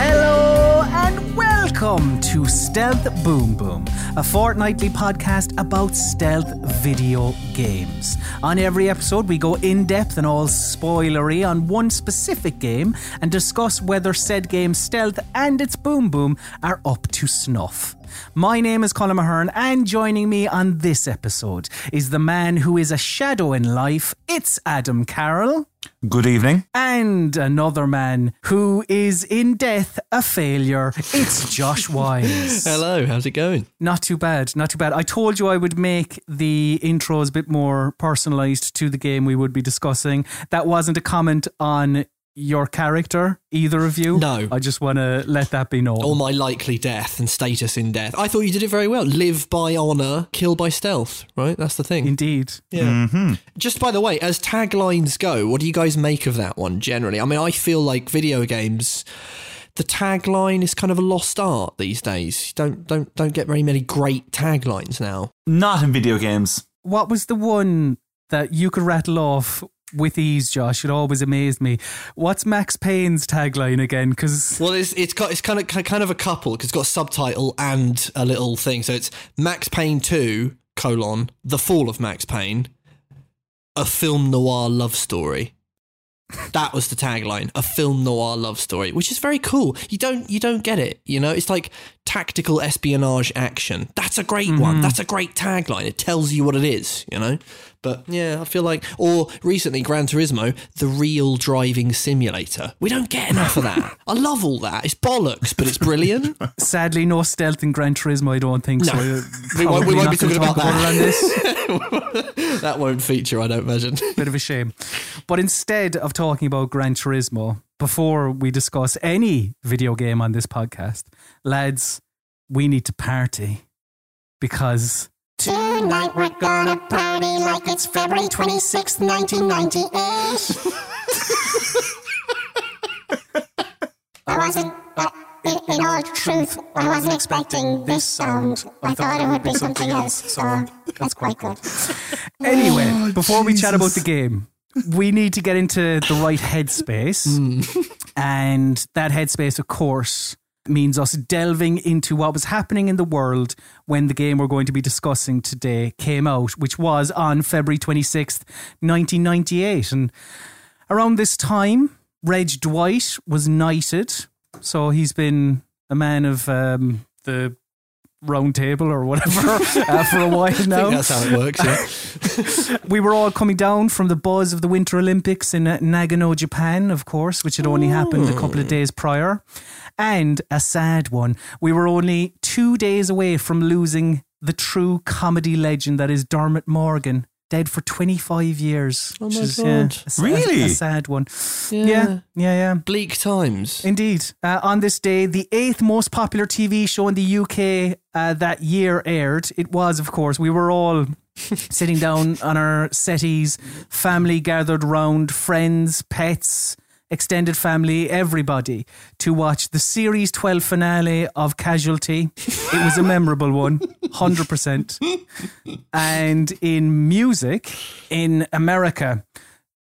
Hello and welcome to Stealth Boom Boom, a fortnightly podcast about stealth video games. On every episode, we go in depth and all spoilery on one specific game and discuss whether said game's stealth and its boom boom are up to snuff. My name is Colm Mahern, and joining me on this episode is the man who is a shadow in life. It's Adam Carroll. Good evening. And another man who is in death a failure. It's Josh Wise. Hello, how's it going? Not too bad, not too bad. I told you I would make the intros a bit more personalized to the game we would be discussing. That wasn't a comment on your character, either of you. No. I just want to let that be known. Or my likely death and status in death. I thought you did it very well. Live by honour, kill by stealth, right? That's the thing. Indeed. Yeah. Mm-hmm. Just by the way, as taglines go, what do you guys make of that one generally? I mean, I feel like video games. The tagline is kind of a lost art these days. You don't don't don't get very many great taglines now. Not in video games. What was the one that you could rattle off with ease, Josh? It always amazed me. What's Max Payne's tagline again? Because Well, it's it's got it's kind of kind of a couple because it's got a subtitle and a little thing. So it's Max Payne two colon the fall of Max Payne, a film noir love story. That was the tagline, a film noir love story, which is very cool. You don't you don't get it, you know? It's like tactical espionage action. That's a great one. That's a great tagline. It tells you what it is, you know? But yeah, I feel like or recently Gran Turismo, the real driving simulator. We don't get enough of that. I love all that. It's bollocks, but it's brilliant. sadly, no stealth in Gran Turismo, I don't think. So No. uh, We won't- we won't be talking about that. that won't feature, I don't imagine. Bit of a shame. But instead of talking about Gran Turismo, before we discuss any video game on this podcast, lads, we need to party because Tonight we're gonna party like it's February 26th, 1998. I wasn't, uh, in, in all truth, I wasn't expecting this sound. I thought it would be something else, so that's quite good. Anyway, before we chat about the game, we need to get into the right headspace. and that headspace, of course, means us delving into what was happening in the world when the game we're going to be discussing today came out, which was on February 26th, 1998. And around this time, Reg Dwight was knighted. So he's been a man of um, the round table or whatever uh, for a while now That's how it works, yeah. we were all coming down from the buzz of the Winter Olympics in uh, Nagano, Japan, of course, which had only happened a couple of days prior. And a sad one. We were only two days away from losing the true comedy legend that is Dermot Morgan, dead for 25 years. Oh which my is, God. a s- a- Really? A, sad one. Yeah, yeah, yeah. Bleak times. Indeed. Uh, on this day, the eighth most popular TV show in the UK uh, that year aired. It was, of course, we were all sitting down on our settees, family gathered round, friends, pets, extended family, everybody to watch the series 12 finale of Casualty. It was a memorable one, 100%. And in music, in America,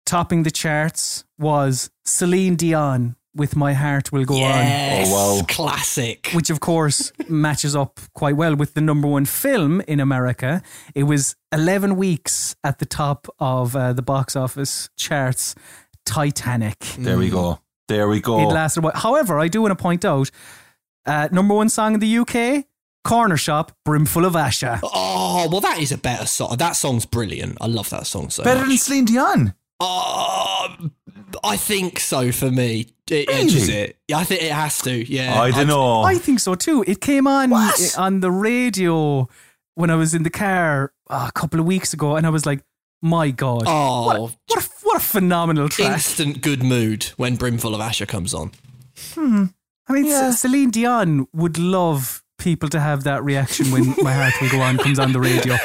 topping the charts was Celine Dion with My Heart Will Go On Yes, Oh, wow. classic. which of course matches up quite well with the number one film in America. It was 11 weeks at the top of uh, the box office charts. Titanic. There we go. There we It go. lasted a while. However, I do want to point out uh, number one song in the UK, Cornershop, Brimful of Asha. Oh, well, that is a better song. That song's brilliant. I love that song so Better much. than Celine Dion. Oh, I think so for me. It edges Really? it. Yeah, I think it has to. Yeah. I don't know. I think so too. It came on What? on the radio when I was in the car uh, a couple of weeks ago, and I was like, "My God, Oh, what, a, what, a, what a phenomenal track!" instant good mood when Brimful of Asha comes on. Hmm. I mean, Yeah. C- Celine Dion would love people to have that reaction when my heart will go on comes on the radio.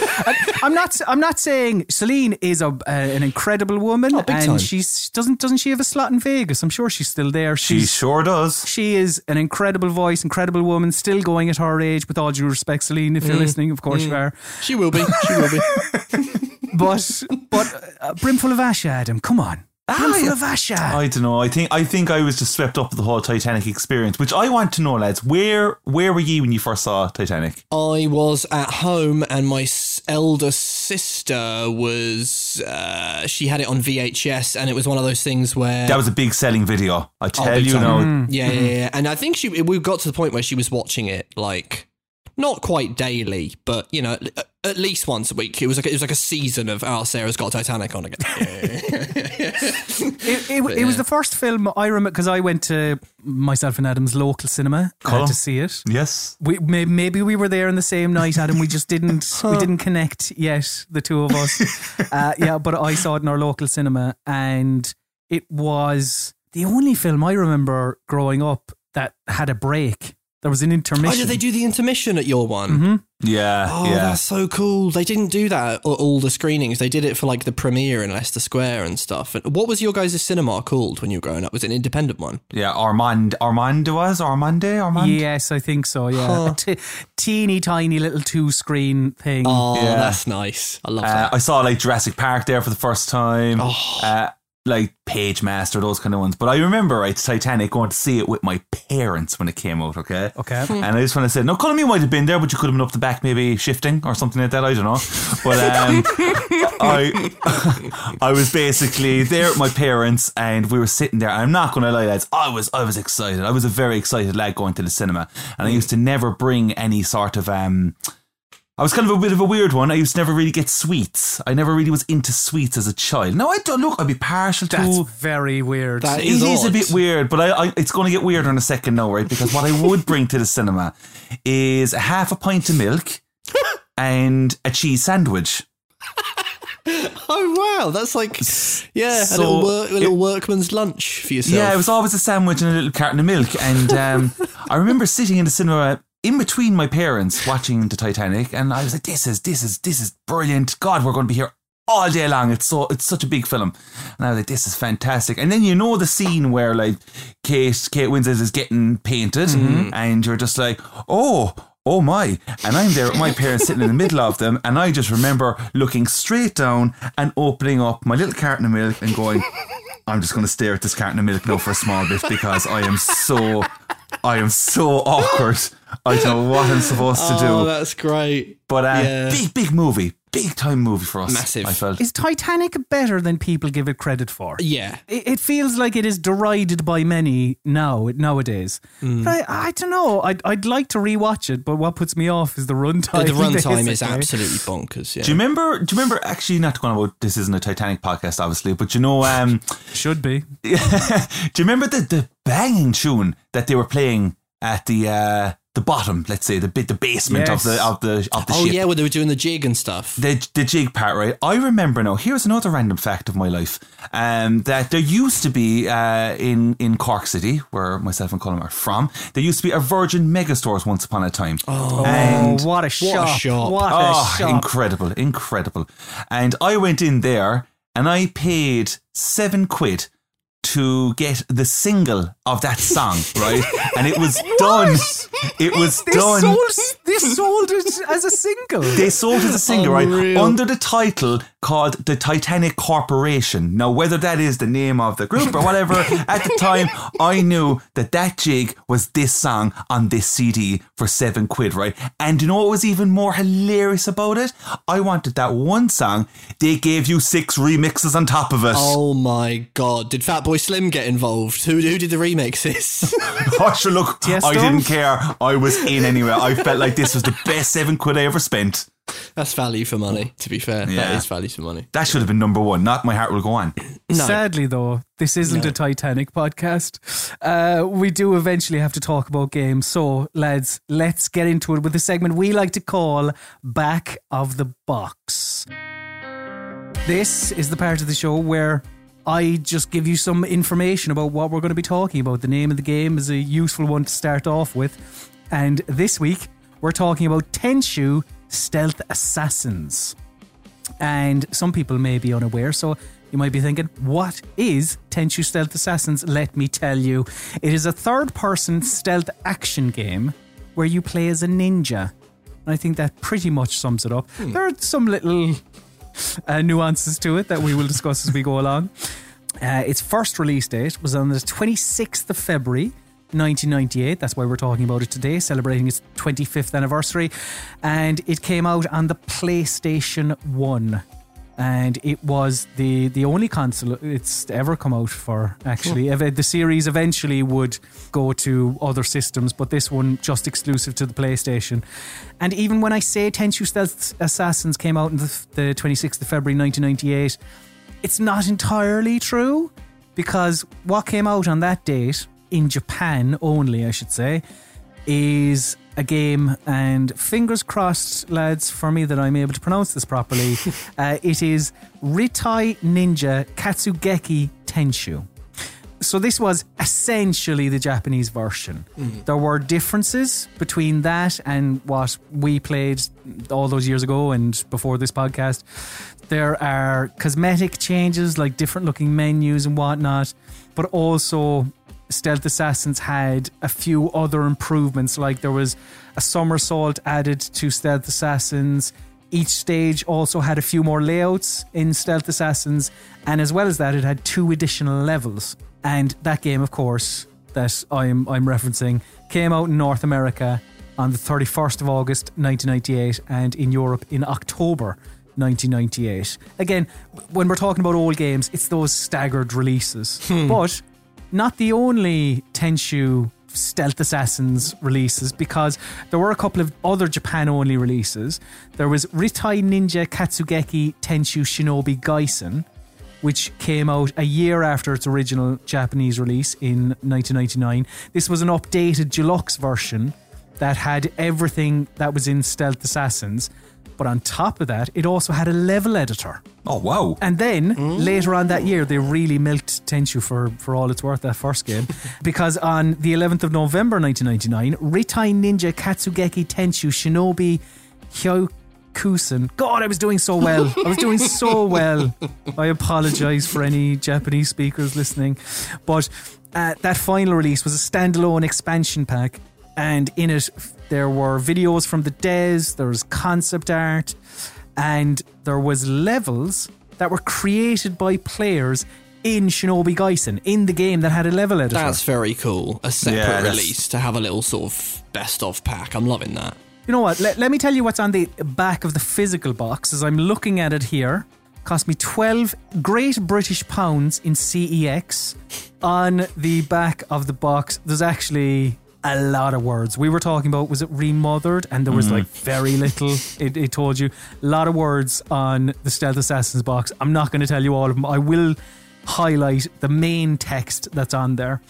I'm not. I'm not saying Celine is a, uh, an incredible woman, Oh, big and time. she's doesn't doesn't she have a slot in Vegas? I'm sure she's still there. She sure does. she is an incredible voice, incredible woman, still going at her age. With all due respect, Celine, if Mm. you're listening, of course you are. She will be. She will be. But but uh, brimful of ash, Adam. Come on, brimful of ash. I don't know. I think I think I was just swept up with the whole Titanic experience, which I want to know, lads. Where where were you when you first saw Titanic? I was at home and my elder sister was, uh, she had it on VHS and it was one of those things where. That was a big selling video. I oh, tell Oh, you time. now. Mm-hmm. Yeah, yeah, mm-hmm. yeah. And I think she, we got to the point where she was watching it like, not quite daily, but you know, at- at least once a week. It was like it was like a season of oh, Sarah's got Titanic on again. It, it, it was the first film I remember because I went to myself and Adam's local cinema Colm? to see it. Yes. We, may, maybe we were there in the same night, Adam. We just didn't we didn't connect yet, the two of us. Uh, yeah, but I saw it in our local cinema, and it was the only film I remember growing up that had a break. There was an oh, intermission. did they do the intermission at your one? Mhm. Yeah. Oh, yeah. that's so cool. They didn't do that at all the screenings. They did it for like the premiere in Leicester Square and stuff. And what was your guys' cinema called when you were growing up? Was it an independent one? Yeah. Armand Armand was Armande Armand. Yes, I think so. Yeah, a t- teeny tiny little two screen thing. Oh, Yeah. that's nice. I love Uh, that. I saw like Jurassic Park there for the first time. Oh. Uh, like Page Master, those kind of ones. But I remember right, Titanic going to see it with my parents when it came out. Okay. Okay. Hmm. And I just want to say, no, Colm, you might have been there, but you could have been up the back, maybe shifting or something like that. I don't know. But um, I, I was basically there with my parents, and we were sitting there. And I'm not going to lie, lads, I was, I was excited. I was a very excited lad going to the cinema, and I used to never bring any sort of um. I was kind of a bit of a weird one. I used to never really get sweets. I never really was into sweets as a child. Now I don't look. I'd be partial to. That's very weird. That It is is a bit weird, but I, I, it's going to get weirder in a second now, right? Because what I would bring to the cinema is a half a pint of milk and a cheese sandwich. Oh wow, that's like yeah, So- a little work, a little workman's lunch for yourself. Yeah, it was always a sandwich and a little carton of milk. And um, I remember sitting in the cinema in between my parents watching the Titanic, and I was like, "This is this is this is brilliant! God, we're going to be here." All day long, it's so it's such a big film, and I was like, "This is fantastic." And then you know the scene where like Kate Kate Winslet is getting painted, mm-hmm. and you're just like, "Oh, oh my!" And I'm there with my parents sitting in the middle of them, and I just remember looking straight down and opening up my little carton of milk and going, I'm just going to stare at this carton of milk now for a small bit because I am so, I am so awkward. I don't know what I'm supposed to Oh, do. that's great. But uh, yeah. big, big movie, big time movie for us. Massive. I felt. Is Titanic better than people give it credit for? Yeah, It, it feels like it is derided by many now nowadays. But I, I don't know. I'd, I'd like to rewatch it, but what puts me off is the runtime. the runtime is absolutely bonkers. Yeah. do you remember? Do you remember? Actually, not going about this isn't a Titanic podcast, obviously, but you know, um, Should be. do you remember the the banging tune that they were playing at the uh, the bottom? Let's say the bit the basement Yes. of the of the of the ship. oh ship. yeah, where they were doing the jig and stuff. the the jig part, right? I remember now. Here's another random fact of my life: um, that there used to be uh, in in Cork City, where myself and Colin are from, there used to be a Virgin Megastores once upon a time. Oh, and what a shop! shop. What a oh, shop! incredible, incredible! And I went in there and I paid seven quid to get the single of that song, right? And it was done. It was They done. sold, they sold it as a single. They sold it as a single, oh, right? Unreal. Under the title called the Titanic Corporation. Now, whether that is the name of the group or whatever, at the time, I knew that that jig was this song on this CD for seven quid, right? And you know what was even more hilarious about it? I wanted that one song. They gave you six remixes on top of it. Oh my god! Did Fatboy Slim get involved? Who who did the remixes? Oh, sure, look, Tiesto? I didn't care. I was in anyway. I felt like this was the best seven quid I ever spent. That's value for money. To be fair, that Yeah. is value for money. That should have been number one. Not My Heart Will Go On. No. Sadly, though, this isn't a Titanic podcast. Uh, we do eventually have to talk about games. So, lads, let's get into it with the segment we like to call Back of the Box. This is the part of the show where I just give you some information about what we're going to be talking about. The name of the game is a useful one to start off with. And this week, We're talking about Tenchu Stealth Assassins. And some people may be unaware, so you might be thinking, what is Tenchu Stealth Assassins? Let me tell you. It is a third person stealth action game where you play as a ninja. And I think that pretty much sums it up. There are some little uh, nuances to it that we will discuss as we go along. Uh, its first release date was on the 26th of February. 1998, that's why we're talking about it today, celebrating its 25th anniversary. And it came out on the PlayStation 1. And it was the, the only console it's ever come out for, actually. Ev- The series eventually would go to other systems, but this one just exclusive to the PlayStation. And even when I say Tenchu Stealth Assassins came out on the, the 26th of February 1998, it's not entirely true because what came out on that date in Japan only, I should say, is a game. And fingers crossed, lads, for me that I'm able to pronounce this properly. uh, it is Ritai Ninja Katsugeki Tenchu. So this was essentially the Japanese version. There were differences between that and what we played all those years ago and before this podcast. There are cosmetic changes like different looking menus and whatnot, but also Stealth Assassins had a few other improvements. Like there was a somersault added to Stealth Assassins. Each stage also had a few more layouts in Stealth Assassins, and as well as that, it had two additional levels. And that game, of course, that I'm I'm referencing, came out in North America on the 31st of August 1998, and in Europe in October 1998. Again, when we're talking about old games, it's those staggered releases, hmm. but not the only Tenchu Stealth Assassins releases because there were a couple of other Japan only releases. There was Ritai Ninja Katsugeki Tenchu Shinobi Gaisen, which came out a year after its original Japanese release in 1999. This was an updated deluxe version that had everything that was in Stealth Assassins. But on top of that, it also had a level editor. Oh, wow. And then later on that year, they really milked Tenchu for, for all it's worth, that first game. because on the 11th of November 1999, Ritai Ninja Katsugeki Tenchu Shinobi Hyokusen. God, I was doing so well. I was doing so well. I apologize for any Japanese speakers listening. But uh, that final release was a standalone expansion pack. And in it, there were videos from the Des, there was concept art, and there was levels that were created by players in Shinobi Gaisen in the game that had a level editor. That's very cool. A separate Yeah, release to have a little sort of best of pack. I'm loving that. you know what? Let, let me tell you what's on the back of the physical box as I'm looking at it here. Cost me 12 Great British Pounds in CEX. On the back of the box, there's actually a lot of words. We were talking about, was it remothered? And there was mm-hmm. like very little. It, it told you a lot of words on the Stealth Assassins box. I'm not going to tell you all of them. I will highlight the main text that's on there.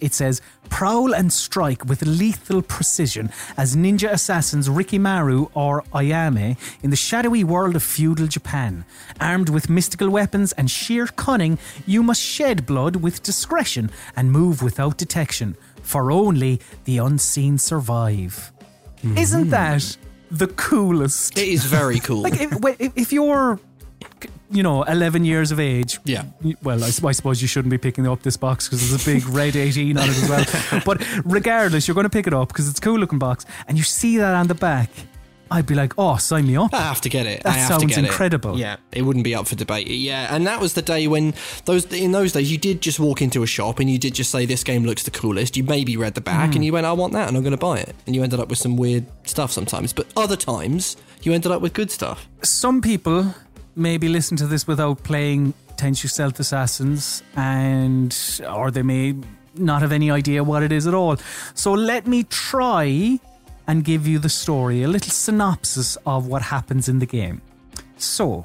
It says, Prowl and strike with lethal precision as ninja assassins Rikimaru or Ayame in the shadowy world of feudal Japan. Armed with mystical weapons and sheer cunning, you must shed blood with discretion and move without detection, for only the unseen survive. Isn't hmm. that the coolest? It is very cool. Like, if, if- you're, you know, 11 years of age, Yeah. well, I, suppose you shouldn't be picking up this box because there's a big red 18 on it as well. But regardless, you're going to pick it up because it's a cool looking box and you see that on the back. I'd be like, oh, sign me up. I have to get it. That I have to sounds get incredible. It. Yeah, it wouldn't be up for debate. Yeah, and that was the day when those in those days you did just walk into a shop and you did just say this game looks the coolest. You maybe read the back Hmm. and you went, I want that, and I'm going to buy it. And you ended up with some weird stuff sometimes, but other times you ended up with good stuff. Some people maybe listen to this without playing Tenchu Stealth Assassins and or they may not have any idea what it is at all. So let me try and give you the story, a little synopsis of what happens in the game. So,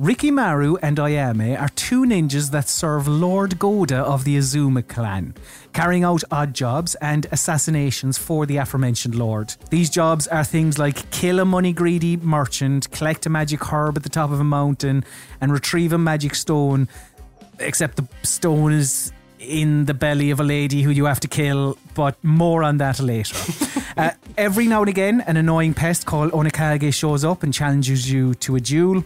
Rikimaru and Ayame are two ninjas that serve Lord Goda of the Azuma clan, carrying out odd jobs and assassinations for the aforementioned Lord. These jobs are things like kill a money greedy merchant, collect a magic herb at the top of a mountain, and retrieve a magic stone, except the stone is in the belly of a lady who you have to kill, but more on that later. Uh, every now and again, an annoying pest called Onikage shows up and challenges you to a duel.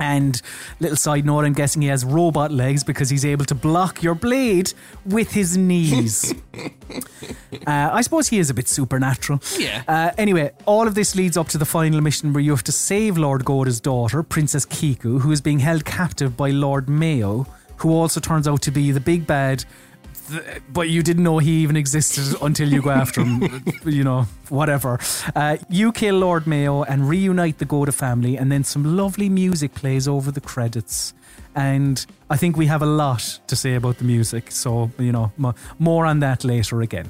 And little side note, I'm guessing he has robot legs because he's able to block your blade with his knees. uh, I suppose he is a bit supernatural. Yeah. Uh, anyway, all of this leads up to the final mission where you have to save Lord Goda's daughter, Princess Kiku, who is being held captive by Lord Mei-Oh, who also turns out to be the big bad. But you didn't know he even existed until you go after him. you know, whatever. Uh, you kill Lord Mei-Oh and reunite the Goda family, and then some lovely music plays over the credits. And I think we have a lot to say about the music. So, you know, mo- more on that later again.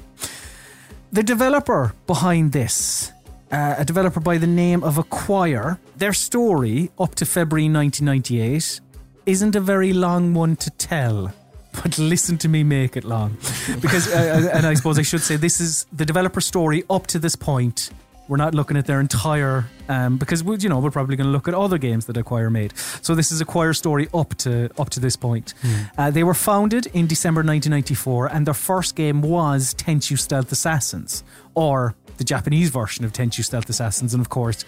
The developer behind this, uh, a developer by the name of Acquire, their story up to February 1998 isn't a very long one to tell. But listen to me make it long. Because, uh, and I suppose I should say, this is the developer story up to this point. We're not looking at their entire, um, because we, you know we're probably going to look at other games that Acquire made. So this is Acquire story up to up to this point. Uh, they were founded in December 1994, and their first game was Tenchu Stealth Assassins, or the Japanese version of Tenchu Stealth Assassins, and of course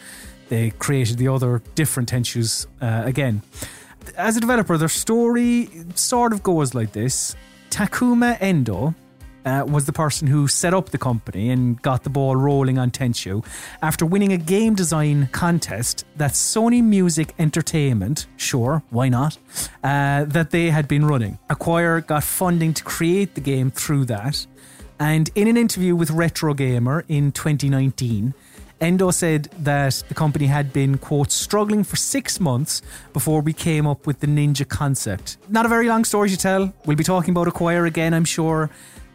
they created the other different Tenchus uh, again. As a developer, their story sort of goes like this: Takuma Endo uh, was the person who set up the company and got the ball rolling on Tenchu after winning a game design contest that Sony Music Entertainment, sure, why not, uh, that they had been running. Acquire got funding to create the game through that. And in an interview with Retro Gamer in 2019, Endo said that the company had been, quote, struggling for six months before we came up with the Ninja concept. Not a very long story to tell. We'll be talking about Acquire again, I'm sure,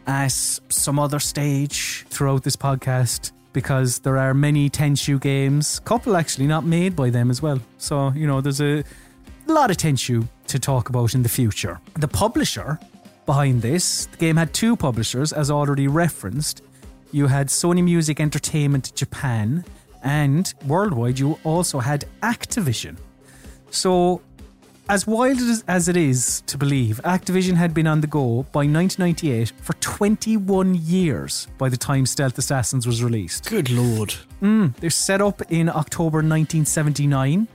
at some other stage throughout this podcast because there are many Tenchu games, couple actually not made by them as well. So, you know, there's a lot of Tenchu to talk about in the future. The publisher behind this, the game had two publishers, as already referenced. You had Sony Music Entertainment Japan, and worldwide, you also had Activision. So, as wild as- it is to believe, Activision had been on the go by 1998 for 21 years by the time Stealth Assassins was released. Good lord. Mm, they're set up in October 1979.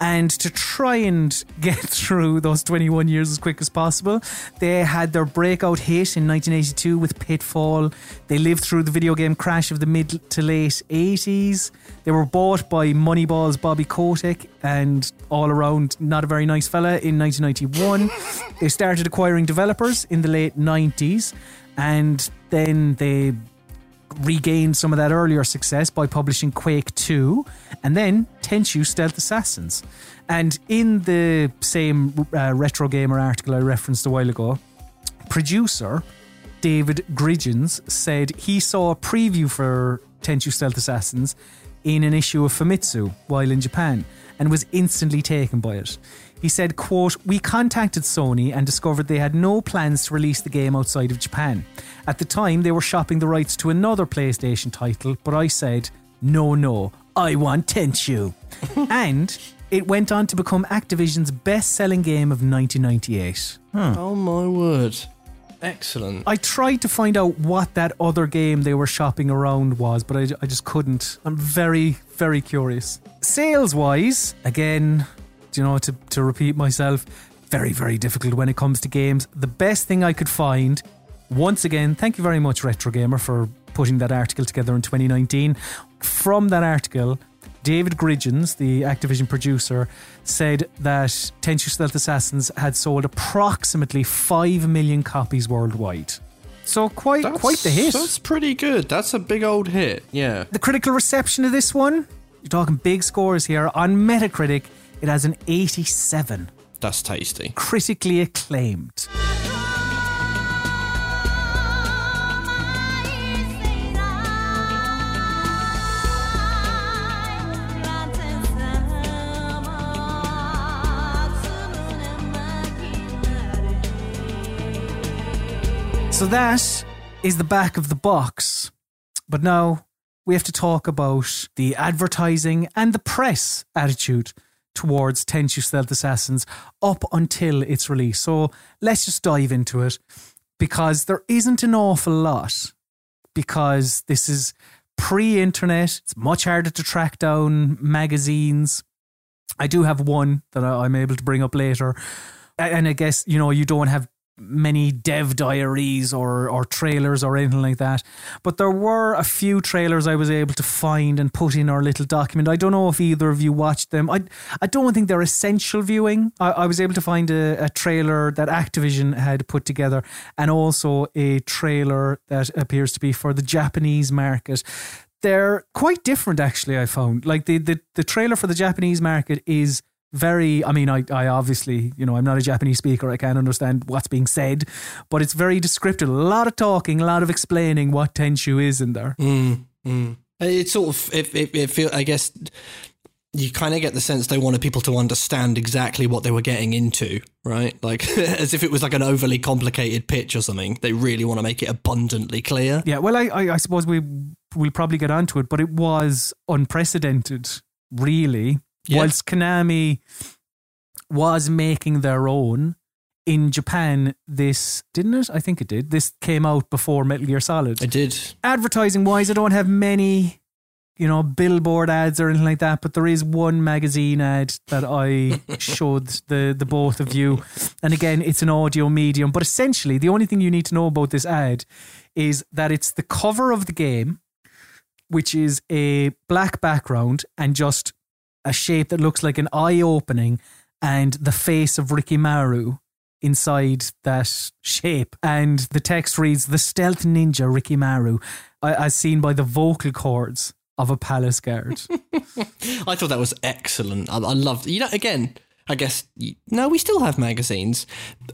And to try and get through those 21 years as quick as possible, they had their breakout hit in 1982 with Pitfall. They lived through the video game crash of the mid to late 80s. They were bought by Moneyball's Bobby Kotick and all around not a very nice fella in 1991. they started acquiring developers in the late 90s. And then they regained some of that earlier success by publishing Quake 2 and then Tenchu Stealth Assassins. And in the same uh, Retro Gamer article I referenced a while ago, producer David Griggens said he saw a preview for Tenchu Stealth Assassins in an issue of Famitsu while in Japan and was instantly taken by it. He said, quote, We contacted Sony and discovered they had no plans to release the game outside of Japan. At the time, they were shopping the rights to another PlayStation title, but I said, No, no, I want Tenchu. and it went on to become Activision's best selling game of 1998. Oh my word. Excellent. I tried to find out what that other game they were shopping around was, but I, I just couldn't. I'm very, very curious. Sales wise, again, do you know, to, to repeat myself, very, very difficult when it comes to games. The best thing I could find, once again, thank you very much, Retro Gamer, for putting that article together in 2019. From that article, David Griggens, the Activision producer, said that Tenchu Stealth Assassins had sold approximately 5 million copies worldwide. So quite quite the hit. That's pretty good. That's a big old hit. Yeah. The critical reception of this one, you're talking big scores here. On Metacritic, it has an 87, That's tasty. critically acclaimed. So that is the back of the box. But now we have to talk about the advertising and the press attitude towards Tenchu Stealth Assassins up until its release. So let's just dive into it because there isn't an awful lot because this is pre-internet. It's much harder to track down magazines. I do have one that I'm able to bring up later, and I guess you know you don't have many dev diaries or or trailers or anything like that. But there were a few trailers I was able to find and put in our little document. I don't know if either of you watched them. I I don't think they're essential viewing. I, I was able to find a, a trailer that Activision had put together, and also a trailer that appears to be for the Japanese market. They're quite different, actually. I found like the the, the trailer for the Japanese market is very i mean I, I obviously you know i'm not a japanese speaker i can't understand what's being said but it's very descriptive a lot of talking a lot of explaining what tenchu is in there Mm, mm. It's sort of it. It, it feel. I guess you kind of get the sense they wanted people to understand exactly what they were getting into, right? Like as if it was like an overly complicated pitch or something. They really want to make it abundantly clear. yeah well I, I i suppose we we'll probably get onto it but it was unprecedented really Yeah. whilst konami was making their own in japan this didn't it i think it did this came out before metal gear solid I did. advertising wise, I don't have many, you know, billboard ads or anything like that. But there is one magazine ad that I showed the the both of you, and again, it's an audio medium. But essentially, the only thing you need to know about this ad is that it's the cover of the game, which is a black background and just a shape that looks like an eye opening, and the face of Rikimaru inside that shape. And the text reads The stealth ninja Rikimaru, as seen by the vocal cords of a palace guard. I thought that was excellent. I, I loved. You know, again, I guess no, we still have magazines.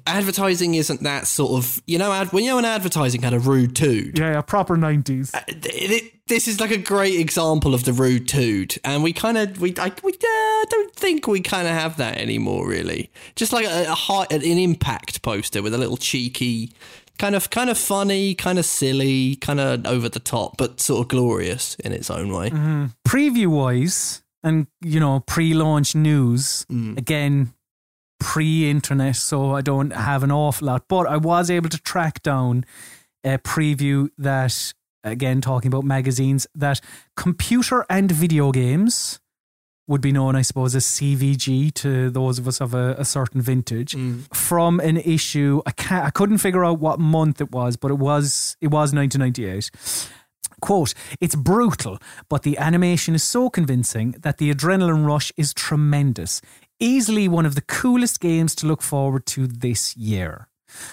Advertising isn't that sort of. You know, ad, when you know when advertising had a rude tood. yeah, yeah, proper 90s. It- it- this is like a great example of the rude tood, and we kind of we I we uh, don't think we kind of have that anymore. Really, just like a, a high, an impact poster with a little cheeky, kind of kind of funny, kind of silly, kind of over the top, but sort of glorious in its own way. Preview wise, and you know, pre launch news, mm. again, pre internet, so I don't have an awful lot, but I was able to track down a preview that, again, talking about magazines, that computer and video games would be known, I suppose, as CVG to those of us of a, a certain vintage. Mm. From an issue, I can't, I couldn't figure out what month it was, but it was it was 1998. Quote, it's brutal, but the animation is so convincing that the adrenaline rush is tremendous. Easily one of the coolest games to look forward to this year.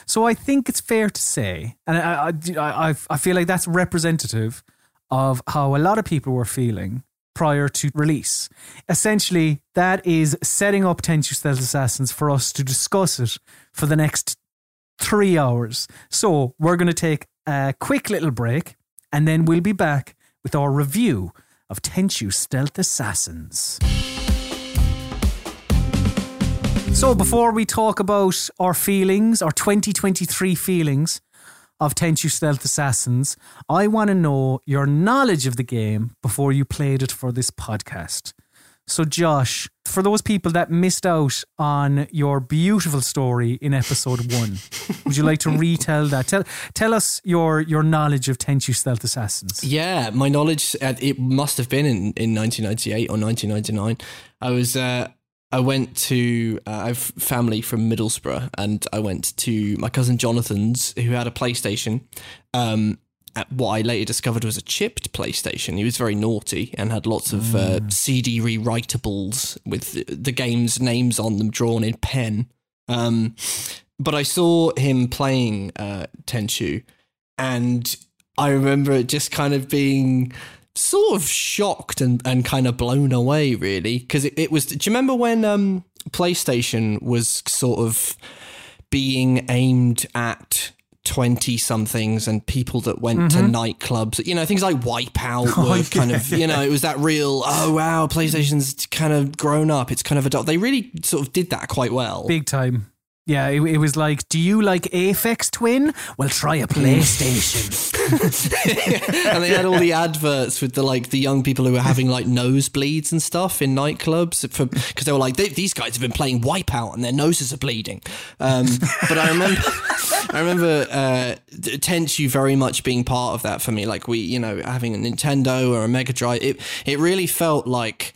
So I think it's fair to say, and I, I, I, feel like that's representative of how a lot of people were feeling prior to release. Essentially, that is setting up Tenchu Stealth Assassins for us to discuss it for the next three hours. So we're going to take a quick little break and then we'll be back with our review of Tenchu Stealth Assassins. So before we talk about our feelings, our 2023 feelings of Tenchu Stealth Assassins, I want to know your knowledge of the game before you played it for this podcast. So, Josh, for those people that missed out on your beautiful story in episode one, would you like to retell that? Tell tell us your your knowledge of Tenchu Stealth Assassins. Yeah, my knowledge uh, it must have been in, in 1998 or 1999. I was uh, I went to uh, I have family from Middlesbrough, and I went to my cousin Jonathan's who had a PlayStation. Um, at what I later discovered was a chipped PlayStation. He was very naughty and had lots of uh, CD rewritables with the, the game's names on them drawn in pen. Um, but I saw him playing uh, Tenchu, and I remember it just kind of being sort of shocked and, and kind of blown away, really. Because it, it was. Do you remember when um, PlayStation was sort of being aimed at 20 somethings and people that went to mm-hmm. nightclubs, you know, things like Wipeout oh, were kind of, you know, it was that real, oh wow, PlayStation's kind of grown up. It's kind of adult. They really sort of did that quite well. Big time. Yeah, it, it was like, do you like Aphex Twin? Well, try a PlayStation. and they had all the adverts with the like the young people who were having like nosebleeds and stuff in nightclubs for because they were like they, these guys have been playing Wipeout and their noses are bleeding. Um, but I remember, I remember uh, Tenchu very much being part of that for me. Like we, you know, having a Nintendo or a Mega Drive, it it really felt like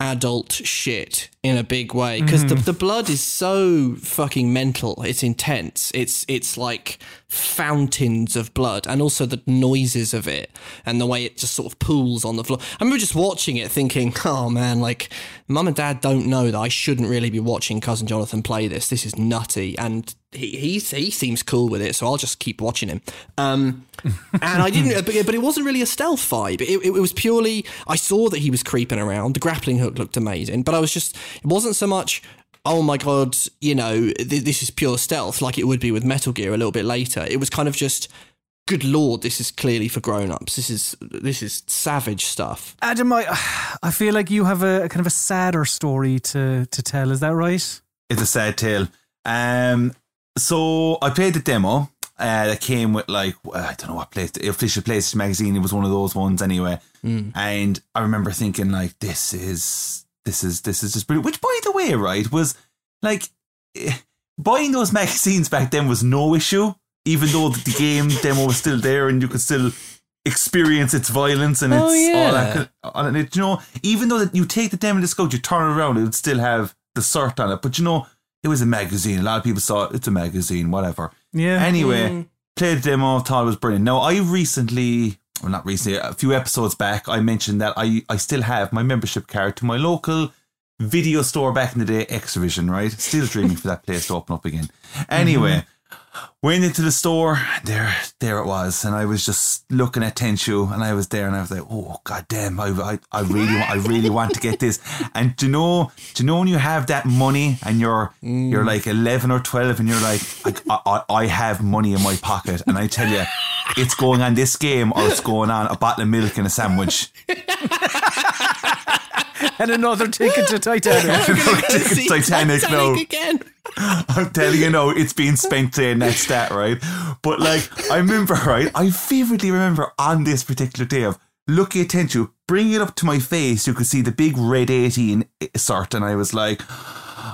adult shit in a big way because the, the blood is so fucking mental it's intense it's it's like fountains of blood and also the noises of it and the way it just sort of pools on the floor i remember just watching it thinking oh man like mum and dad don't know that i shouldn't really be watching cousin jonathan play this this is nutty and he, he, he seems cool with it, so I'll just keep watching him. Um, and I didn't, but, but it wasn't really a stealth vibe. It, it, was purely, I saw that he was creeping around. The grappling hook looked amazing, but I was just, it wasn't so much, oh my God, you know, th- this is pure stealth like it would be with Metal Gear a little bit later. It was kind of just, good lord, this is clearly for grown-ups. This is this is savage stuff. Adam, I, I feel like you have a, a kind of a sadder story to, to tell. Is that right? It's a sad tale. Um, so I played the demo. Uh, that came with like I don't know what place the official PlayStation magazine. It was one of those ones anyway. And I remember thinking like, this is this is this is just brilliant. Which, by the way, right, was like eh, buying those magazines back then was no issue, even though the game demo was still there and you could still experience its violence and Oh, its all that. all that- You know, even though that you take the demo disc out, you turn it around, it would still have the cert on it. But you know, it was a magazine. A lot of people saw it. It's a magazine, whatever. Yeah. Anyway, played the demo, thought it was brilliant. Now, I recently, well, not recently, a few episodes back, I mentioned that I, I still have my membership card to my local video store back in the day, Extravision, right? Still dreaming for that place to open up again. Anyway, mm-hmm. went into the store, there there it was, and I was just looking at Tenchu, and I was there, and I was like, oh god damn, I, I, I really want, I really want to get this. And do you know, do you know when you have that money and you're you're mm. like eleven or twelve, and you're like, I, I, I have money in my pocket, and I tell you, it's going on this game or it's going on a bottle of milk and a sandwich. and another ticket to Titanic. It's Titanic, no. again. I'm telling you now, it's been spent saying that stat, right? But like, I remember, right? I vividly remember on this particular day of looking at Tenchu, bringing it up to my face, you could see the big red 18 sort, and I was like,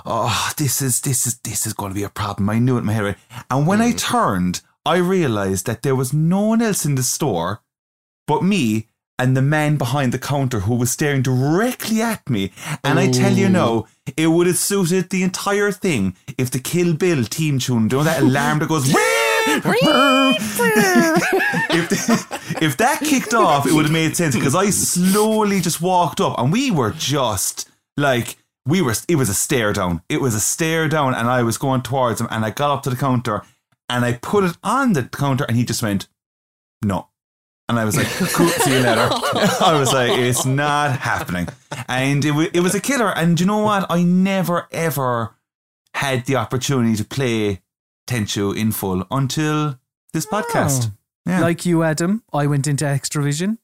oh, this is, this is, this is going to be a problem. I knew it in my head, right? And when I turned, I realized that there was no one else in the store but me and the man behind the counter who was staring directly at me. And I tell you no, it would have suited the entire thing if the Kill Bill team tune, you know that alarm that goes. if, the- if that kicked off, it would have made sense because I slowly just walked up and we were just like, we were, it was a stare down. It was a stare down and I was going towards him and I got up to the counter and I put it on the counter and he just went, no. And I was like, cool, see you later. I was like, it's not happening. And it, w- it was a killer. And you know what? I never, ever had the opportunity to play Tenchu in full until this oh. podcast. Yeah. Like you, Adam, I went into Extravision.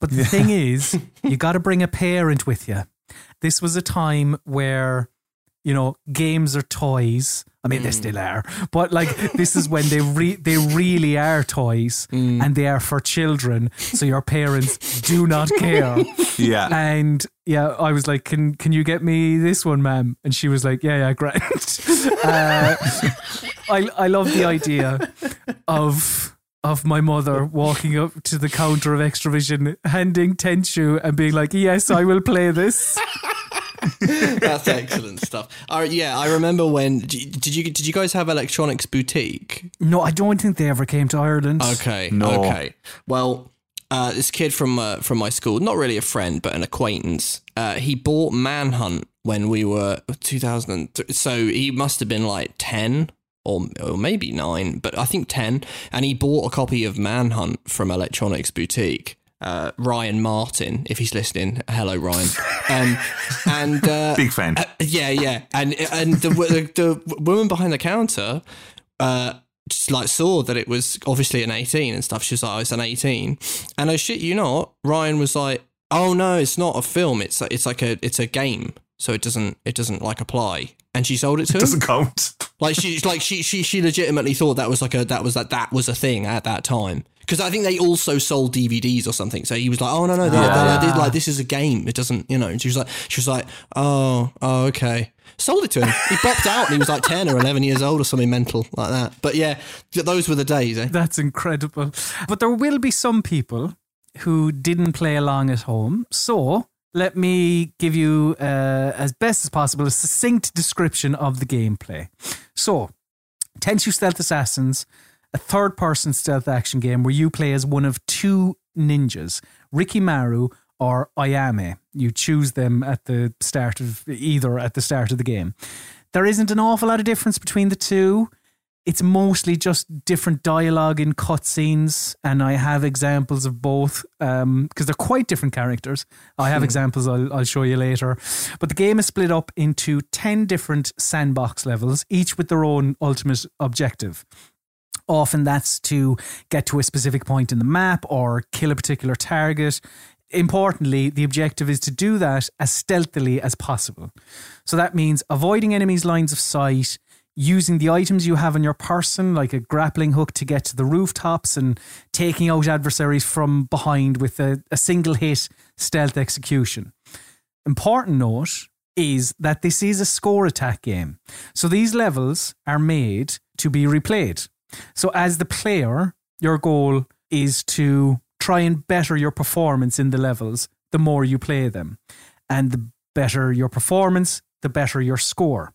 But the thing is, you got to bring a parent with you. This was a time where, you know, games are toys. I mean, they still are, but like this is when they re- they really are toys, and they are for children. So your parents do not care. yeah. And yeah, I was like, "Can can you get me this one, ma'am?" And she was like, "Yeah, yeah, great." uh, I I love the idea of of my mother walking up to the counter of Extravision, handing Tenchu and being like, "Yes, I will play this." That's excellent stuff. Uh, yeah, I remember when did you did you guys have Electronics Boutique? No, I don't think they ever came to Ireland. Okay, No. okay. Well, uh, this kid from uh, from my school, not really a friend but an acquaintance, uh, he bought Manhunt when we were 2003. So he must have been like 10 or, or maybe 9, but I think 10. And he bought a copy of Manhunt from Electronics Boutique. Uh, Ryan Martin, if he's listening, hello Ryan. Um, and uh, Big fan. uh, yeah, yeah, and and the the, the woman behind the counter, uh, just like saw that it was obviously an eighteen and stuff. She was like, "Oh, it's an 18. and I shit you not, Ryan was like, "Oh no, it's not a film. It's it's like a it's a game, so it doesn't it doesn't like apply." And she sold it to him. Doesn't count. Like she, like she, she, she legitimately thought that was like a that was that that was a thing at that time. Because I think they also sold DVDs or something. So he was like, "Oh no, no, they- Ah. they- they- like this is a game. It doesn't, you know." And she was like, "She was like, oh, oh, okay." Sold it to him. He popped out and he was like ten or eleven years old or something mental like that. But yeah, those were the days. Eh? That's incredible. But there will be some people who didn't play along at home. So let me give you, uh, as best as possible, a succinct description of the gameplay. So, Tenchu Stealth Assassins, a third person stealth action game where you play as one of two ninjas, Rikimaru or Ayame. You choose them at the start of either at the start of the game. There isn't an awful lot of difference between the two it's mostly just different dialogue in cutscenes, and I have examples of both um, because they're quite different characters. I have hmm. examples I'll, I'll show you later. But the game is split up into 10 different sandbox levels, each with their own ultimate objective. Often that's to get to a specific point in the map or kill a particular target. Importantly, the objective is to do that as stealthily as possible. So that means avoiding enemies' lines of sight, using the items you have on your person, like a grappling hook to get to the rooftops, and taking out adversaries from behind with a, a single hit stealth execution. Important note is that this is a score attack game. So these levels are made to be replayed. So as the player, your goal is to try and better your performance in the levels the more you play them. And the better your performance, the better your score.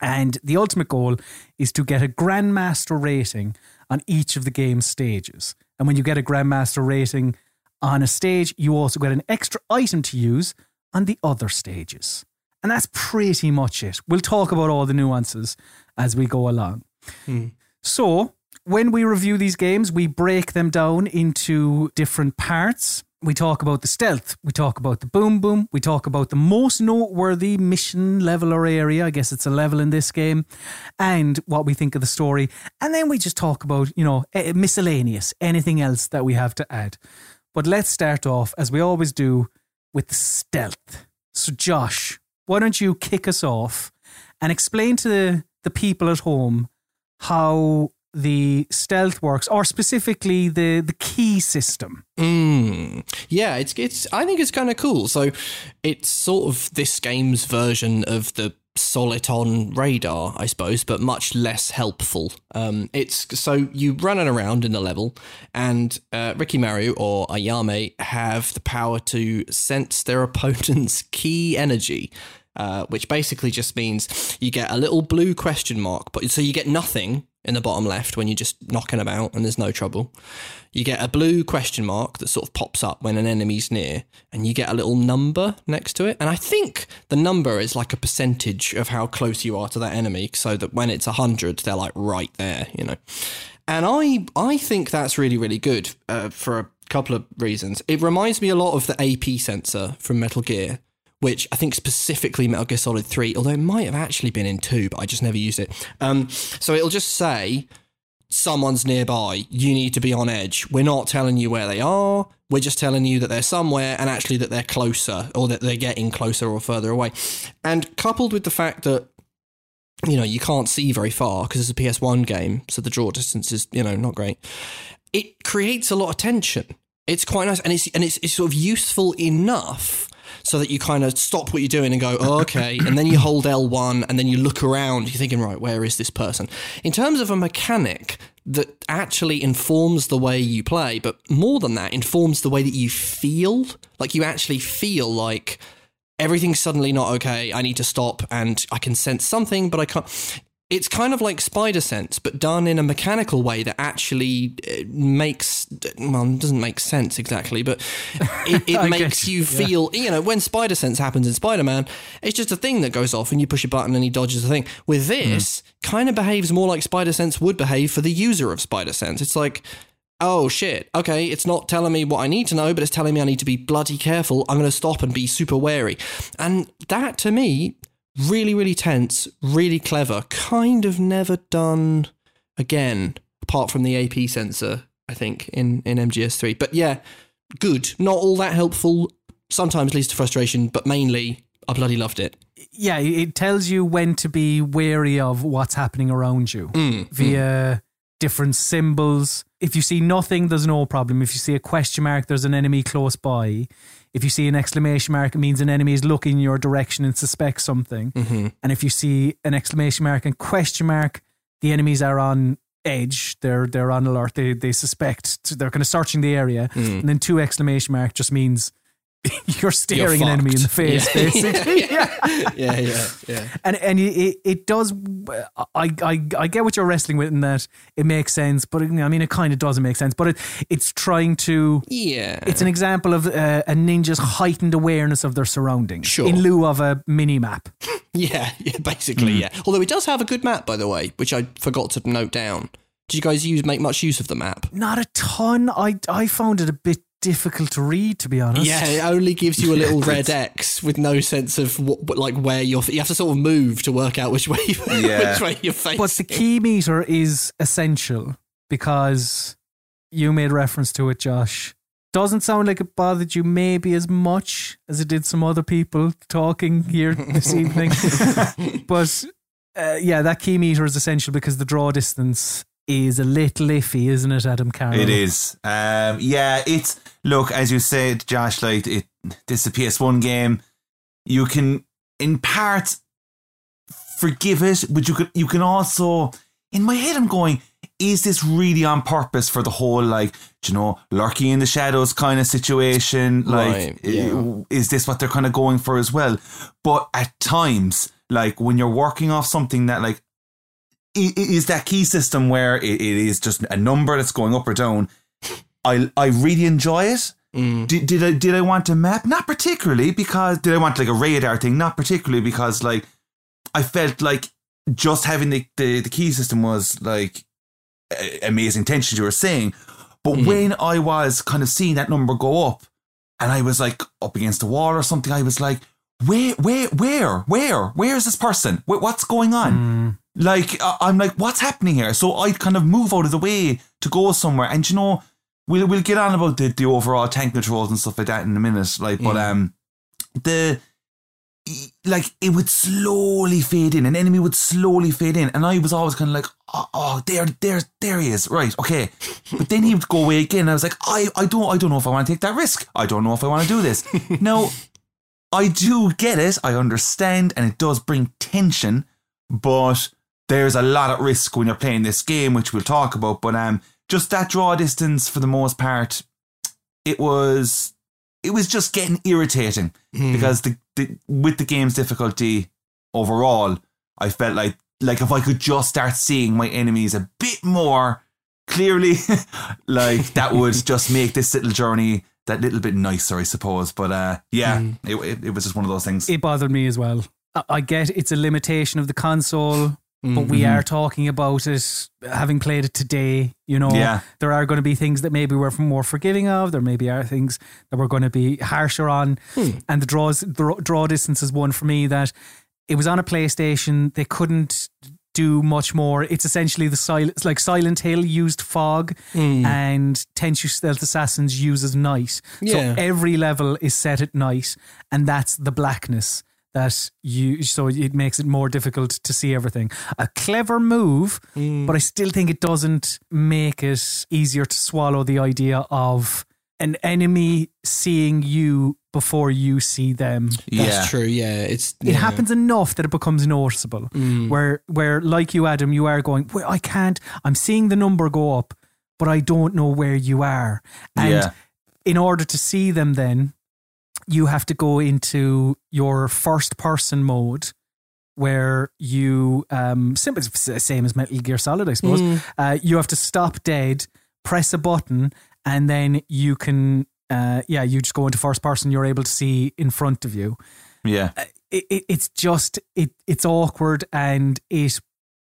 And the ultimate goal is to get a Grandmaster rating on each of the game's stages. And when you get a Grandmaster rating on a stage, you also get an extra item to use on the other stages. And that's pretty much it. We'll talk about all the nuances as we go along. Hmm. So, when we review these games, we break them down into different parts. We talk about the stealth, we talk about the boom boom, we talk about the most noteworthy mission level or area. I guess it's a level in this game, and what we think of the story. And then we just talk about, you know, eh, miscellaneous, anything else that we have to add. But let's start off, as we always do, with stealth. So, Josh, why don't you kick us off and explain to the people at home how the stealth works, or specifically the, the ki system? Mm. Yeah, it's it's. I think it's kind of cool. So, it's sort of this game's version of the Soliton radar, I suppose, but much less helpful. Um, it's so you running around in the level, and uh, Rikimaru or Ayame have the power to sense their opponent's ki energy. Uh, which basically just means you get a little blue question mark, but so you get nothing in the bottom left when you're just knocking about and there's no trouble. You get a blue question mark that sort of pops up when an enemy's near, and you get a little number next to it. And I think the number is like a percentage of how close you are to that enemy, so that when it's 100, they're like right there, you know. And I, I think that's really, really good uh, for a couple of reasons. It reminds me a lot of the AP sensor from Metal Gear which I think specifically Metal Gear Solid 3, although it might have actually been in 2, but I just never used it. Um, so it'll just say, someone's nearby, you need to be on edge. We're not telling you where they are, we're just telling you that they're somewhere and actually that they're closer or that they're getting closer or further away. And coupled with the fact that you know, you can't see very far because it's a PS1 game, so the draw distance is, you know, not great. It creates a lot of tension. It's quite nice and it's and it's, it's sort of useful enough so that you kind of stop what you're doing and go, oh, okay, and then you hold L1 and then you look around, you're thinking, right, where is this person? In terms of a mechanic that actually informs the way you play, but more than that, informs the way that you feel, like you actually feel like everything's suddenly not okay. I need to stop and I can sense something, but I can't. It's kind of like spider sense, but done in a mechanical way that actually uh, makes well it doesn't make sense exactly, but it, it makes you you, yeah. feel. You know, when spider sense happens in Spider Man, it's just a thing that goes off and you push a button and he dodges the thing. With this, kind of behaves more like spider sense would behave for the user of spider sense. It's like oh shit, okay, it's not telling me what I need to know, but it's telling me I need to be bloody careful. I'm going to stop and be super wary. And that to me, really, really tense, really clever, kind of never done again, apart from the AP sensor, I think, in, in MGS3. But yeah, good. Not all that helpful, sometimes leads to frustration, but mainly I bloody loved it. yeah, it tells you when to be wary of what's happening around you mm, mm. via different symbols. If you see nothing, there's no problem. If you see a question mark, there's an enemy close by. If you see an exclamation mark, it means an enemy is looking in your direction and suspects something. Mm-hmm. And if you see an exclamation mark and question mark, the enemies are on edge. They're they're on alert. They they suspect they're kind of searching the area. Mm. And then two exclamation mark just means you're staring an enemy in the face, Yeah. basically. yeah, yeah, yeah. and and it, it does. I, I I get what you're wrestling with in that it makes sense, but it, I mean it kind of doesn't make sense. But it it's trying to. Yeah. It's an example of uh, a ninja's heightened awareness of their surroundings Sure. in lieu of a mini map. Yeah, yeah, basically, yeah. Although it does have a good map, by the way, which I forgot to note down. Did you guys use make much use of the map? Not a ton. I I found it a bit difficult to read, to be honest. Yeah, it only gives you a little red X with no sense of what, what- like where you're. You have to sort of move to work out which way Yeah. which way you're facing. But the ki meter is essential because you made reference to it, Josh. Doesn't sound like it bothered you maybe as much as it did some other people talking here this evening. but uh, yeah, that ki meter is essential because the draw distance is a little iffy, isn't it, Adam Carroll? It is. Um, yeah, it's look as you said, Josh. Like it, this is a PS1 game. You can, in part, forgive it, but you could. You can also, in my head, I'm going. Is this really on purpose for the whole like you know lurking in the shadows kind of situation? Like, Right, yeah. is this what they're kind of going for as well? But at times, like when you're working off something that like i- i- is that ki system where it, is just a number that's going up or down. I I really enjoy it. Mm. Did, did I did I want a map? Not particularly because did I want like a radar thing? Not particularly because like I felt like just having the the, the ki system was like amazing tension you were saying. But Mhm. when I was kind of seeing that number go up, and I was like up against the wall or something, I was like, where, where, where, where, where is this person? Wh- What's going on? Mm. Like I- I'm like, what's happening here? So I'd kind of move out of the way to go somewhere, and you know, we'll we'll get on about the, the overall tank controls and stuff like that in a minute. Like, but um, the like it would slowly fade in, an enemy would slowly fade in, and I was always kind of like, oh, oh, there, there, there he is, right, okay. But then he would go away again. And I was like, I, I don't, I don't know if I want to take that risk. I don't know if I want to do this. now, I do get it. I understand, and it does bring tension, but there's a lot at risk when you're playing this game, which we'll talk about. But um, just that draw distance for the most part, it was it was just getting irritating Hmm. because the, the with the game's difficulty overall, I felt like like if I could just start seeing my enemies a bit more clearly, like that would just make this little journey that little bit nicer, I suppose. But uh, yeah, it, it it was just one of those things. It bothered me as well. I- I get it's a limitation of the console, but we Mm-hmm. are talking about it having played it today. You know, Yeah. there are going to be things that maybe we're more forgiving of. There maybe are things that we're going to be harsher on. And the draws, the draw distance is one for me that it was on a PlayStation. They couldn't do much more. It's essentially the silent, like Silent Hill used fog, and Tenchu Stealth Assassins uses night. Yeah. So every level is set at night, and that's the blackness that you. So it makes it more difficult to see everything. A clever move, hmm. but I still think it doesn't make it easier to swallow the idea of an enemy seeing you before you see them. That's yeah, true. Yeah, it's It happens enough that it becomes noticeable. Hmm. Where, where, like you, Adam, you are going. Well, I can't. I'm seeing the number go up, but I don't know where you are. And Yeah. in order to see them, then you have to go into your first person mode. Where you, um, simple, same as Metal Gear Solid, I suppose. Uh, you have to stop dead, press a button, and then you can, uh, yeah, you just go into first person. You're able to see in front of you yeah, it, it, it's just it it's awkward and it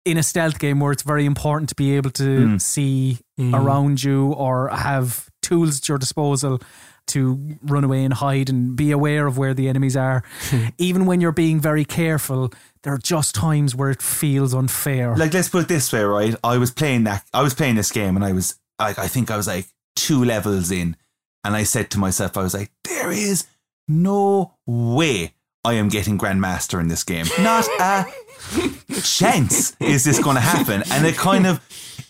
in a stealth game where it's very important to be able to Mm. see around you or have tools at your disposal to run away and hide and be aware of where the enemies are hmm. even when you're being very careful there are just times where it feels unfair like let's put it this way, right? I was playing that. I was playing this game, and I was like, I think I was like two levels in, and I said to myself, I was like, there is no way I am getting Grandmaster in this game. Not a chance is this going to happen. And it kind of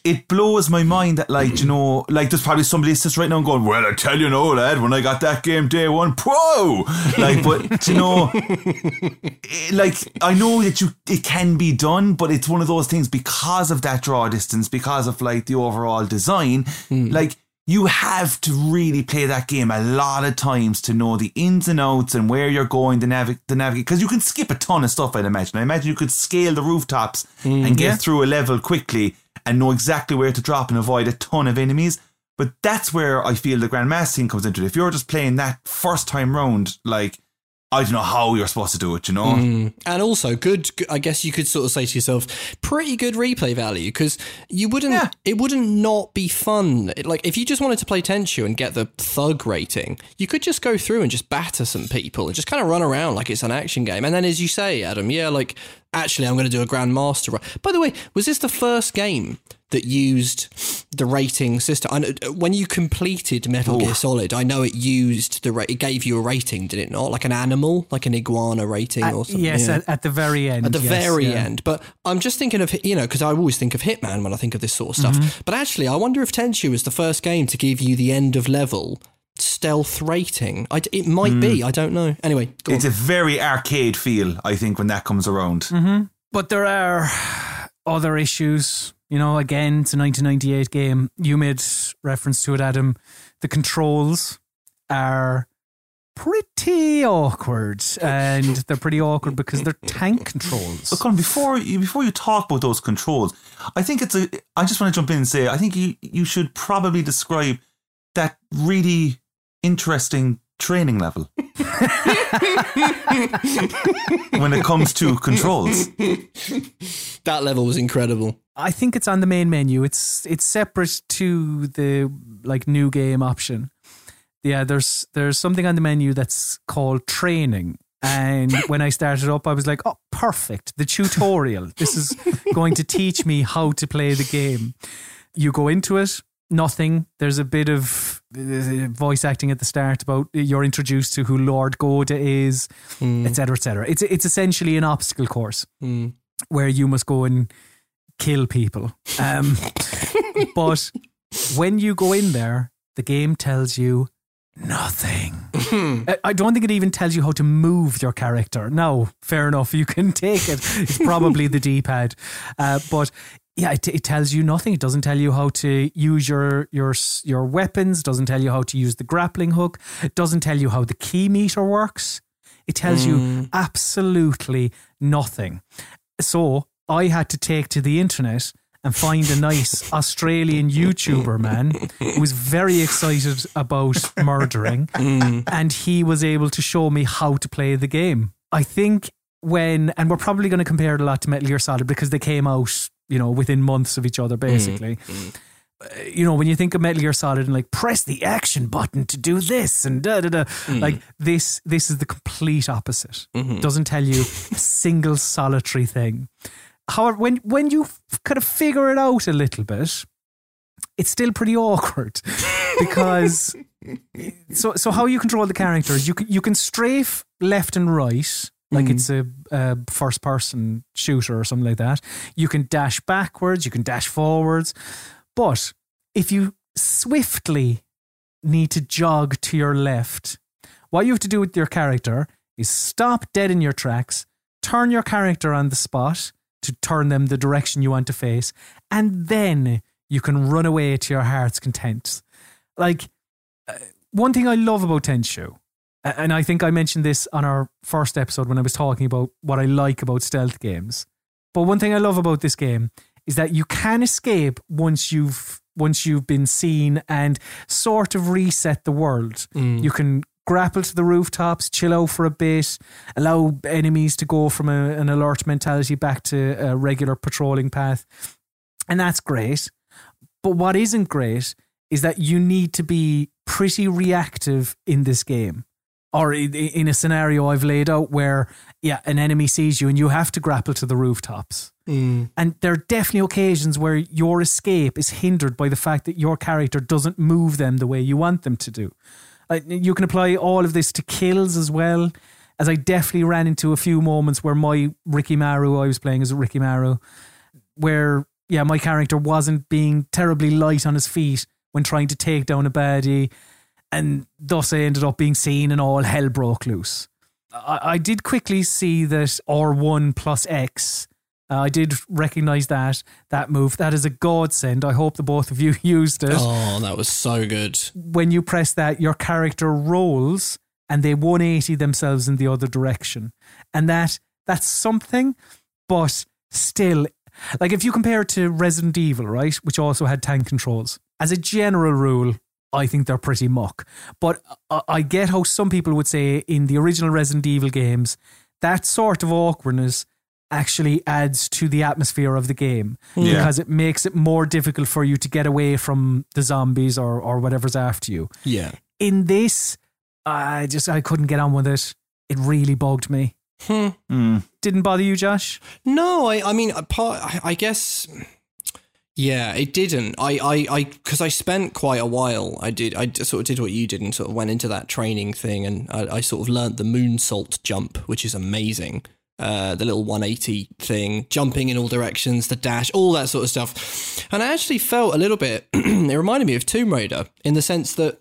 it blows my mind that like you know like there's probably somebody sits right now and going well I tell you no lad when I got that game day one pro like but you know like I know that you it can be done but it's one of those things because of that draw distance because of like the overall design hmm. like you have to really play that game a lot of times to know the ins and outs and where you're going to navigate the navigate because you can skip a ton of stuff I'd imagine. I imagine you could scale the rooftops hmm, and get Yeah. through a level quickly and know exactly where to drop and avoid a ton of enemies. But that's where I feel the Grandmaster thing comes into it. If you're just playing that first time round like I don't know how you're supposed to do it you know mm. And also, good. I guess you could sort of say to yourself, pretty good replay value because you wouldn't. Yeah. It wouldn't not be fun. It- Like if you just wanted to play Tenchu and get the thug rating, you could just go through and just batter some people and just kind of run around like it's an action game. And then, as you say, Adam, yeah, like actually, I'm going to do a Grandmaster. By the way, was this the first game? That used the rating system. I know, when you completed Metal Gear Solid, I know it used the ra- it gave you a rating, did it not? Like an animal, like an iguana rating or something. yes, yeah at, at the very end. at the yes, very yeah. end. But I'm just thinking of you know because I always think of Hitman when I think of this sort of stuff. Mm-hmm. But actually, I wonder if Tenchu was the first game to give you the end of level stealth rating. I, it might Mm. be. I don't know. Anyway, go it's on. a very arcade feel I think when that comes around But there are other issues. You know, again, it's a 1998 game. You made reference to it, Adam. The controls are pretty awkward, and they're pretty awkward because they're tank controls. But Colm, before you before you talk about those controls, I think it's a. I just want to jump in and say I think you you should probably describe that really interesting training level when it comes to controls. that level was incredible. I think it's on the main menu. It's it's separate to the like new game option. Yeah, there's there's something on the menu that's called training. And when I started up, I was like, "Oh, perfect! The tutorial. This is going to teach me how to play the game." You go into it, nothing. There's a bit of voice acting at the start about you're introduced to who Lord Goda is, etc., etc. It's it's essentially an obstacle course Mm. where you must go and kill people. Um, but when you go in there, the game tells you nothing. I- I don't think it even tells you how to move your character. No, fair enough. You can take it. It's probably the D pad. Uh, but yeah, it, it tells you nothing. It doesn't tell you how to use your your your weapons. Doesn't tell you how to use the grappling hook. It doesn't tell you how the ki meter works. It tells you hmm. absolutely nothing. So I had to take to the internet and find a nice Australian YouTuber man who was very excited about murdering, hmm. and he was able to show me how to play the game. I think when, and we're probably going to compare it a lot to Metal Gear Solid because they came out, you know, within months of each other, mm-hmm. basically. Mm-hmm. Uh, You know, when you think of Metal Gear Solid and like press the action button to do this and da da da, mm. like this, this is the complete opposite. Mm-hmm. Doesn't tell you a single solitary thing. However, when when you kind of figure it out a little bit, it's still pretty awkward because so so how you control the characters you can you can strafe left and right like it's a, a first person shooter or something like that. You can dash backwards you can dash forwards but if you swiftly need to jog to your left what you have to do with your character is stop dead in your tracks turn your character on the spot to turn them the direction you want to face and then you can run away to your heart's content. Like uh, one thing I love about Tenchu, and I think I mentioned this on our first episode when I was talking about what I like about stealth games. But one thing I love about this game is that you can escape once you've once you've been seen and sort of reset the world. Mm. You can grapple to the rooftops, chill out for a bit, allow enemies to go from a, an alert mentality back to a regular patrolling path. And that's great. But what isn't great is that you need to be pretty reactive in this game. Or in a scenario I've laid out where, yeah, an enemy sees you and you have to grapple to the rooftops. And there are definitely occasions where your escape is hindered by the fact that your character doesn't move them the way you want them to do. Uh, you can apply all of this to kills as well. as I definitely ran into a few moments where my Rikimaru, I was playing as Rikimaru, where yeah, my character wasn't being terribly light on his feet when trying to take down a baddie, and thus I ended up being seen and all hell broke loose. I, I did quickly see that R1 plus X. Uh, I did recognize that that move. That is a godsend. I hope the both of you used it. Oh, that was so good. When you press that, your character rolls and they 180 themselves in the other direction, and that that's something. But still, like if you compare it to Resident Evil, right, which also had tank controls, as a general rule, I think they're pretty muck. But I- I get how some people would say in the original Resident Evil games, that sort of awkwardness actually adds to the atmosphere of the game Yeah. because it makes it more difficult for you to get away from the zombies or, or whatever's after you. Yeah. In this, I just I couldn't get on with it. It really bugged me. Hmm. Mm. Didn't bother you, Josh? No, I, I mean, a part, I, I guess, yeah, it didn't. I, I, I, because I spent quite a while. I did, I sort of did what you did and sort of went into that training thing, and I, I sort of learnt the moonsault jump, which is amazing. Uh, the little 180 thing, jumping in all directions, the dash, all that sort of stuff. And I actually felt a little bit, it reminded me of Tomb Raider in the sense that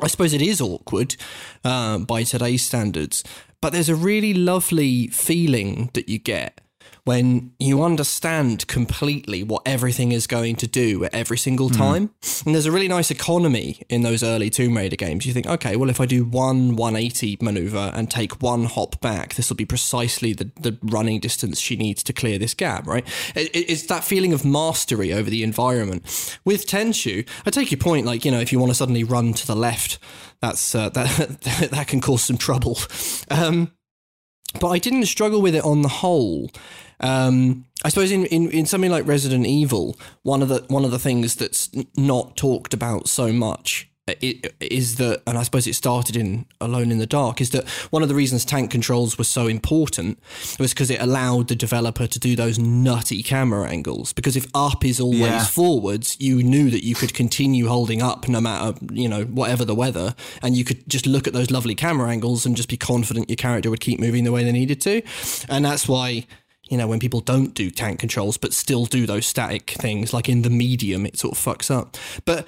I suppose it is awkward uh, by today's standards, but there's a really lovely feeling that you get when you understand completely what everything is going to do at every single time. And there's a really nice economy in those early Tomb Raider games. You think, okay, well, if I do one 180 maneuver and take one hop back, this will be precisely the, the running distance she needs to clear this gap, right? It- it's that feeling of mastery over the environment. With Tenchu, I take your point, like, you know, if you want to suddenly run to the left, that's uh, that that can cause some trouble. Um, but I didn't struggle with it on the whole. Um, I suppose in, in, in something like Resident Evil, one of the one of the things that's not talked about so much is that, and I suppose it started in Alone in the Dark, is that one of the reasons tank controls were so important was because it allowed the developer to do those nutty camera angles. Because if up is always Yeah. forwards, you knew that you could continue holding up no matter, you know, whatever the weather. And you could just look at those lovely camera angles and just be confident your character would keep moving the way they needed to. And that's why, you know, when people don't do tank controls but still do those static things, like in the medium, it sort of fucks up. But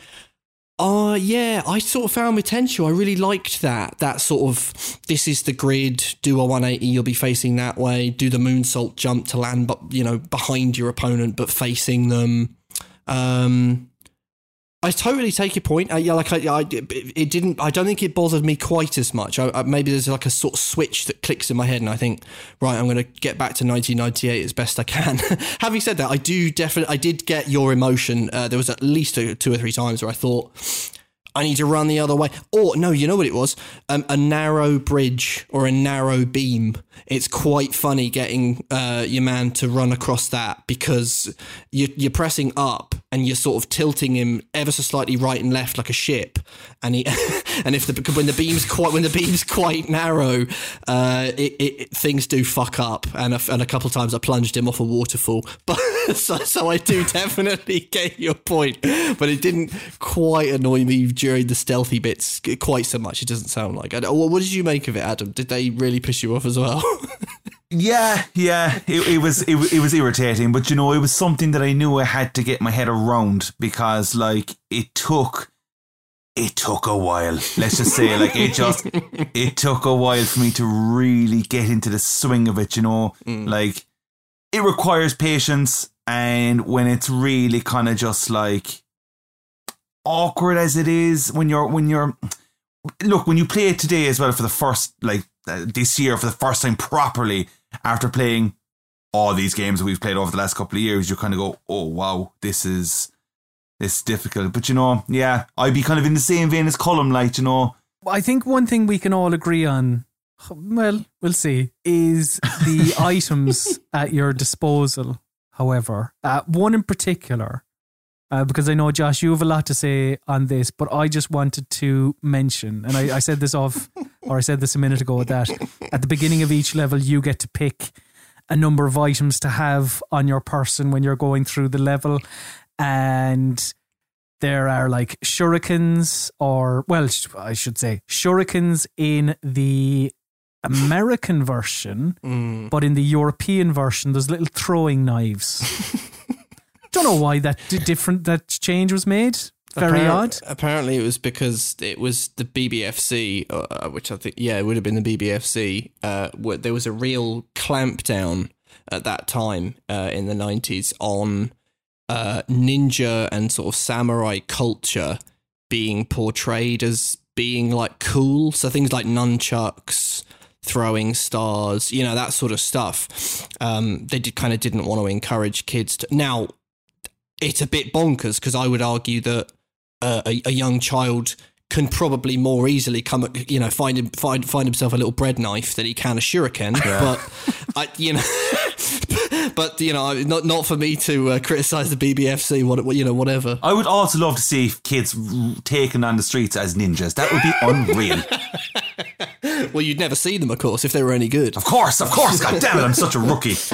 uh yeah, I sort of found with I really liked that. That sort of this is the grid, do a 180, you'll be facing that way, do the moonsault jump to land but you know, behind your opponent but facing them. Um I totally take your point. Uh, yeah, like I, I, it didn't. I don't think it bothered me quite as much. I, I, maybe there's like a sort of switch that clicks in my head, and I think, right, I'm going to get back to 1998 as best I can. Having said that, I do definitely, I did get your emotion. Uh, there was at least two or three times where I thought, I need to run the other way. Or no, you know what it was? Um, a narrow bridge or a narrow beam. It's quite funny getting uh, your man to run across that because you, you're pressing up and you're sort of tilting him ever so slightly right and left like a ship. And he, and if the when the beam's quite when the beam's quite narrow, uh, it, it, things do fuck up. And a, and a couple of times I plunged him off a waterfall. But so, so I do definitely get your point, but it didn't quite annoy me during the stealthy bits quite so much. It doesn't sound like. I uh, What did you make of it, Adam? Did they really piss you off as well? Yeah, yeah, it, it was it, it was irritating, but you know, it was something that I knew I had to get my head around because like it took it took a while. Let's just say like it just it took a while for me to really get into the swing of it, you know? Mm. Like it requires patience and when it's really kind of just like awkward as it is when you're when you're look when you play it today as well for the first like uh, this year for the first time properly after playing all these games that we've played over the last couple of years you kind of go oh wow this is this is difficult but you know yeah I'd be kind of in the same vein as Colm like you know I think one thing we can all agree on, well, we'll see, is the items at your disposal. However, uh, one in particular, uh, because I know Josh, you have a lot to say on this, but I just wanted to mention, and I, I said this off, or I said this a minute ago, that at the beginning of each level, you get to pick a number of items to have on your person when you're going through the level, and there are like shurikens or well sh- i should say shurikens in the American version, Mm. but in the European version, there's little throwing knives. Don't know why that different that change was made. Very odd. Apparently, it was because it was the BBFC, uh, which I think, yeah, it would have been the BBFC. Uh, where there was a real clampdown at that time uh, in the 90s on uh, ninja and sort of samurai culture being portrayed as being like cool. So things like nunchucks, throwing stars, you know, that sort of stuff. Um, they did, kind of didn't want to encourage kids to. Now, it's a bit bonkers because I would argue that uh, a, a young child can probably more easily come, at- you know, find him, find find himself a little bread knife than he can a shuriken. But I, you know, but you know, not not for me to uh, criticize the BBFC, what what- you know, whatever. I would also love to see kids taken on the streets as ninjas. That would be unreal. Well, you'd never see them, of course, if they were any good. Of course, of course. God damn it, I'm such a rookie.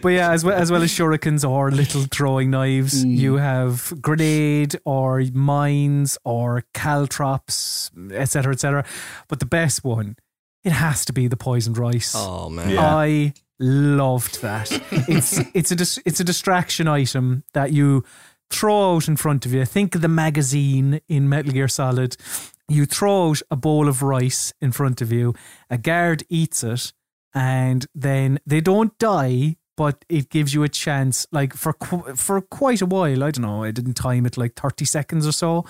But yeah, as well as well as shurikens or little throwing knives, Mm. you have grenade or mines or caltrops, etc., etc. But the best one, it has to be the poisoned rice. Oh man, Yeah. I loved that. It's it's a dis- it's a distraction item that you throw out in front of you. Think of the magazine in Metal Gear Solid. You throw out a bowl of rice in front of you. A guard eats it, and then they don't die. But it gives you a chance, like for qu- for quite a while. I don't know. I didn't time it like thirty seconds or so.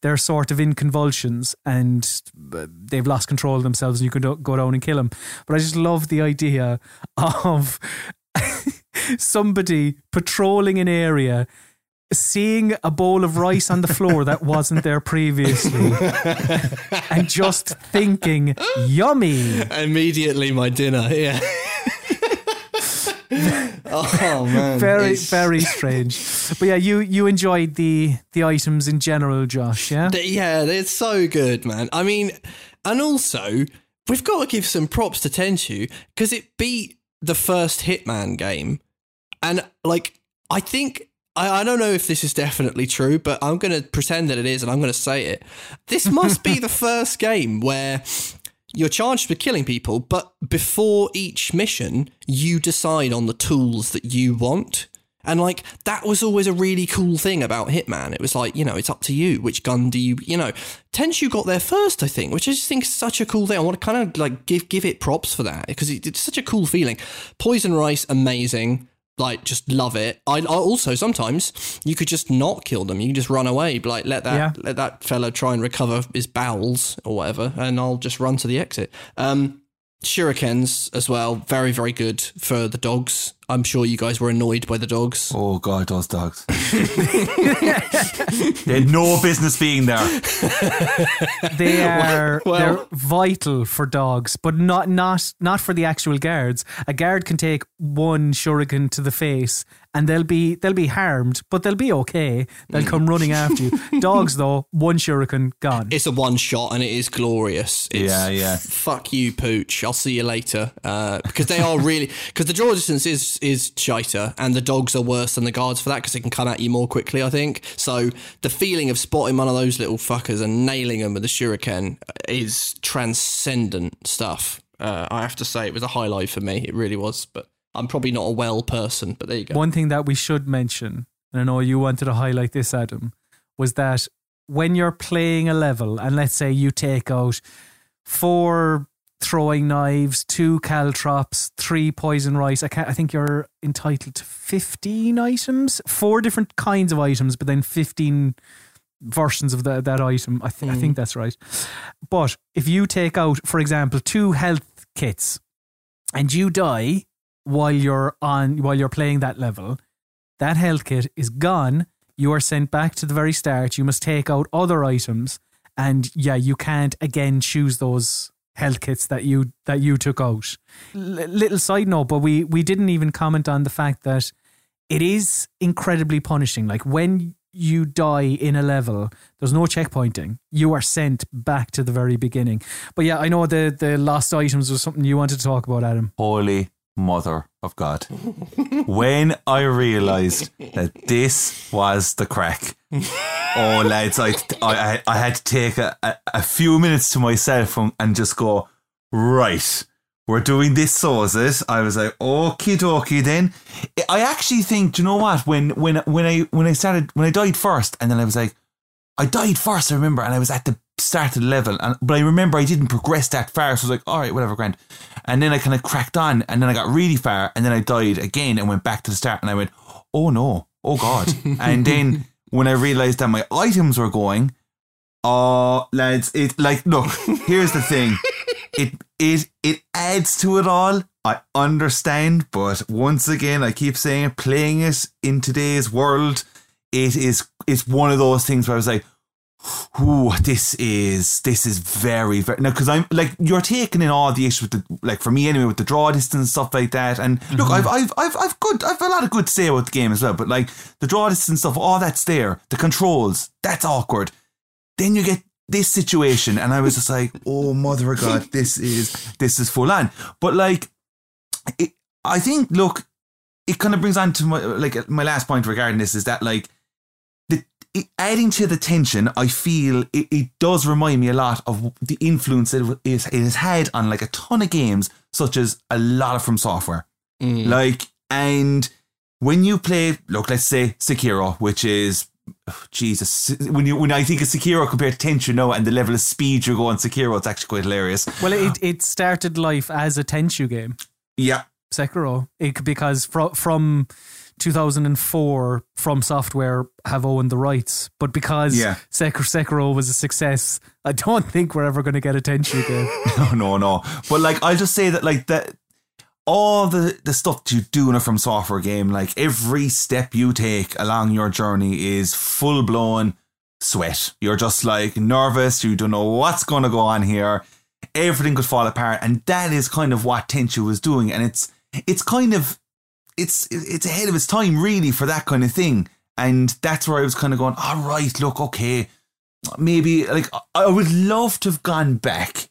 They're sort of in convulsions and uh, they've lost control of themselves. And you can do- go down and kill them. But I just love the idea of somebody patrolling an area, seeing a bowl of rice on the floor that wasn't there previously, and just thinking, yummy. immediately my dinner. Yeah. oh man, Very, It's- very strange. But yeah, you you enjoyed the the items in general, Josh. Yeah. Yeah, it's so good, man. I mean, and also we've got to give some props to Tenchu because it beat the first Hitman game, and like I think. I, I don't know if this is definitely true, but I'm going to pretend that it is and I'm going to say it. This must be the first game where you're charged with killing people, but before each mission, you decide on the tools that you want. And like that was always a really cool thing about Hitman. It was like, you know, it's up to you. Which gun do you, you know, Tenchu got there first, I think, which I just think is such a cool thing. I want to kind of like give give it props for that because it, it's such a cool feeling. Poison Rice, amazing. Like, just love it. I, I also sometimes you could just not kill them. You can just run away, like let that Yeah. let that fella try and recover his bowels or whatever, and I'll just run to the exit. Um, shurikens as well, very very good for the dogs. I'm sure you guys were annoyed by the dogs. Oh God, those dogs. they had no business being there. They are well- they're vital for dogs, but not not not for the actual guards. A guard can take one shuriken to the face and they'll be they'll be harmed, but they'll be okay. They'll come running after you. Dogs though, one shuriken gone. It's a one shot and it is glorious. It's, Yeah, yeah. Fuck you, pooch. I'll see you later. Uh, because they are really because the draw distance is is shiter, and the dogs are worse than the guards for that because they can come at you more quickly. I think so. The feeling of spotting one of those little fuckers and nailing them with a shuriken is transcendent stuff. Uh, I have to say it was a highlight for me. It really was. But I'm probably not a well person. But there you go. One thing that we should mention, and I know you wanted to highlight this, Adam, was that when you're playing a level, and let's say you take out four throwing knives, two caltrops, three poison rice, I, can't, I think you're entitled to 15 items, four different kinds of items, but then 15 versions of that that item. I, th- I think hmm. that's right. But if you take out, for example, two health kits and you die while you're on while you're playing that level, that health kit is gone. You are sent back to the very start. You must take out other items, and yeah, you can't again choose those health kits that you that you took out. L- little side note, but we we didn't even comment on the fact that it is incredibly punishing. Like when you die in a level, there's no checkpointing. You are sent back to the very beginning. But yeah, I know the the lost items was something you wanted to talk about, Adam. Holy mother of God. when I realised that this was the crack, oh lads, I I, I had to take a, a, a few minutes to myself and, and just go right. We're doing this, so is it? I was like, okie dokie. Then I actually think, do you know what? When when when I when I started when I died first, and then I was like, I died first. I remember, and I was at the start of the level, and but I remember I didn't progress that far, so I was like, all right, whatever, grand. And then I kind of cracked on, and then I got really far, and then I died again and went back to the start, and I went, oh no, oh god. and then when I realized that my items were going, oh lads, it like look, here's the thing, it it it adds to it all. I understand, but once again, I keep saying playing it in today's world, it is it's one of those things where I was like, Ooh, this is this is very very no because I'm like you're taking in all the issues with the like for me anyway with the draw distance and stuff like that. And look mm-hmm. I've I've I've I've good I've a lot of good to say about the game as well but like the draw distance stuff all that's there. The controls that's awkward. Then you get this situation and I was just like oh mother of God this is this is full on. But like it, I think look it kind of brings on to my like my last point regarding this is that like it, adding to the tension, I feel it, it does remind me a lot of the influence it, it, it has had on like a ton of games, such as a lot of From Software. Mm. Like, and when you play, look, let's say Sekiro, which is oh, Jesus, when you when I think of Sekiro compared to Tenchu now and the level of speed you go on Sekiro, it's actually quite hilarious. Well, it, it started life as a Tenchu game, Yeah, Sekiro, it, because from from 2004, From Software have owned the rights, but because Yeah. Sekiro, Sekiro was a success, I don't think we're ever going to get a Tenchu game. no, no, no. But like, I'll just say that like that. All the, the stuff you do in a From Software game, like every step you take along your journey is full blown sweat. You're just like nervous, you don't know what's gonna go on here. Everything could fall apart. And that is kind of what Tenchu was doing. And it's it's kind of it's it's ahead of its time really for that kind of thing. And that's where I was kind of going, all right, look, okay. Maybe like I- would love to have gone back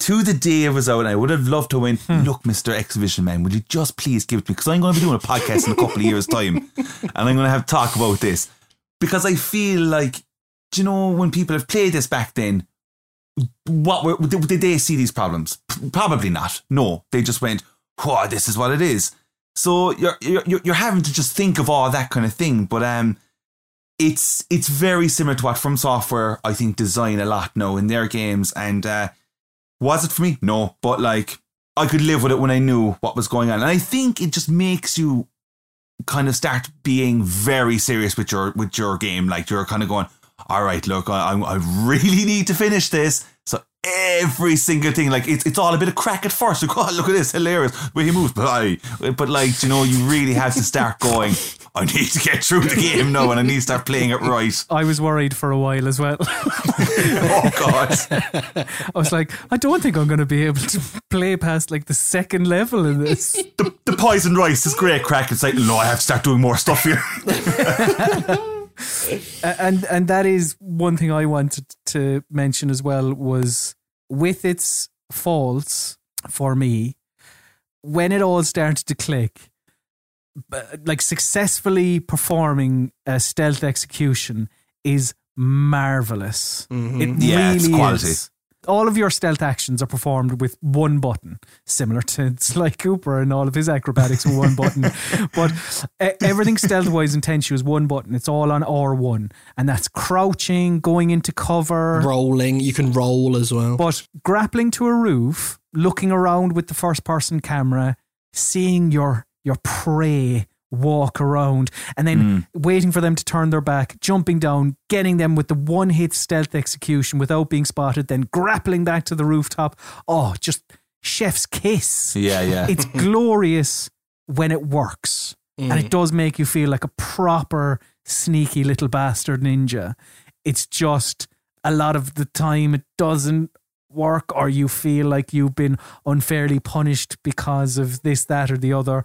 to the day it was out, and I would have loved to win. Hmm. Look, Mister Exhibition Man, would you just please give it to me? Because I'm going to be doing a podcast in a couple of years' time, and I'm going to have to talk about this because I feel like, do you know, when people have played this back then, what were, did they see these problems? Probably not. No, they just went, "Whoa, this is what it is." So you're you're you're having to just think of all that kind of thing, but um, it's it's very similar to what From Software I think design a lot now in their games. And uh, was it for me? No, but like I could live with it when I knew what was going on, and I think it just makes you kind of start being very serious with your with your game. Like you're kind of going, all right, look, I I I really need to finish this. So every single thing, like it's it's all a bit of crack at first. Like, oh, look at this, hilarious. But he moves, but I, but like you know, you really have to start going. I need to get through the game now, and I need to start playing it right. I was worried for a while as well. Oh God, I was like, I don't think I'm going to be able to play past like the second level in this. the, the poison rice is great crack. It's like no, I have to start doing more stuff here. And and that is one thing I wanted to mention as well was with its faults for me when it all started to click like successfully performing a stealth execution is marvelous. Mm-hmm. It Yeah, it's really quality. is all of your stealth actions are performed with one button, similar to Sly Cooper and all of his acrobatics with one button. But everything stealth wise in Tenchu is one button. It's all on R1. And that's crouching, going into cover. Rolling, you can roll as well. But grappling to a roof, looking around with the first person camera, seeing your your prey walk around, and then hmm. waiting for them to turn their back, jumping down, getting them with the one hit stealth execution without being spotted, then grappling back to the rooftop. Oh, just chef's kiss. Yeah, yeah. It's glorious when it works. And it does make you feel like a proper sneaky little bastard ninja. It's just a lot of the time it doesn't work or you feel like you've been unfairly punished because of this, that, or the other.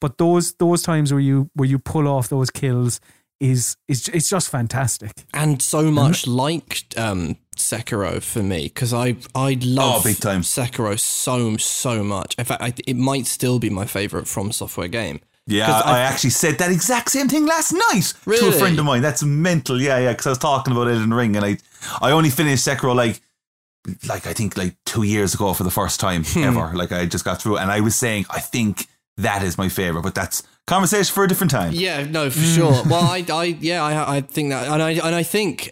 But those those times where you where you pull off those kills is is it's just fantastic. and so much like um, Sekiro for me because I I love Oh, big time. Sekiro so so much. In fact, I, it might still be my favorite From Software game. Yeah, I, I actually said that exact same thing last night to a friend of mine. That's mental. Yeah, yeah. Because I was talking about Elden Ring, and I, I only finished Sekiro like, like I think like two years ago for the first time Hmm. ever. Like I just got through, and I was saying I think that is my favorite, but that's conversation for a different time. Yeah, no, for sure. Mm. Well, I, I, yeah, I, I think that, and I, and I think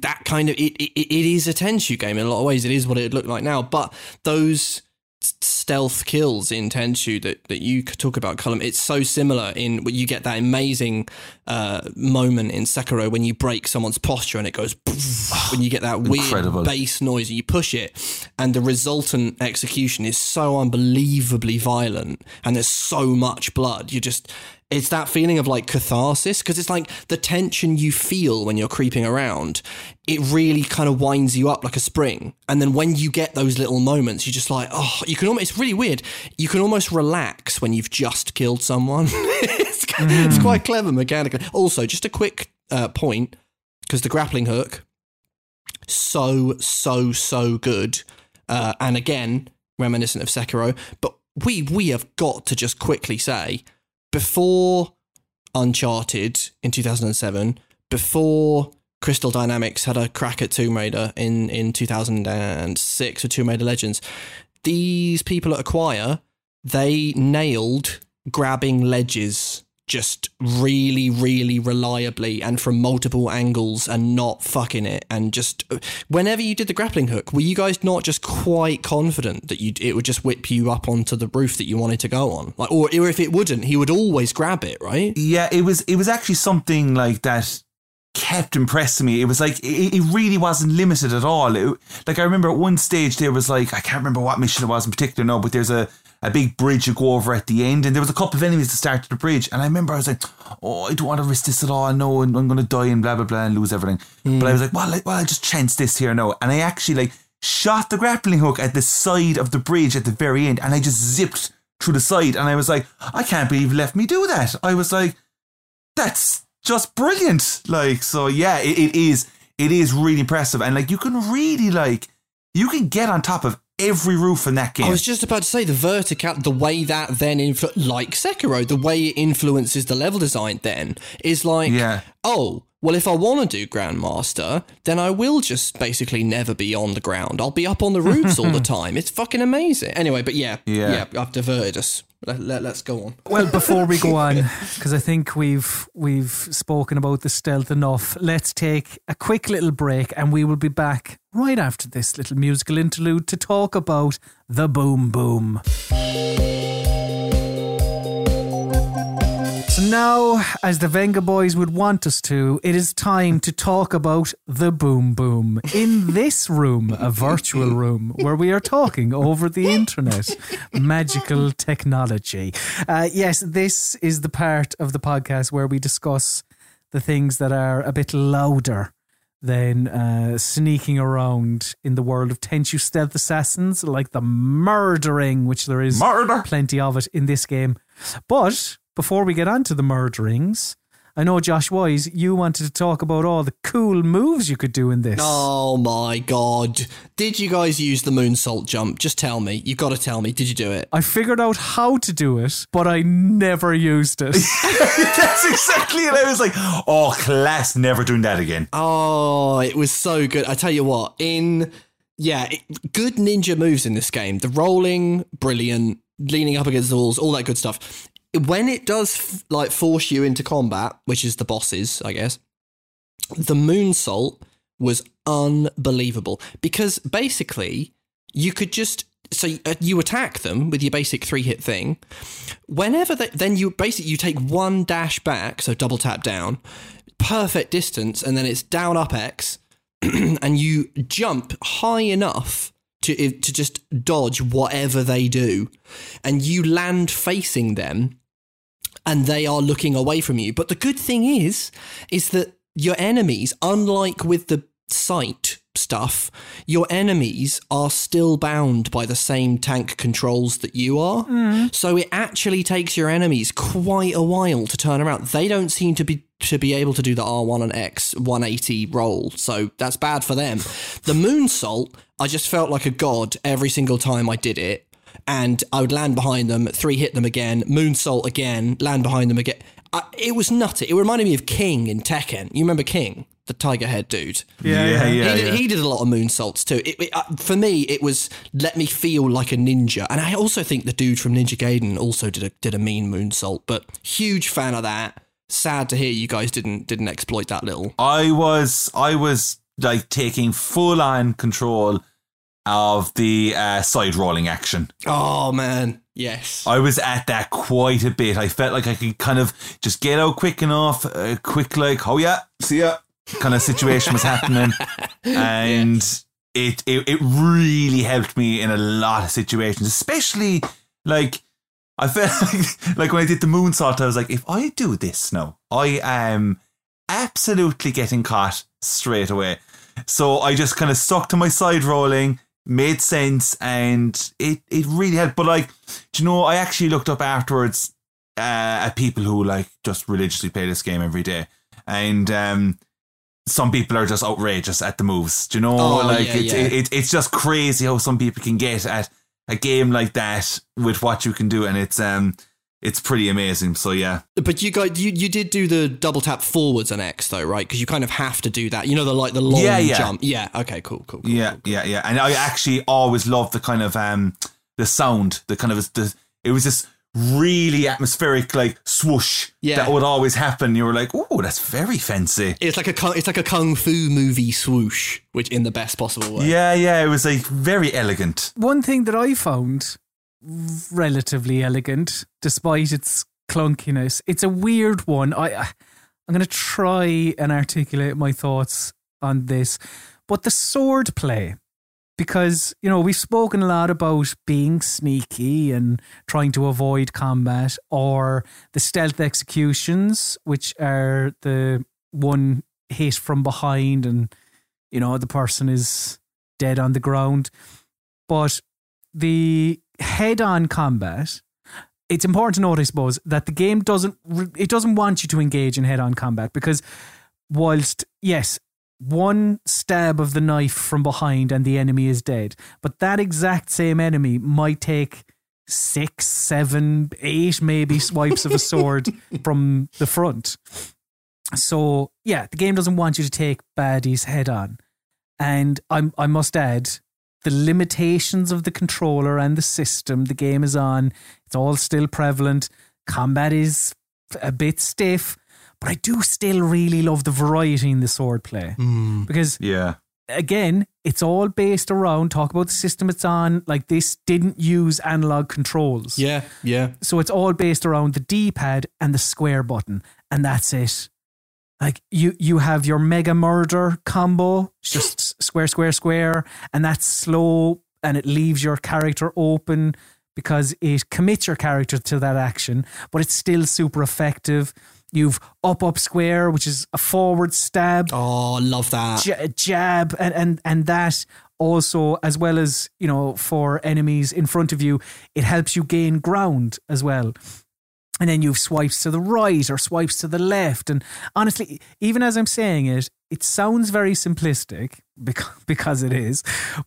that kind of it, it, it is a Tenchu game in a lot of ways. It is what it looked like now, but those stealth kills in Tenchu that, that you talk about, Colm, it's so similar in what you get that amazing uh, moment in Sekiro when you break someone's posture and it goes when you get that weird Incredible. bass noise and you push it and the resultant execution is so unbelievably violent and there's so much blood you just it's that feeling of like catharsis because it's like the tension you feel when you're creeping around it really kind of winds you up like a spring. And then when you get those little moments you're just like oh you can almost it's really weird. You can almost relax when you've just killed someone. It's, it's quite clever mechanically. Also just a quick uh, point because the grappling hook so so so good. Uh, and again reminiscent of Sekiro but we we have got to just quickly say before Uncharted in 2007 before Crystal Dynamics had a crack at Tomb Raider in in 2006 with Tomb Raider Legends these people at Acquire they nailed grabbing ledges just really, really reliably and from multiple angles and not fucking it. And just uh, whenever you did the grappling hook, were you guys not just quite confident that you it would just whip you up onto the roof that you wanted to go on? Like, or, or if it wouldn't, he would always grab it, right? Yeah, it was it was actually something like that kept impressing me. It was like it, it really wasn't limited at all. It- like I remember at one stage there was like I can't remember what mission it was in particular now, but there's a a big bridge you go over at the end, and there was a couple of enemies that started the bridge, and I remember I was like, oh, I don't want to risk this at all. No, and I'm going to die and blah blah blah and lose everything. But I mm. was like, well, like, well, I'll just chance this here now, and I actually like shot the grappling hook at the side of the bridge at the very end, and I just zipped through the side, and I was like, I can't believe you left me do that. I was like that's just brilliant. Like, so yeah, it, it is, it is really impressive. And like, you can really like, you can get on top of every roof in that game. I was just about to say the vertical, the way that then influ- like Sekiro, the way it influences the level design then is like, Yeah. oh, well, if I want to do Grandmaster, then I will just basically never be on the ground. I'll be up on the roofs all the time. It's fucking amazing. Anyway, but yeah, Yeah. yeah, I've diverted us. Let, let, let's go on. Well, before we go on, because I think we've we've spoken about the stealth enough, let's take a quick little break, and we will be back right after this little musical interlude to talk about the boom boom. Now, as the Vengaboys would want us to, it is time to talk about the boom boom in this room, a virtual room where we are talking over the internet. Magical technology. Uh, yes, this is the part of the podcast where we discuss the things that are a bit louder than uh, sneaking around in the world of Tenchu stealth assassins, like the murdering, which there is Murder. plenty of it in this game. But before we get on to the murderings, I know Josh Wise, you wanted to talk about all the cool moves you could do in this. Oh my god. Did you guys use the moonsault jump? Just tell me. You've got to tell me. Did you do it? I figured out how to do it, but I never used it. That's exactly it. I was like, oh, class, never doing that again. Oh, it was so good. I tell you what, in yeah, it, good ninja moves in this game. The rolling, brilliant, leaning up against the walls, all that good stuff. When it does like force you into combat, which is the bosses, I guess, the moonsault was unbelievable because basically you could just so uh, you attack them with your basic three hit thing. Whenever they, then you basically you take one dash back, so double tap down, perfect distance, and then it's down up X, and you jump high enough to to just dodge whatever they do, and you land facing them, and they are looking away from you. But the good thing is, is that your enemies, unlike with the sight stuff, your enemies are still bound by the same tank controls that you are. Mm. So it actually takes your enemies quite a while to turn around. They don't seem to be to be able to do the R1 and X 180 roll. So that's bad for them. The moonsault, I just felt like a god every single time I did it. And I would land behind them, three hit them again, moonsault again, land behind them again. I, it was nutty. It reminded me of King in Tekken. You remember King, the tiger head dude? Yeah, yeah, he, yeah. did, he did a lot of moonsaults too. It, it, uh, for me, it was let me feel like a ninja, and I also think the dude from Ninja Gaiden also did a did a mean moonsault. But huge fan of that. Sad to hear you guys didn't didn't exploit that little. I was I was like taking full on control of the uh, side rolling action. Oh man, yes. I was at that quite a bit. I felt like I could kind of just get out quick enough, uh, quick like, oh yeah, see ya, kind of situation was happening, and it, it it really helped me in a lot of situations, especially like. I felt like, like when I did the moonsault, I was like, if I do this now, I am absolutely getting caught straight away. So I just kind of stuck to my side rolling, made sense, and it, it really helped. But like, do you know, I actually looked up afterwards uh, at people who like just religiously play this game every day, and um, some people are just outrageous at the moves. Do you know, Oh, like yeah, it's yeah. It, it, it's just crazy how some people can get at a game like that with what you can do, and it's um, it's pretty amazing. So yeah, But you guys, you, you did do the double tap forwards on X though, right? Because you kind of have to do that. You know the like the long Yeah, yeah. jump. Yeah. Okay. Cool. Cool. cool Yeah, cool, cool. yeah, yeah. And I actually always loved the kind of um the sound, the kind of the it was this really atmospheric like swoosh Yeah. that would always happen. You were like, oh, that's very fancy. It's like a kung- it's like a kung fu movie swoosh, which in the best possible way. Yeah, yeah. It was like very elegant. One thing that I found relatively elegant, despite its clunkiness, it's a weird one. I, I'm going to try and articulate my thoughts on this, but the sword play, because you know we've spoken a lot about being sneaky and trying to avoid combat, or the stealth executions, which are the one hit from behind and you know the person is dead on the ground, but the head-on combat it's important to note i suppose that the game doesn't it doesn't want you to engage in head-on combat because whilst yes one stab of the knife from behind and the enemy is dead but that exact same enemy might take six seven eight maybe swipes of a sword from the front. So yeah the game doesn't want you to take baddies head on. And I, I must add the limitations of the controller and the system the game is on. It's all still prevalent. Combat is a bit stiff, but I do still really love the variety in the sword play mm. because Yeah. again, it's all based around talk about the system it's on. Like this didn't use analog controls. Yeah. Yeah. So it's all based around the D pad and the square button, and that's it. Like you, you have your mega murder combo, it's just square, square, square, and that's slow, and it leaves your character open because it commits your character to that action, but it's still super effective. You've up, up, square, which is a forward stab Oh, I love that. ja- jab and, and and that also as well as you know for enemies in front of you it helps you gain ground as well and then you've swipes to the right or swipes to the left. And honestly even as i'm saying it it sounds very simplistic because, because it is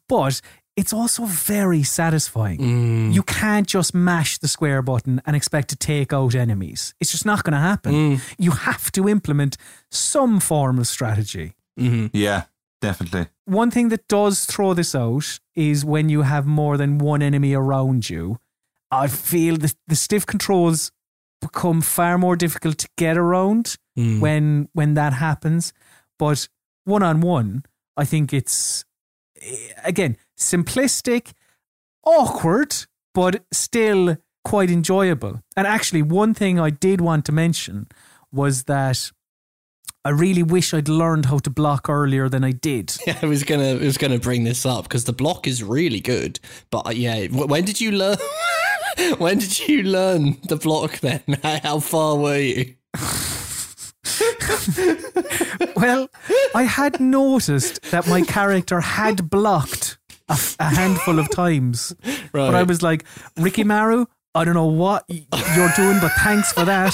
but it's also very satisfying. Mm. You can't just mash the square button and expect to take out enemies. It's just not going to happen mm. you have to implement some form of strategy. Mm-hmm. Yeah. Definitely. one thing that does throw this out is when you have more than one enemy around you. I feel the, the stiff controls become far more difficult to get around when when that happens. But one on one, I think it's eh, again simplistic, awkward, but still quite enjoyable. And actually, one thing I did want to mention was that I really wish I'd learned how to block earlier than I did. Yeah, I was gonna I was gonna bring this up because the block is really good. But uh, yeah, w- when did you learn? when did you learn the block? Then how far were you? Well, I had noticed that my character had blocked a, handful of times. Right. But I was like, Rikimaru, I don't know what y- you're doing, but thanks for that.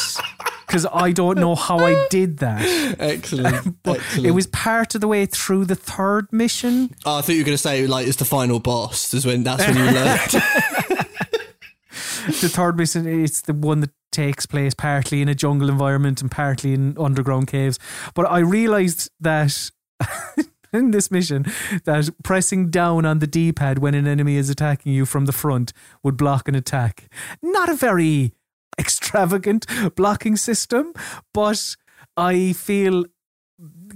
Because I don't know how I did that. Excellent. Excellent. It was part of the way through the third mission. Oh, I thought you were going to say like it's the final boss. Is when that's when you learned. The third mission it's the one that takes place partly in a jungle environment and partly in underground caves. But I realized that in this mission that pressing down on the D-pad when an enemy is attacking you from the front would block an attack. Not a very extravagant blocking system, but I feel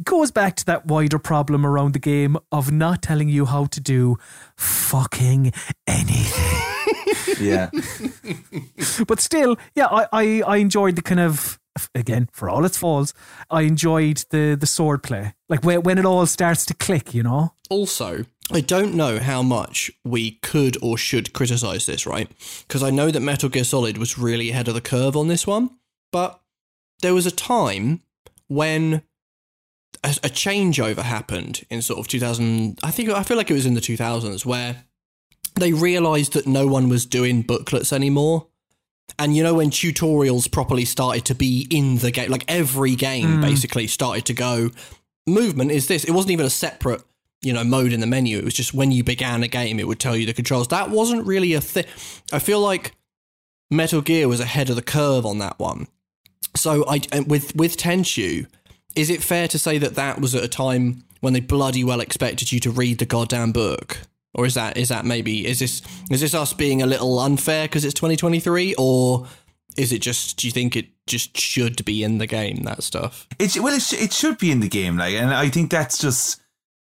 goes back to that wider problem around the game of not telling you how to do fucking anything. Yeah. But still, yeah, I, I, I enjoyed the kind of again for all its faults, I enjoyed the the sword play. Like when when it all starts to click, you know. Also, I don't know how much we could or should criticize this, right? Because I know that Metal Gear Solid was really ahead of the curve on this one, but there was a time when a, a changeover happened in sort of 2000. I think I feel like it was in the 2000s where they realized that no one was doing booklets anymore. And you know when tutorials properly started to be in the game, like every game hmm. basically started to go. Movement is this. It wasn't even a separate, you know, mode in the menu. It was just when you began a game, it would tell you the controls. That wasn't really a thing. I feel like Metal Gear was ahead of the curve on that one. So I with with Tenchu, is it fair to say that that was at a time when they bloody well expected you to read the goddamn book? Or is that is that maybe is this is this us being a little unfair because it's 2023 or is it just do you think it just should be in the game that stuff? It's well, it, sh- it should be in the game, like, and I think that's just.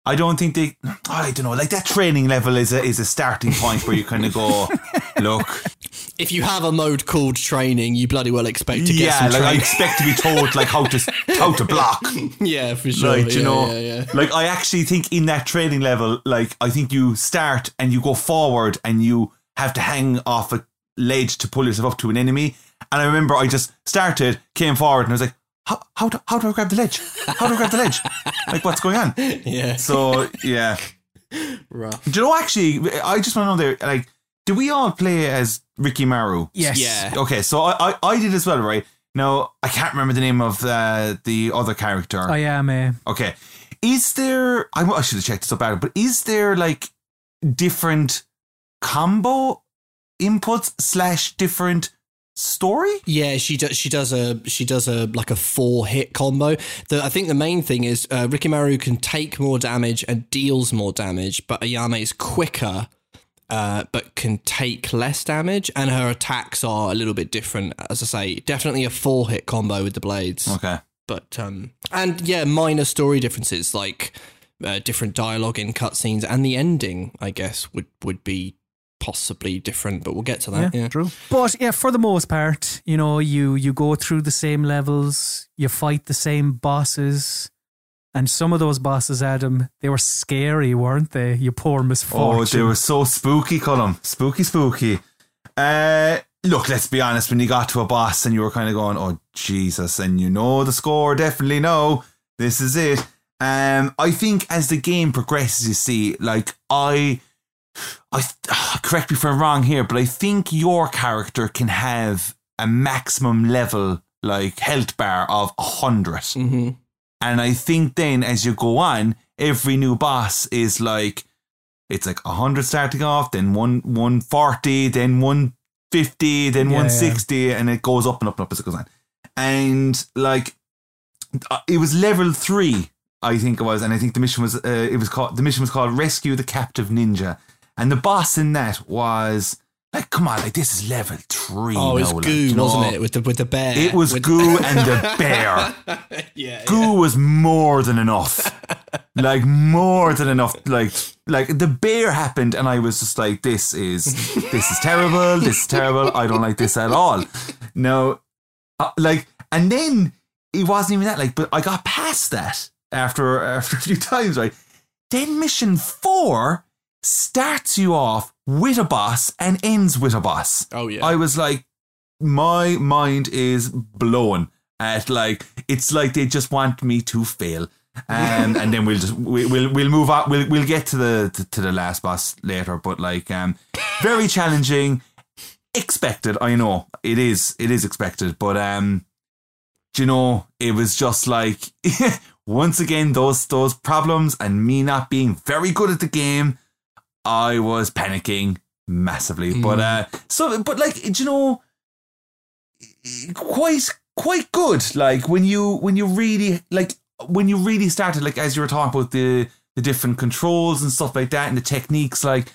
I don't think they. I don't know. Like that training level is a is a starting point where you kind of go, look, If you have a mode called training, you bloody well expect to get yeah, like I expect to be told like how to how to block. yeah, for sure. Like, you yeah, know, yeah, yeah. like I actually think in that training level, like I think you start and you go forward and you have to hang off a ledge to pull yourself up to an enemy. And I remember I just started, came forward, and I was like, how how do, how do I grab the ledge? How do I grab the ledge? Like what's going on? Yeah. So yeah, Rough. do you know? Actually, I just want to know there, like, do we all play as Rikimaru? Yes. Yeah. Okay, so I, I, I did as well, right? Now I can't remember the name of uh, the other character. I am a Okay. Is there, I, I should have checked this up out, but is there like different combo inputs slash different story? Yeah, she does. She does a she does a like a four hit combo. The, I think the main thing is uh, Rikimaru can take more damage and deals more damage, but Ayame is quicker, uh, but can take less damage, and her attacks are a little bit different. As I say, definitely a four hit combo with the blades, Okay. but um, and yeah, minor story differences like uh, different dialogue in cutscenes, and the ending, I guess, would would be possibly different, but we'll get to that. Yeah, true. But yeah, for the most part, you know, you you go through the same levels, you fight the same bosses, and some of those bosses, Adam, they were scary, weren't they? You poor misfortune. Oh, they were so spooky, Colm. Spooky, spooky. Uh, look, let's be honest. When you got to a boss and you were kind of going, "Oh Jesus," and you know the score, definitely know this is it. Um, I think as the game progresses, you see, like I, I correct me if I'm wrong here, but I think your character can have a maximum level like health bar of a hundred. hmm And I think then as you go on, every new boss is like it's like hundred starting off, then one one forty, then one fifty, then Yeah, one sixty, and it goes up and up and up as it goes on. And like uh, it was level three, I think it was, and I think the mission was uh, it was called the mission was called Rescue the Captive Ninja, and the boss in that was like, come on, like this is level three. Oh, now, like, goo, you know? wasn't it? With the with the bear. It was With- goo and the bear. yeah. goo was more than enough. like more than enough. Like like the bear happened and I was just like, this is this is terrible, this is terrible, I don't like this at all. No uh, like and then it wasn't even that like but I got past that after after a few times, right? Then mission four starts you off with a boss and ends with a boss. Oh yeah. I was like, my mind is blown at like it's like they just want me to fail. Um, and then we'll just we, we'll we'll move on. We'll we'll get to the to, to the last boss later. But like, um, very challenging. Expected, I know it is. It is expected, but um, do you know, it was just like once again those those problems and me not being very good at the game. I was panicking massively, but uh, so but like do you know, quite quite good. Like when you when you really like when you really started like as you were talking about the the different controls and stuff like that and the techniques, like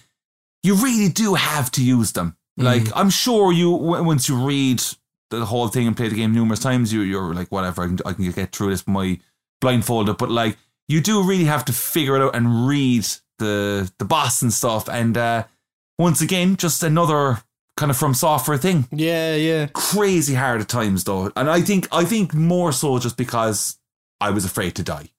you really do have to use them. Like I'm sure you once you read the whole thing and play the game numerous times, you you're like whatever I can, I can get through this my blindfolded. But like you do really have to figure it out and read the the boss and stuff. And uh, once again, just another kind of From Software thing. Yeah, yeah. Crazy hard at times though, and I think I think more so just because I was afraid to die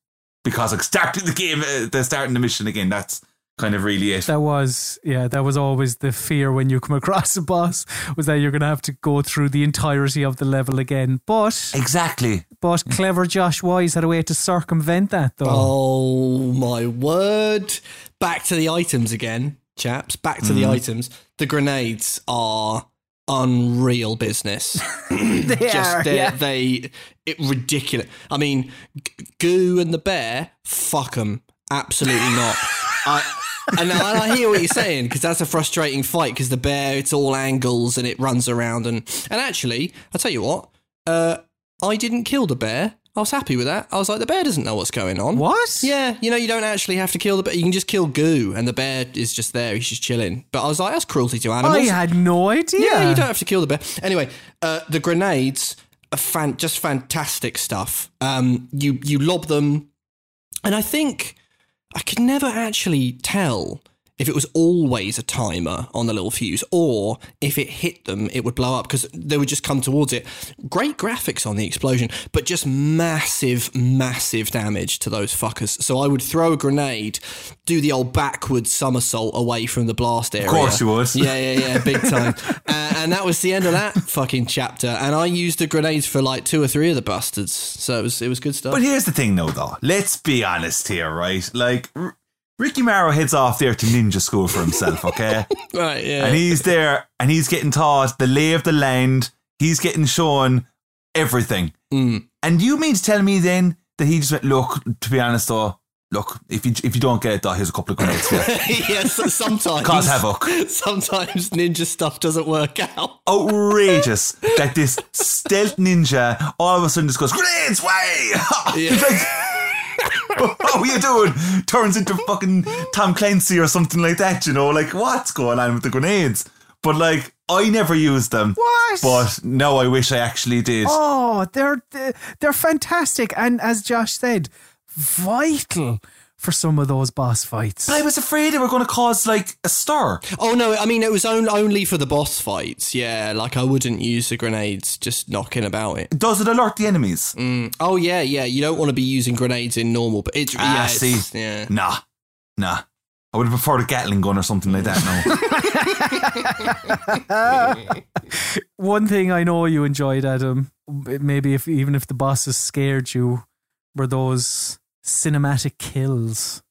because like starting the game, uh, the starting the mission again. That's kind of really it. That was yeah, that was always the fear when you come across a boss was that you're gonna have to go through the entirety of the level again. But Exactly. but clever Josh Wise had a way to circumvent that though. Oh my word. Back to the items again, chaps. Back to the mm-hmm. items. The grenades are unreal business. they Just are, they're, yeah. they it ridiculous. I mean, G- Goo and the bear, fuck them. Absolutely not. I and I, I hear what you're saying because that's a frustrating fight because the bear it's all angles and it runs around and and actually I tell you what, uh, I didn't kill the bear. I was happy with that. I was like, the bear doesn't know what's going on. What? Yeah, you know, you don't actually have to kill the bear. You can just kill Goo, and the bear is just there. He's just chilling. But I was like, that's cruelty to animals. I had no idea. Yeah, you don't have to kill the bear. Anyway, uh, the grenades are fan- just fantastic stuff. Um, you you lob them, and I think I could never actually tell if it was always a timer on the little fuse or if it hit them, it would blow up because they would just come towards it. Great graphics on the explosion, but just massive, massive damage to those fuckers. So I would throw a grenade, do the old backwards somersault away from the blast area. Of course you would. Yeah, yeah, yeah, big time. uh, and that was the end of that fucking chapter. And I used the grenades for like two or three of the bastards. So it was it was good stuff. But here's the thing, though, though. Let's be honest here, right? Like, R- Rikimaru heads off there to ninja school for himself, okay? right, yeah. and he's there and he's getting taught the lay of the land. He's getting shown everything. Mm. And you mean to tell me then that he just went, look, to be honest, though, look, if you if you don't get it, though, here's a couple of grenades yes, sometimes. Cause havoc. Sometimes ninja stuff doesn't work out. Outrageous that this stealth ninja all of a sudden just goes, grenades, way! Like, what are you doing? Turns into fucking Tom Clancy or something like that, you know? Like, what's going on with the grenades? But, like, I never used them. What? But now I wish I actually did. Oh, they're they're fantastic, and as Josh said, vital for some of those boss fights. I was afraid they were going to cause, like, a stir. Oh no, I mean it was on, only for the boss fights. Yeah, like I wouldn't use the grenades just knocking about it. Does it alert the enemies? Oh yeah, yeah. You don't want to be using grenades in normal, but it's Ah, yeah, see. it's, yeah. Nah. Nah. I would have preferred a Gatling gun or something like that No. One thing I know you enjoyed, Adam, maybe if even if the bosses scared you, were those cinematic kills.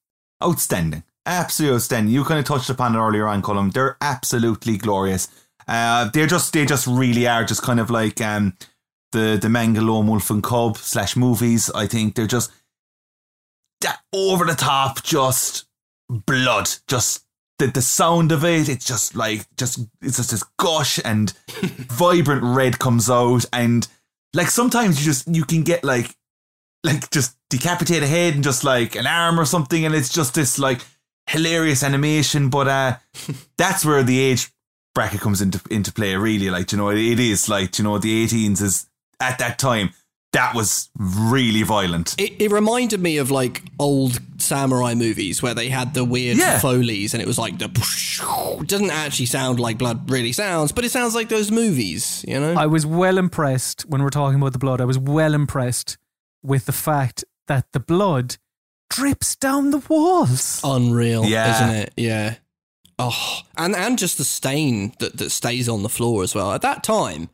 outstanding. Absolutely outstanding. You kind of touched upon it earlier on, Colm. They're absolutely glorious. Uh, they're just they just really are just kind of like um the the manga Lone Wolf and Cub slash movies. I think they're just that over the top, just blood, just the the sound of it. It's just like just it's just this gush and vibrant red comes out, and like sometimes you just you can get like like just decapitate a head and just like an arm or something, and it's just this like hilarious animation. But uh, that's where the age bracket comes into into play. Really, like you know, it, it is like you know the 18s is at that time that was really violent. It, it reminded me of like old samurai movies where they had the weird Yeah. foley's and it was like the it doesn't actually sound like blood really sounds, but it sounds like those movies, you know? I was well impressed when we're talking about the blood. I was well impressed with the fact that the blood drips down the walls. Unreal, Yeah. isn't it? Yeah. Oh, and and just the stain that that stays on the floor as well. At that time,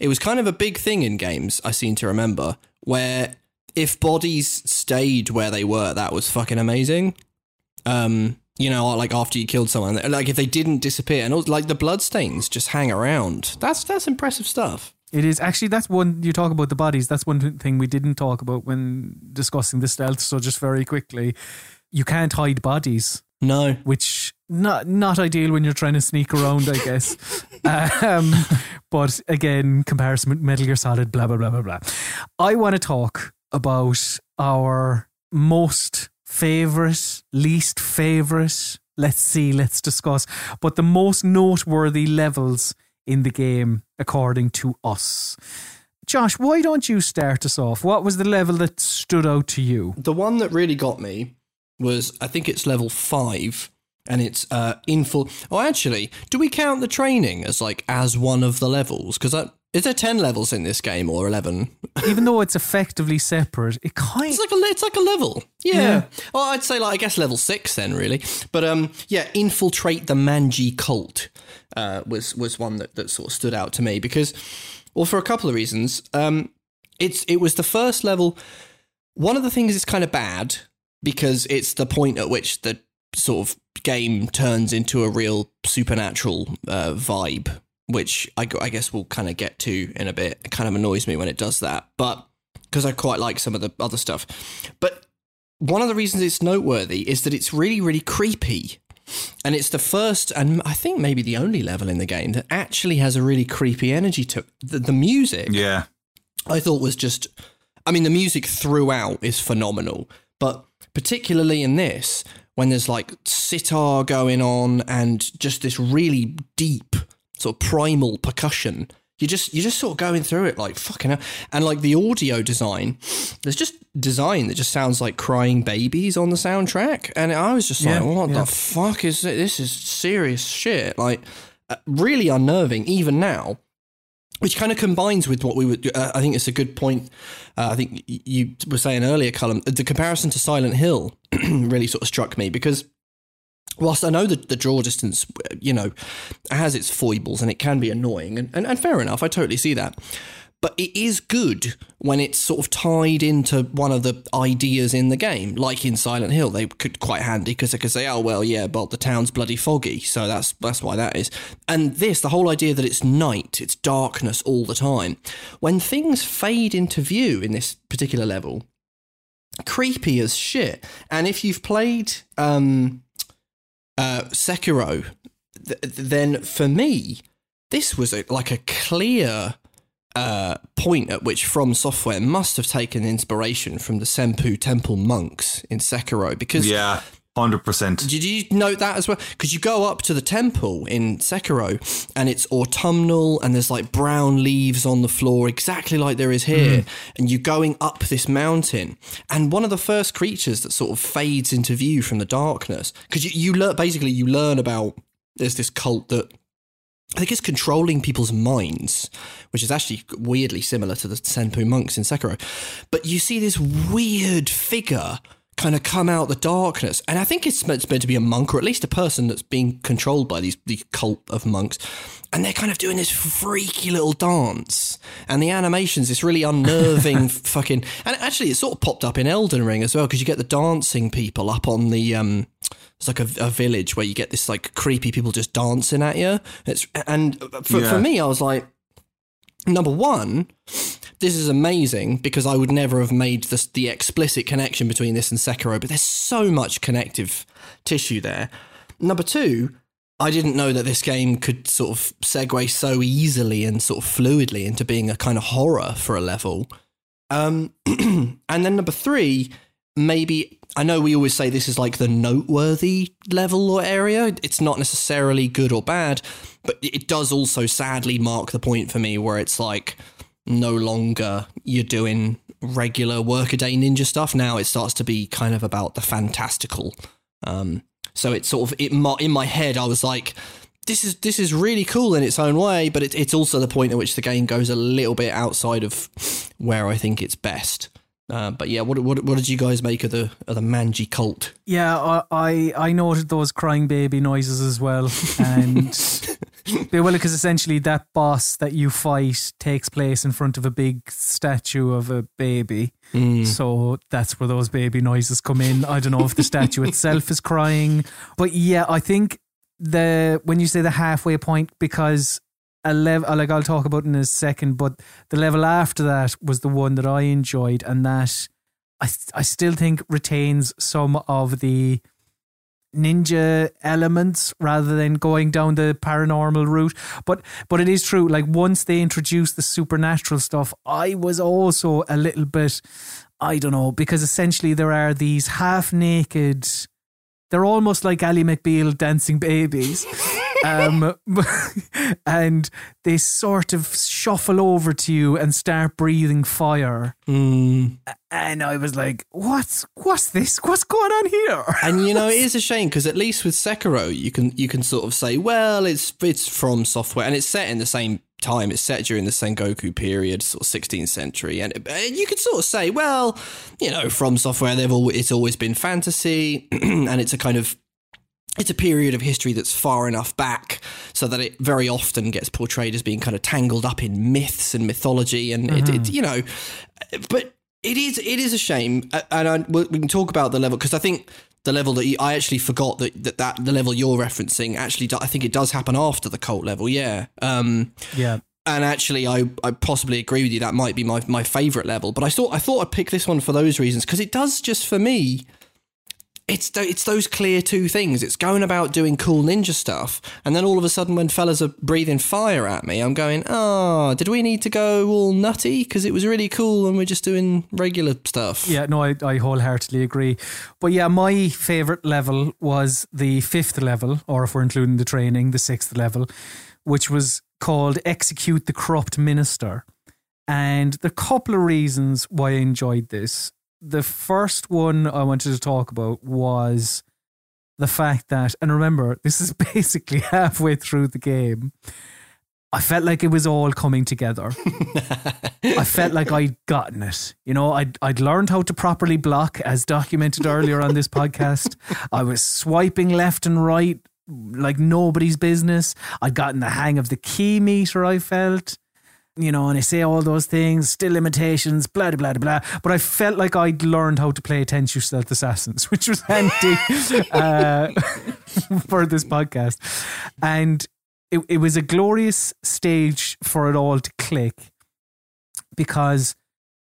it was kind of a big thing in games. I seem to remember where if bodies stayed where they were, that was fucking amazing. Um, you know, like after you killed someone, like if they didn't disappear, and also, like the blood stains just hang around. That's that's impressive stuff. It is actually that's one you talk about the bodies. That's one thing we didn't talk about when discussing the stealth. So just very quickly, you can't hide bodies, No. which not not ideal when you're trying to sneak around, I guess. um, but again, comparison with Metal Gear Solid, blah blah blah blah blah. I want to talk about our most favorite, least favorite. Let's see, let's discuss. But the most noteworthy levels in the game, according to us. Josh, why don't you start us off? What was the level that stood out to you? The one that really got me was I think it's level five, and it's uh, in full. Oh, actually, do we count the training as like as one of the levels? Because is there ten levels in this game or eleven? Even though it's effectively separate, it kind It's like a it's like a level. Yeah. Yeah. Well, I'd say like I guess level six then really. But um yeah, infiltrate the Manji cult uh, was was one that, that sort of stood out to me because well for a couple of reasons. Um it's it was the first level one of the things is kind of bad because it's the point at which the sort of game turns into a real supernatural uh, vibe, which I, I guess we'll kind of get to in a bit. It kind of annoys me when it does that, but because I quite like some of the other stuff. But one of the reasons it's noteworthy is that it's really, really creepy. And it's the first, and I think maybe the only level in the game that actually has a really creepy energy to. The, the music. Yeah. I thought was just I mean the music throughout is phenomenal, but particularly in this when there's like sitar going on and just this really deep sort of primal percussion. You just you're just sort of going through it like fucking hell. And like the audio design, there's just design that just sounds like crying babies on the soundtrack. And I was just Yeah, like, what yeah. the fuck is it? This is serious shit. Like uh, really unnerving even now which kind of combines with what we would. Uh, I think it's a good point. Uh, I think you were saying earlier, Colm. The comparison to Silent Hill really sort of struck me because whilst I know that the draw distance, you know, has its foibles and it can be annoying, and, and, and fair enough, I totally see that. But it is good when it's sort of tied into one of the ideas in the game, like in Silent Hill. They could quite handy because they could say, "Oh well, yeah, but the town's bloody foggy, so that's that's why that is." And this, the whole idea that it's night, it's darkness all the time. When things fade into view in this particular level, creepy as shit. And if you've played um, uh, Sekiro, th- then for me, this was a, like a clear uh, point at which From Software must have taken inspiration from the Senpou Temple monks in Sekiro because Yeah. Hundred percent. did you note that as well? Because you go up to the temple in Sekiro and it's autumnal and there's like brown leaves on the floor, exactly like there is here. Hmm. And you're going up this mountain. And one of the first creatures that sort of fades into view from the darkness, because you, you learn basically, you learn about there's this cult that I think it's controlling people's minds, which is actually weirdly similar to the Senpou monks in Sekiro. But you see this weird figure kind of come out the darkness, and I think it's meant, it's meant to be a monk or at least a person that's being controlled by these the cult of monks, and they're kind of doing this freaky little dance, and the animations this really unnerving fucking, and actually it sort of popped up in Elden Ring as well because you get the dancing people up on the um it's like a, a village where you get this like creepy people just dancing at you. It's and for, Yeah. for me, I was like, number one, this is amazing because I would never have made the explicit connection between this and Sekiro, but there's so much connective tissue there. Number two, I didn't know that this game could sort of segue so easily and sort of fluidly into being a kind of horror for a level. Um, and then number three, maybe I know we always say this is like the noteworthy level or area. It's not necessarily good or bad, but it does also sadly mark the point for me where it's like no longer you're doing regular workaday ninja stuff. Now it starts to be kind of about the fantastical. Um, so it's sort of it in my head. I was like, this is this is really cool in its own way, but it, it's also the point at which the game goes a little bit outside of where I think it's best. Uh, but yeah, what, what what did you guys make of the of the Manji cult? Yeah, I I, I noted those crying baby noises as well, and yeah, well, because essentially that boss that you fight takes place in front of a big statue of a baby, so that's where those baby noises come in. I don't know if the statue itself is crying, but yeah, I think the when you say the halfway point because a level uh, like I'll talk about in a second, but the level after that was the one that I enjoyed, and that I I still think retains some of the ninja elements rather than going down the paranormal route. But but it is true. Like once they introduced the supernatural stuff, I was also a little bit I don't know because essentially there are these half naked. They're almost like Ally McBeal dancing babies. um, and they sort of shuffle over to you and start breathing fire. Mm. And I was like, "What's what's this? What's going on here?" And you know, it is a shame because at least with Sekiro, you can you can sort of say, well, it's it's From Software and it's set in the same time. It's set during the Sengoku period, sort of 16th century, and and you could sort of say, well, you know, From Software, they've all it's always been fantasy, and it's a kind of it's a period of history that's far enough back so that it very often gets portrayed as being kind of tangled up in myths and mythology and it, it mm-hmm. you know but it is it is a shame uh, and I, we we can talk about the level because i think the level that you, i actually forgot that, that that the level you're referencing actually do- i think it does happen after the cult level yeah um Yeah. and actually I, I possibly agree with you that might be my, my favorite level but i thought i thought i'd pick this one for those reasons because it does just for me it's it's those clear two things. It's going about doing cool ninja stuff, and then all of a sudden, when fellas are breathing fire at me, I'm going, "Oh, did we need to go all nutty? Because it was really cool, and we're just doing regular stuff." Yeah, no, I, I wholeheartedly agree. But yeah, my favorite level was the fifth level, or if we're including the training, the sixth level, which was called Execute the Corrupt Minister. And the couple of reasons why I enjoyed this. The first one I wanted to talk about was the fact that, and remember, this is basically halfway through the game. I felt like it was all coming together. I felt like I'd gotten it. You know, I'd I'd learned how to properly block, as documented earlier on this podcast. I was swiping left and right like nobody's business. I'd gotten the hang of the ki meter. I felt, you know, and I say all those things, still limitations, blah blah blah blah. But I felt like I'd learned how to play Tenchu Stealth Assassins, which was handy uh, for this podcast, and it, it was a glorious stage for it all to click because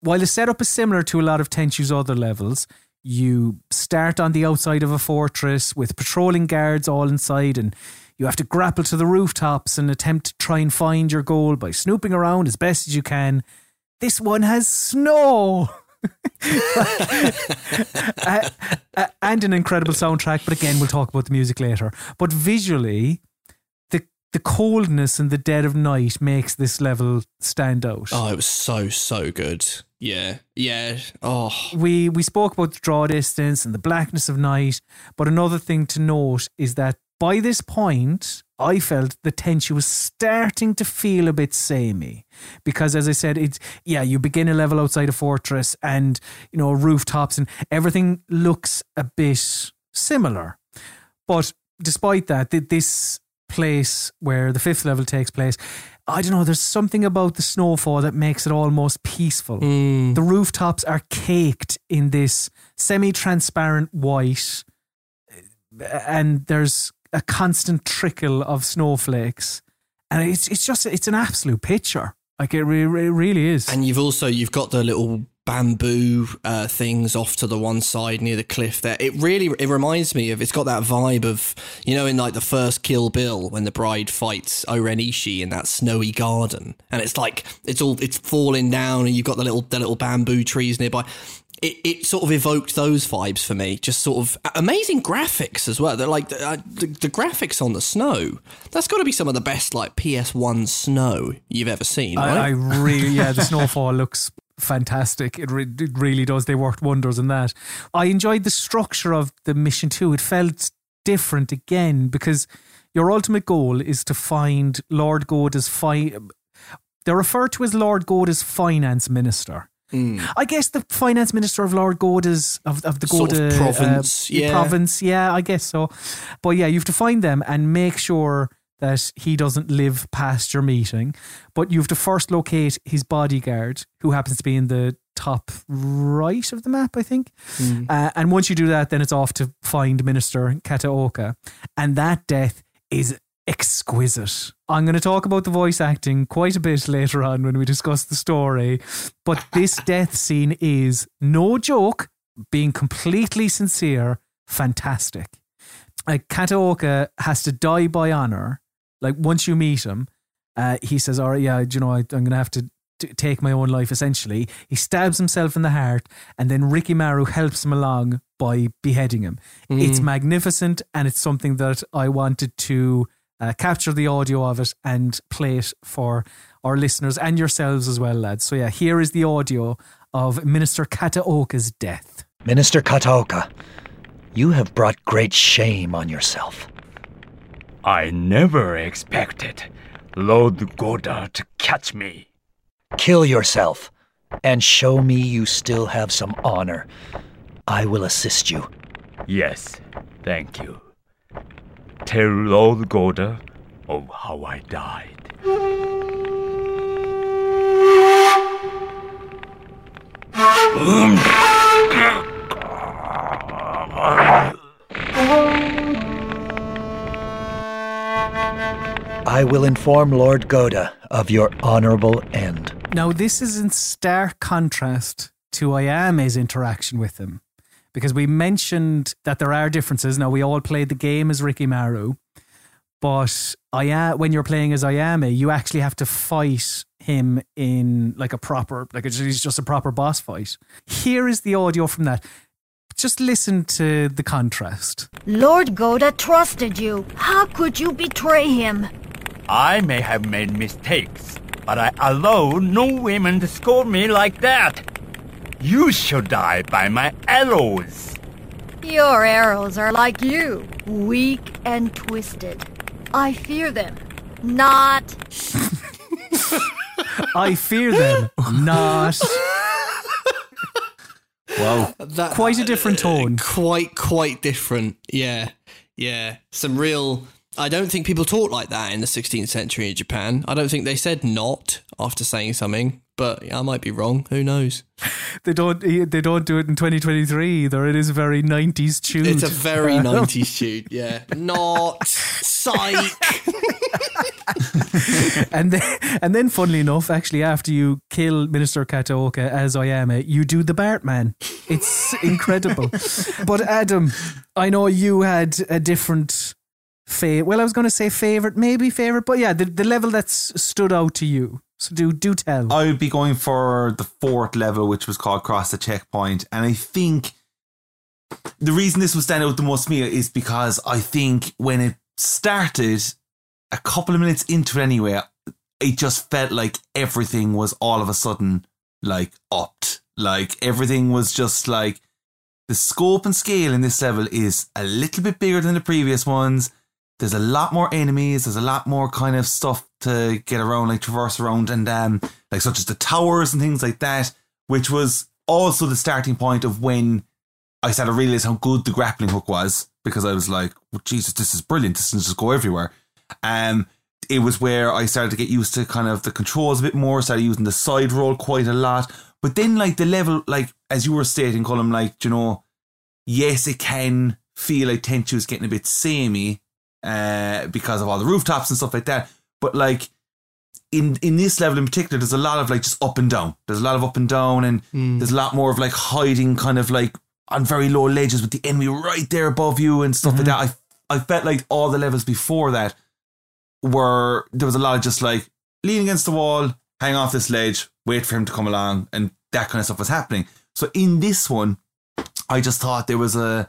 while the setup is similar to a lot of Tenchu's other levels, you start on the outside of a fortress with patrolling guards all inside, and you have to grapple to the rooftops and attempt to try and find your goal by snooping around as best as you can. This one has snow. Uh, uh, and an incredible soundtrack, but again, we'll talk about the music later. But visually, the the coldness and the dead of night makes this level stand out. Oh, it was so so good. Yeah, yeah. Oh, we we spoke about the draw distance and the blackness of night, but another thing to note is that by this point, I felt the tension was starting to feel a bit samey because, as I said, it's yeah, you begin a level outside a fortress and you know rooftops and everything looks a bit similar, but despite that, this place where the fifth level takes place. I don't know, there's something about the snowfall that makes it almost peaceful. mm. The rooftops are caked in this semi transparent white, and there's a constant trickle of snowflakes. And it's it's just it's an absolute picture. Like it, re- it really is. And you've also you've got the little bamboo uh, things off to the one side near the cliff there. It really it reminds me of it's got that vibe of you know in like the first Kill Bill when the bride fights O-Ren Ishii in that snowy garden and it's like it's all it's falling down and you've got the little the little bamboo trees nearby. It, it sort of evoked those vibes for me. Just sort of amazing graphics as well. They're like the, uh, the, the graphics on the snow. That's got to be some of the best like PS1 snow you've ever seen. Right? I, I really, yeah, the snowfall looks fantastic. It, re- it really does. They worked wonders in that. I enjoyed the structure of the mission too. It felt different again because your ultimate goal is to find Lord Gohda's fi- They're referred to as Lord Gohda's finance minister. I guess the finance minister of Lord Gohda's of, of the Sort of province, uh, yeah. province. Yeah, I guess so. But yeah, you have to find them and make sure that he doesn't live past your meeting. But you have to first locate his bodyguard, who happens to be in the top right of the map, I think. Uh, and once you do that, then it's off to find Minister Kataoka. And that death is exquisite. I'm going to talk about the voice acting quite a bit later on when we discuss the story, but this death scene is no joke, being completely sincere, fantastic. Like Kataoka has to die by honor. Like once you meet him, uh, he says, "All right, yeah, you know, I, I'm going to have to." t- Take my own life, essentially. He stabs himself in the heart, and then Rikimaru helps him along by beheading him. It's magnificent, and it's something that I wanted to uh, capture the audio of it and play it for our listeners and yourselves as well, lads. So, yeah, here is the audio of Minister Kataoka's death. Minister Kataoka, you have brought great shame on yourself. I never expected Lord Gohda to catch me. Kill yourself and show me you still have some honor. I will assist you. Yes, thank you. Tell Lord Gohda of how I died. I will inform Lord Gohda of your honorable end. Now, this is in stark contrast to Ayame's interaction with him because we mentioned that there are differences. Now, we all played the game as Rikimaru, but Aya, when you're playing as Ayame, you actually have to fight him in like a proper, like it's it's just a proper boss fight. Here is the audio from that. Just listen to the contrast. Lord Gohda trusted you. How could you betray him? I may have made mistakes, but I allow no women to scold me like that. You shall die by my arrows. Your arrows are like you, weak and twisted. I fear them. Not. I fear them not. Wow. That, Quite a different uh, tone. Quite, quite different. Yeah, yeah. Some real. I don't think people talk like that in the 16th century in Japan. I don't think they said not after saying something, but I might be wrong. Who knows? They don't. Eh, they don't do it in 2023 either. It is a very 90s tune. It's a very 90s tune. Yeah. Not psych. and then, and then, funnily enough, actually, after you kill Minister Kataoka as Ayame, eh, you do the Bartman. It's incredible. but Adam, I know you had a different favorite. Well, I was going to say favorite, maybe favorite, but yeah, the, the level that's stood out to you. So do do tell. I would be going for the fourth level, which was called Cross the Checkpoint. And I think the reason this would stand out the most to me is because I think when it started, a couple of minutes into it anyway, it just felt like everything was all of a sudden like upped. Like everything was just like the scope and scale in this level is a little bit bigger than the previous ones. There's a lot more enemies. There's a lot more kind of stuff to get around, like traverse around, and um, like such as the towers and things like that. Which was also the starting point of when I started to realize how good the grappling hook was because I was like, well, Jesus, this is brilliant. This can just go everywhere. Um, it was where I started to get used to kind of the controls a bit more. Started using the side roll quite a lot. But then, like the level, like as you were stating, Colm, like you know, yes, it can feel like Tenchu is getting a bit samey uh, because of all the rooftops and stuff like that. But like in in this level in particular, there's a lot of like just up and down. There's a lot of up and down, and there's a lot more of like hiding, kind of like on very low ledges with the enemy right there above you and stuff like that. I I felt like all the levels before that were there was a lot of just like lean against the wall, hang off this ledge, wait for him to come along, and that kind of stuff was happening. So in this one, I just thought there was a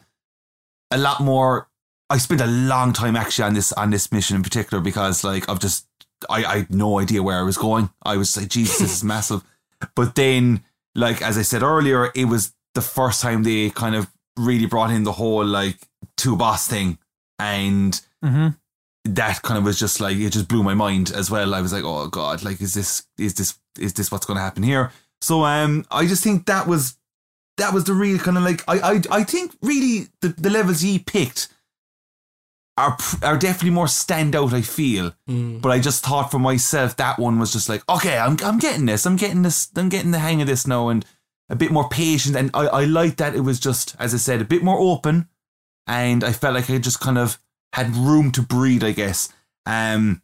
a lot more. I spent a long time actually on this on this mission in particular because like I've just I, I had no idea where I was going. I was like, Jesus, this is massive. But then, like as I said earlier, it was the first time they kind of really brought in the whole like two boss thing, and Mhm. that kind of was just like it just blew my mind as well. I was like, oh god, like is this is this is this what's going to happen here? So um, I just think that was that was the real kind of like I I I think really the the levels he picked are are definitely more standout. I feel, but I just thought for myself that one was just like okay, I'm I'm getting this, I'm getting this, I'm getting the hang of this now, and a bit more patient. And I I liked that it was just as I said a bit more open, and I felt like I just kind of had room to breathe, I guess. Um,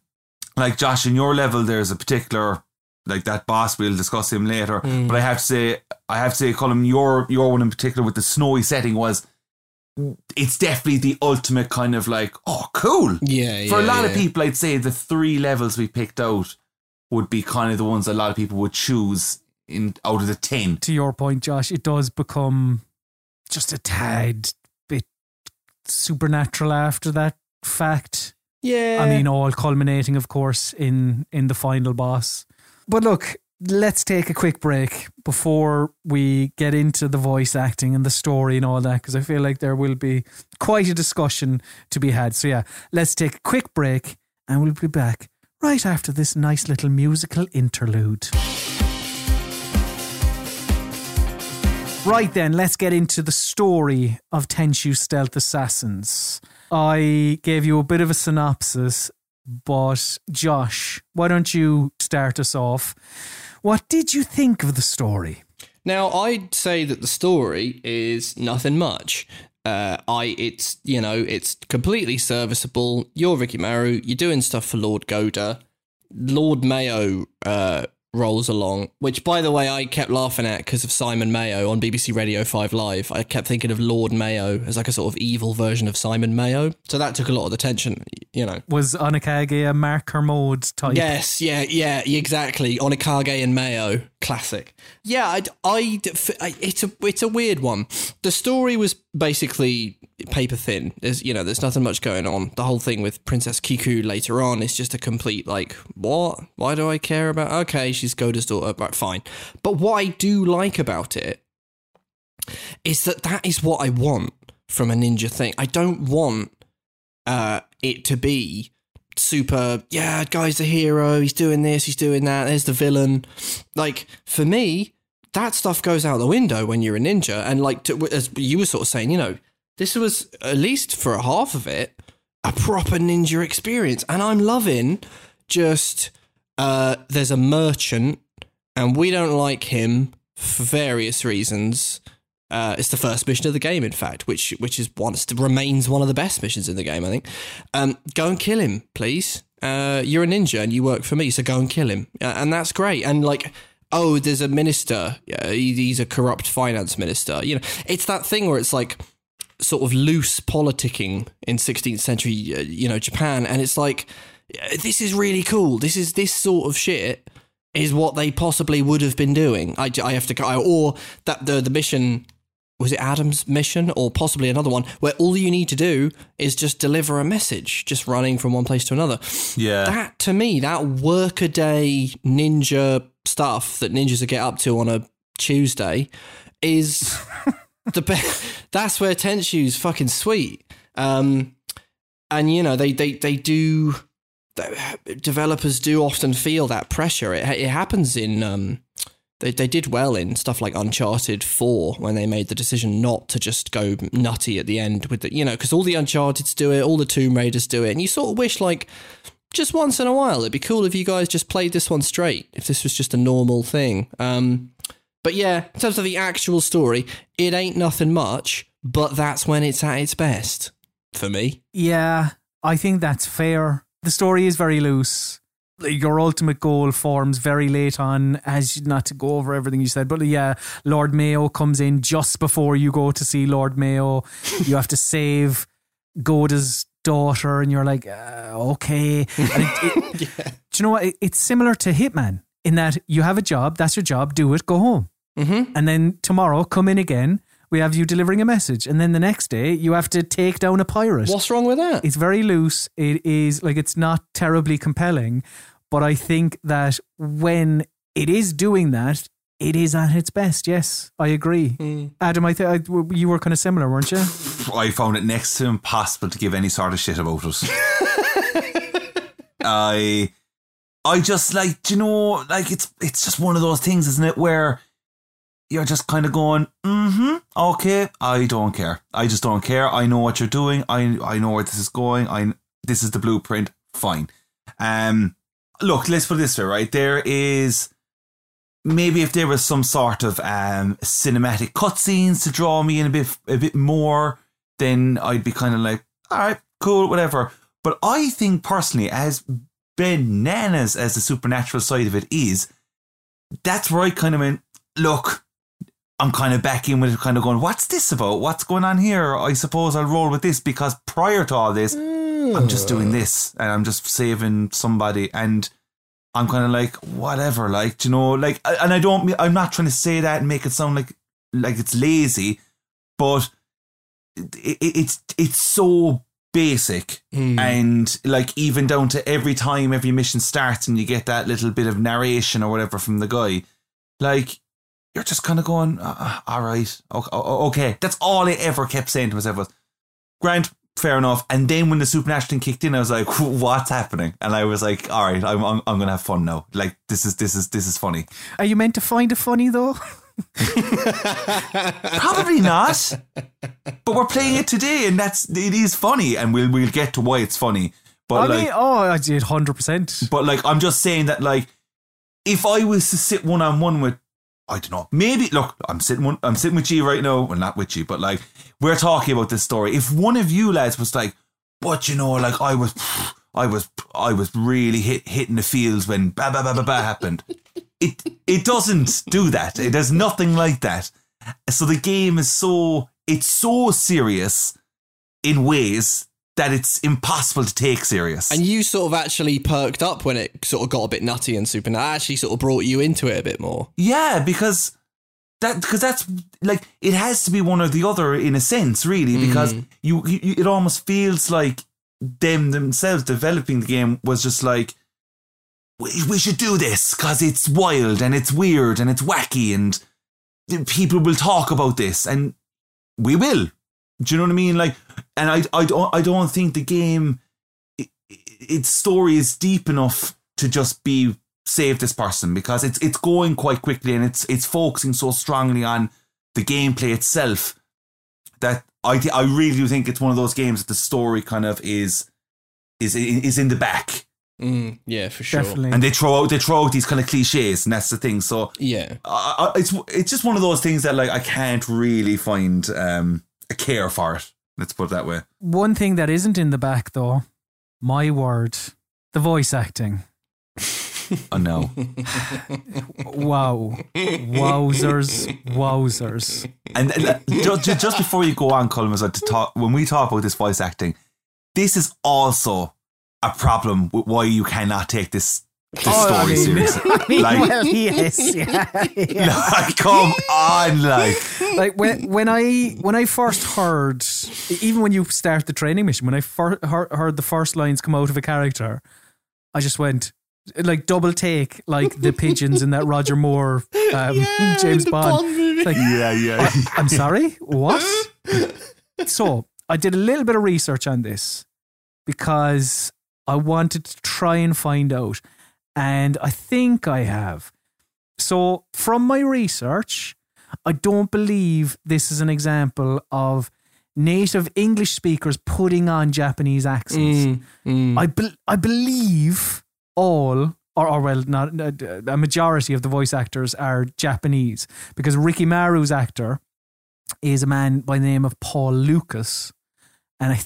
like Josh, in your level, there's a particular like that boss. We'll discuss him later. But I have to say, I have to say, Colm, your your one in particular with the snowy setting was. It's definitely the ultimate kind of like, oh, cool. Yeah, For a yeah, lot of people, I'd say the three levels we picked out would be kind of the ones a lot of people would choose in out of the ten. to your point, Josh, it does become just a tad bit supernatural after that fact. Yeah. I mean, all culminating, of course, in in the final boss. But look, let's take a quick break before we get into the voice acting and the story and all that, because I feel like there will be quite a discussion to be had. So yeah, let's take a quick break, and we'll be back right after this nice little musical interlude. Right then, let's get into the story of Tenchu Stealth Assassins. I gave you a bit of a synopsis, but Josh, why don't you start us off? What did you think of the story? Now, I'd say that the story is nothing much. Uh, I, it's you know, it's completely serviceable. You're Rikimaru. You're doing stuff for Lord Gohda. Lord Mei-Oh uh, rolls along, which, by the way, I kept laughing at because of Simon Mayo on BBC Radio Five Live. I kept thinking of Lord Mei-Oh as like a sort of evil version of Simon Mayo, so that took a lot of the tension, You know. Was Onikage a Mark Kermode type? Yes, yeah, yeah, exactly. Onikage and Mayo, classic. Yeah, I, I, I- it's a, it's a weird one. The story was basically paper thin. There's, you know, there's nothing much going on. The whole thing with Princess Kiku later on is just a complete like, what? Why do I care about? Okay, she's Gohda's daughter, but fine. But what I do like about it is that that is what I want from a ninja thing. I don't want uh, it to be super, yeah, guy's the hero, he's doing this, he's doing that, there's the villain. Like, for me, that stuff goes out the window when you're a ninja. And, like, to, as you were sort of saying, you know, this was, at least for a half of it, a proper ninja experience. And I'm loving just, uh, there's a merchant, and we don't like him for various reasons. Uh, it's the first mission of the game, in fact, which which is one remains one of the best missions in the game. I think. Um, go and kill him, please. Uh, you're a ninja and you work for me, so go and kill him, uh, and that's great. And like, oh, there's a minister. He's a corrupt finance minister. You know, it's that thing where it's like sort of loose politicking in 16th century, uh, you know, Japan, and it's like this is really cool. This is this sort of shit is what they possibly would have been doing. I, I have to, I, or that the the mission was it Adam's mission or possibly another one where all you need to do is just deliver a message, just running from one place to another. Yeah. That to me, that workaday ninja stuff that ninjas get up to on a Tuesday is the best. That's where Tenchu's fucking sweet. Um, and you know they they they do. Developers do often feel that pressure. It it happens in um, they they did well in stuff like Uncharted Four when they made the decision not to just go nutty at the end with the you know because all the Uncharted's do it, all the Tomb Raiders do it, and you sort of wish like just once in a while it'd be cool if you guys just played this one straight if this was just a normal thing. Um, but yeah, in terms of the actual story, it ain't nothing much, but that's when it's at its best for me. Yeah, I think that's fair. The story is very loose. Your ultimate goal forms very late on, as not to go over everything you said, but yeah, Lord Mei-Oh comes in just before you go to see Lord Mei-Oh. you have to save Gohda's daughter, and you're like, uh, okay. It- it- Do you know what? It- It's similar to Hitman in that you have a job, that's your job, do it, go home. Mm-hmm. And then tomorrow, come in again. We have you delivering a message, and then the next day you have to take down a pirate. What's wrong with that? It's very loose. It is like it's not terribly compelling, but I think that when it is doing that, it is at its best. Yes, I agree. Hmm. Adam, I think you were kind of similar, weren't you? I found it next to impossible to give any sort of shit about it. I, I just like, do you know, like it's it's just one of those things, isn't it, where you're just kind of going, mm-hmm, okay, I don't care. I just don't care. I know what you're doing. I I know where this is going. I this is the blueprint. Fine. Um, look, let's put this way, right? There is maybe if there was some sort of um cinematic cutscenes to draw me in a bit a bit more, then I'd be kind of like, all right, cool, whatever. But I think personally, as bananas as the supernatural side of it is, that's where I kind of went, look, I'm kind of back in with it, kind of going, what's this about? What's going on here? I suppose I'll roll with this because prior to all this, I'm just doing hmm. this and I'm just saving somebody and I'm kind of like whatever like you know like and I don't I'm not trying to say that and make it sound like like it's lazy but it, it, it's it's so basic hmm. and like even down to every time every mission starts and you get that little bit of narration or whatever from the guy like you're just kind of going uh, all right okay, that's all I ever kept saying to myself was Grant fair enough. And then when the supernatural thing kicked in, I was like, "What's happening?" And I was like, "All right, I'm I'm, I'm gonna have fun now. Like this is this is this is funny." Are you meant to find it funny though? Probably not, but we're playing it today, and that's it is funny, and we'll we'll get to why it's funny. But I like, mean, oh, I did hundred percent. but like, I'm just saying that like, if I was to sit one on one with, I don't know, maybe look, I'm sitting one, I'm sitting with you right now, well not with you, but like we're talking about this story. If one of you lads was like, but you know, like I was, I was, I was really hit hitting the fields when ba ba ba ba ba happened. It it doesn't do that. It does nothing like that. So the game is so it's so serious in ways that it's impossible to take serious. And you sort of actually perked up when it sort of got a bit nutty and super. Actually sort of brought you into it a bit more. Yeah, because that because that's like it has to be one or the other in a sense, really, because mm. you, you it almost feels like them themselves developing the game was just like we, we should do this because it's wild and it's weird and it's wacky and people will talk about this and we will. Do you know what I mean? Like, and I I don't I don't think the game i- i- its story is deep enough to just be save this person because it's it's going quite quickly and it's it's focusing so strongly on the gameplay itself that I th- I really do think it's one of those games that the story kind of is is is in the back Mm, yeah, for sure. Definitely. and they throw out they throw out these kind of cliches and that's the thing so Yeah. I, I, it's it's just one of those things that like I can't really find um care for it let's put it that way One thing that isn't in the back though, my word, the voice acting. oh no Wow, wowzers, wowzers. And uh, just, just before you go on, Colm, was like to talk when we talk about this voice acting, this is also a problem with why you cannot take this this Oh, I story mean- seriously. I mean, like, well, yes, yeah, yeah. like, come on, like, like when when I when I first heard, even when you start the training mission, when I fir- heard, the first lines come out of a character, I just went like double take, like the pigeons in that Roger Moore um, James Bond. Bond. Like, yeah, yeah. I'm sorry, what? so I did a little bit of research on this because I wanted to try and find out, and I think I have. So from my research, I don't believe this is an example of native English speakers putting on Japanese accents. Mm, mm. I be- I believe all, or, or well, not a majority of the voice actors are Japanese because Rikimaru's actor is a man by the name of Paul Lucas, and I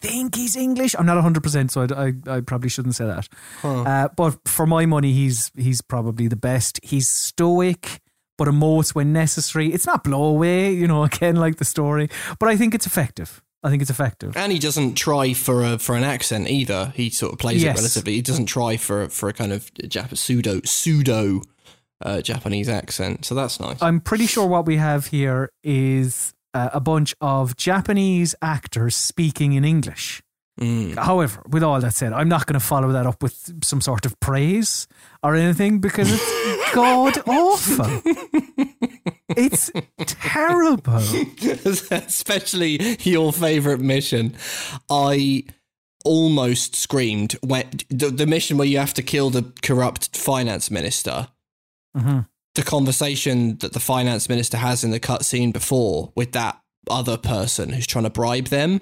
think he's English. I'm not 100, percent so I, I, I probably shouldn't say that. Uh, but for my money, he's he's probably the best. He's stoic. But emotes when necessary. It's not blow away, you know, again, like the story. But I think it's effective. I think it's effective. And he doesn't try for a for an accent either. He sort of plays Yes. it relatively. He doesn't try for for a kind of Jap- pseudo pseudo uh, Japanese accent. So that's nice. I'm pretty sure what we have here is uh, a bunch of Japanese actors speaking in English. Mm. However, with all that said, I'm not going to follow that up with some sort of praise or anything because it's god awful. It's terrible. especially your favorite mission. I almost screamed when the, the mission where you have to kill the corrupt finance minister. Mm Mhm. The conversation that the finance minister has in the cutscene before with that other person who's trying to bribe them.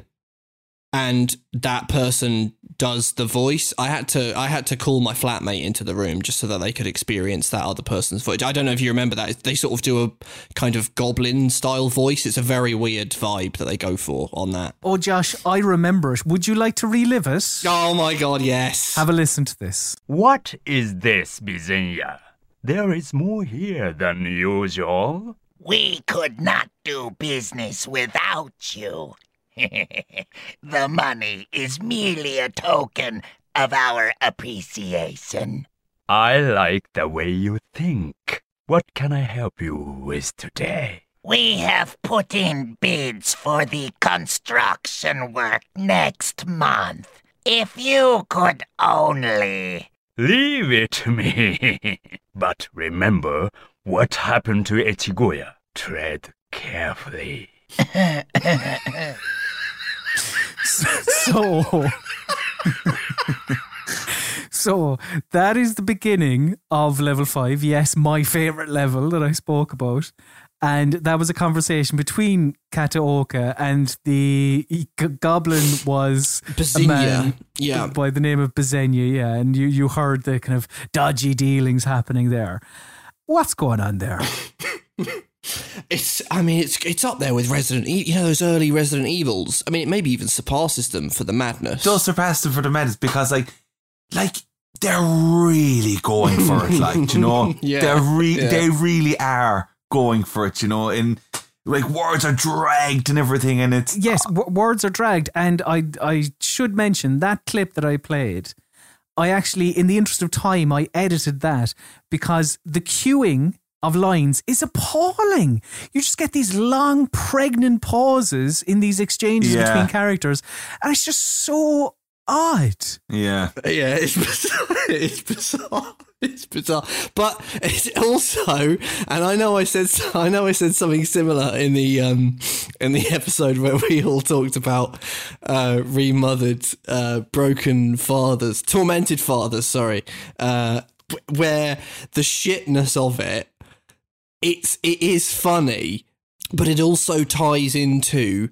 and that person does the voice. I had to I had to call my flatmate into the room just so that they could experience that other person's voice. I don't know if you remember that. They sort of do a kind of goblin style voice. It's a very weird vibe that they go for on that. Oh, Josh, I remember it. Would you like to relive it? Oh my god, yes. Have a listen to this. What is this, Bizenya? There is more here than usual. We could not do business without you. the money is merely a token of our appreciation. I like the way you think. What can I help you with today? We have put in bids for the construction work next month. If you could only. Leave it to me. but remember what happened to Echigoya. Tread carefully. So, so that is the beginning of level five. Yes, my favorite level that I spoke about. And that was a conversation between Kataoka and the g- goblin was a man yeah. by the name of Bazenya, yeah. And you, you heard the kind of dodgy dealings happening there. What's going on there? It's I mean it's it's up there with Resident Evil. You know those early Resident Evils. I mean it maybe even surpasses them for the madness. does surpass them for the madness because like like they're really going for it like you know Yeah, they're re- yeah. they really are going for it you know and like words are dragged and everything and it's yes, w- words are dragged, and I I should mention that clip that I played. I actually, in the interest of time, I edited that because the queuing of lines is appalling. You just get these long, pregnant pauses in these exchanges Yeah. between characters, and it's just so odd. yeah Yeah, it's bizarre. It's bizarre. It's bizarre. But it's also, and I know I said, I know I said something similar in the um in the episode where we all talked about uh, remothered, uh, broken fathers, tormented fathers. Sorry, uh, where the shitness of it, it's it is funny, but it also ties into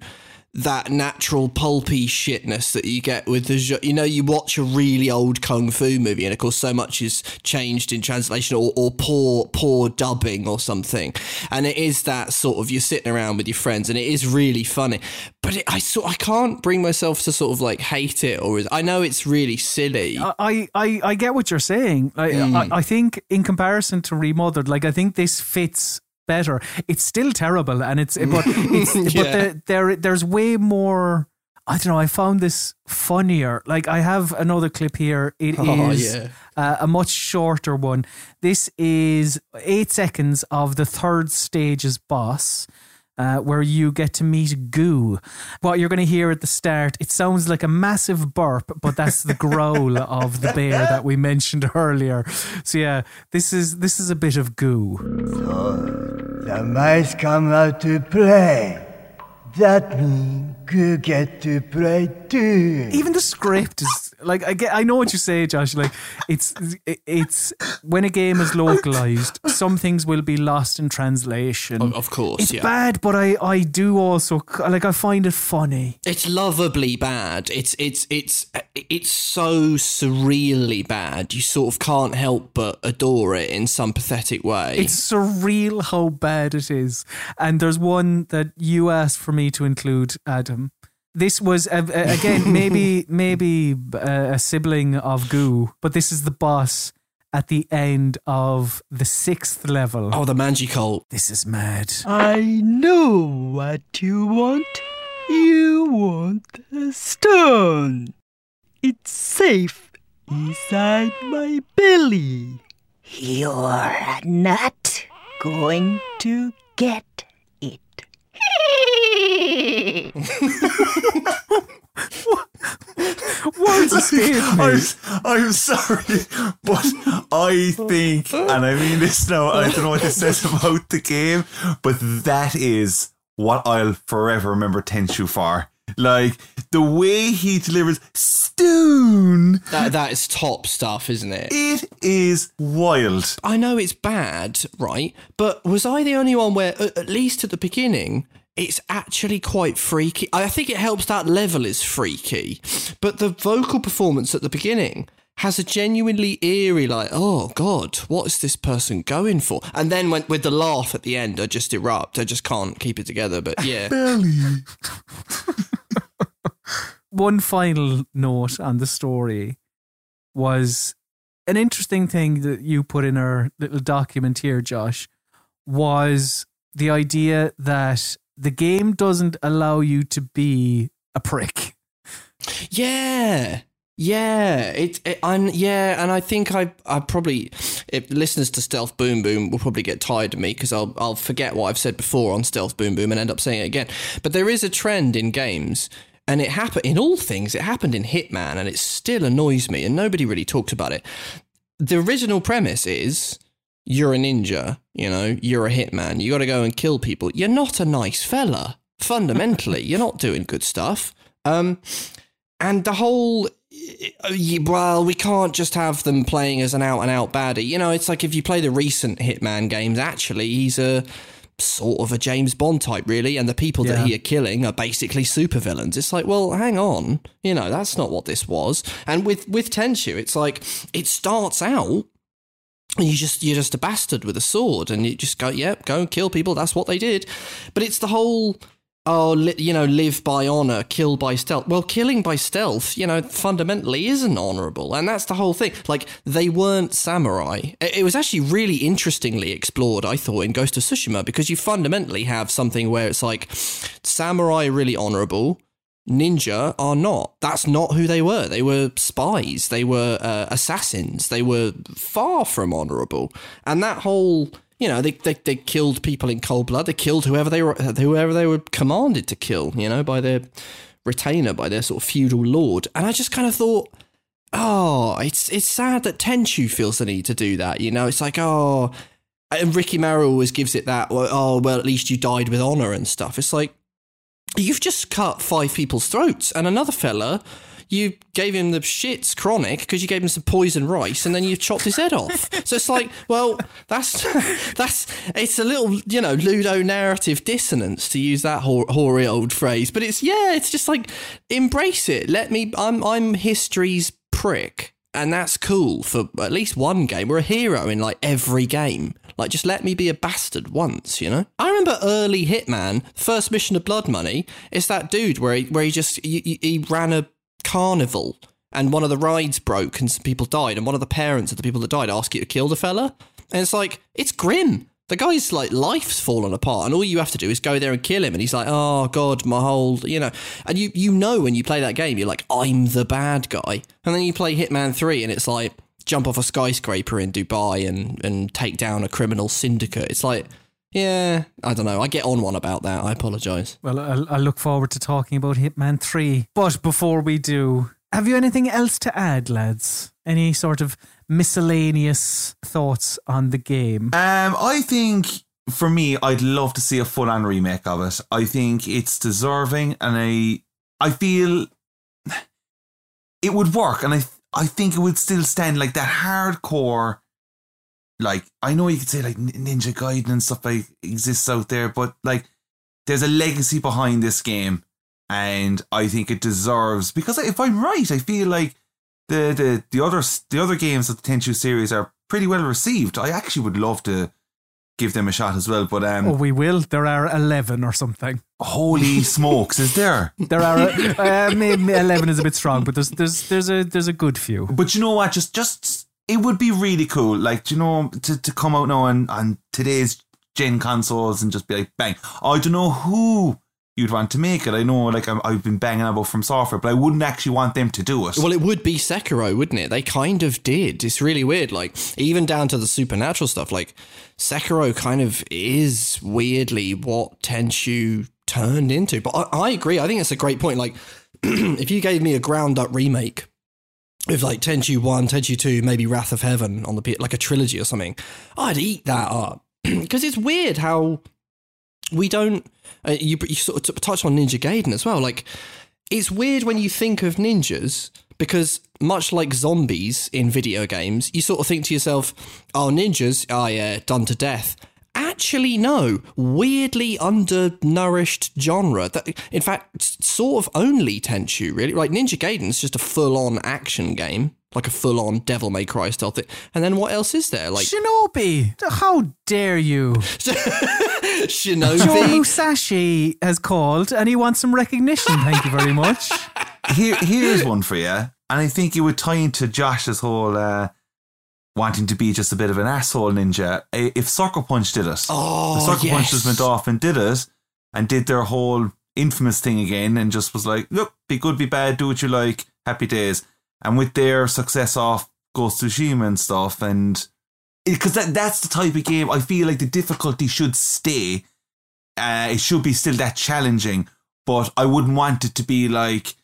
that natural pulpy shitness that you get with the you know you watch a really old kung fu movie and of course so much is changed in translation or, or poor poor dubbing or something. And it is that sort of you're sitting around with your friends and it is really funny. But it, I sort I can't bring myself to sort of like hate it or I know it's really silly. I, I, I get what you're saying. Like, mm. I, I think in comparison to Remothered, like I think this fits better. It's still terrible, and it's but it's but Yeah. the, there there's way more. I don't know. I found this funnier. Like I have another clip here. It is Oh, yeah. uh, a much shorter one. This is eight seconds of the third stage's boss. Uh, where you get to meet Goo. What you're going to hear at the start, it sounds like a massive burp, but that's the growl of the bear that we mentioned earlier. So yeah, this is this is a bit of Goo. The mice come out to play. That means Goo get to play too. Even the script is like I get. I know what you say, Josh. Like it's it's when a game is localized, some things will be lost in translation. Of- of course, it's yeah. bad, but I I do also like I find it funny. It's lovably bad. It's it's it's it's so surreally bad. You sort of can't help but adore it in some pathetic way. It's surreal how bad it is. And there's one that you asked for me to include, Adam. This was uh, again maybe maybe uh, a sibling of Goo, but this is the boss at the end of the sixth level. oh, the Manji Cult. This is mad. I know what you want. You want a stone. It's safe inside my belly. You're not going to get it. Words escape me. I'm, I'm sorry, but I think, and I mean this now, I don't know what this says about the game, but that is what I'll forever remember Tenchu for. Like, the way he delivers Stone, That that is top stuff, isn't it? it is wild. I know it's bad, right? But was I the only one where, at least at the beginning, it's actually quite freaky. I think it helps that level is freaky, but the vocal performance at the beginning has a genuinely eerie, like, oh God, what is this person going for? And then when, with the laugh at the end, I just erupt. I just can't keep it together. But yeah. One final note on the story was an interesting thing that you put in our little document here, Josh, was the idea that the game doesn't allow you to be a prick. Yeah. Yeah, it, it I'm yeah, and I think I I probably if listeners to Stealth Boom Boom will probably get tired of me because I'll I'll forget what I've said before on Stealth Boom Boom and end up saying it again. But there is a trend in games, and it happened in all things. It happened in Hitman, and it still annoys me, and nobody really talked about it. The original premise is you're a ninja, you know, you're a hitman, you got to go and kill people. You're not a nice fella. Fundamentally, you're not doing good stuff. Um, and the whole uh, well, we can't just have them playing as an out and out baddie. You know, it's like if you play the recent Hitman games, actually, he's a sort of a James Bond type, really, and the people Yeah. that he are killing are basically supervillains. It's like, well, hang on, you know, that's not what this was. And with with Tenchu, it's like it starts out. And you just you're just a bastard with a sword, and you just go, yep, go and kill people. That's what they did. But it's the whole oh, li- you know, live by honor, kill by stealth. Well, killing by stealth, you know, fundamentally isn't honorable. And that's the whole thing. Like, they weren't samurai. It it was actually really interestingly explored, I thought, in Ghost of Tsushima, because you fundamentally have something where it's like samurai really honorable. Ninja are not. That's not who they were. They were spies. They were uh, assassins. They were far from honorable. And that whole you know, they, they they killed people in cold blood. They killed whoever they were whoever they were commanded to kill. You know, by their retainer, by their sort of feudal lord. And I just kind of thought, oh, it's it's sad that Tenchu feels the need to do that. You know, it's like oh, and Rikimaru always gives it that. Oh, well, at least you died with honor and stuff. It's like you've just cut five people's throats, and another fella. You gave him the shits chronic because you gave him some poison rice and then you chopped his head off. So it's like, well, that's that's it's a little, you know, ludo narrative dissonance to use that hoary old phrase. But it's yeah, it's just like embrace it. Let me. I'm I'm history's prick, and that's cool for at least one game. We're a hero in like every game. Like, just let me be a bastard once, you know. I remember early Hitman, first mission of Blood Money. It's that dude where he where he just he- he ran a carnival and one of the rides broke and some people died and one of the parents of the people that died asked you to kill the fella. And it's like it's grim. The guy's like life's fallen apart and all you have to do is go there and kill him and he's like oh god my whole you know. And you you know when you play that game you're like i'm the bad guy. And then you play hitman 3 and it's like jump off a skyscraper in dubai and and take down a criminal syndicate. It's like yeah i don't know i get on one about that i apologize Well, I'll, I'll look forward to talking about Hitman 3. But before we do, have you anything else to add, lads? Any sort of miscellaneous thoughts on the game? Um, I think for me, I'd love to see a full on remake of it. I think it's deserving, and I I feel it would work, and I I think it would still stand like that hardcore. Like I know you could say like Ninja Gaiden and stuff like exists out there, but like there's a legacy behind this game, and I think it deserves because if I'm right, I feel like the the the other the other games of the Tenchu series are pretty well received. I actually would love to give them a shot as well. But um, oh, we will. There are 11 or something. holy smokes, is there? There are uh, maybe 11 is a bit strong, but there's there's there's a there's a good few. But you know what? Just just it would be really cool, like you know, to, to come out now and, on today's gen consoles and just be like, bang. I don't know who you'd want to make it. I know, like I'm, I've been banging about From Software, but I wouldn't actually want them to do it. Well, it would be Sekiro, wouldn't it? They kind of did. It's really weird. Like, even down to the supernatural stuff, like, Sekiro kind of is weirdly what Tenchu turned into. But I, I agree. I think it's a great point. Like, if you gave me a ground up remake with like Tenchu 1, Tenchu 2, maybe Wrath of Heaven on the P- like a trilogy or something, I'd eat that up. Because it's weird how we don't. Uh, you, you sort of t- touched on Ninja Gaiden as well. Like, it's weird when you think of ninjas because much like zombies in video games, you sort of think to yourself, "Oh, ninjas, oh yeah, done to death." Actually, no. Weirdly undernourished genre. That, in fact, sort of only Tenchu, really. Like Ninja Gaiden's just a full-on action game, like a full-on Devil May Cry style thing. And then what else is there? Like Shinobi, how dare you? Shinobi. Joe Musashi has called and he wants some recognition. Thank you very much. Here, here's one for you, and I think it would tie into Josh's whole uh, wanting to be just a bit of an asshole ninja. If Sucker Punch did it, Oh, the Sucker yes. Punchers went off and did it, and did their whole infamous thing again, and just was like, "Look, be good, be bad, do what you like, happy days." And with their success off Ghost of Tsushima and stuff, and because that that's the type of game I feel like the difficulty should stay. Uh, it should be still that challenging, but I wouldn't want it to be like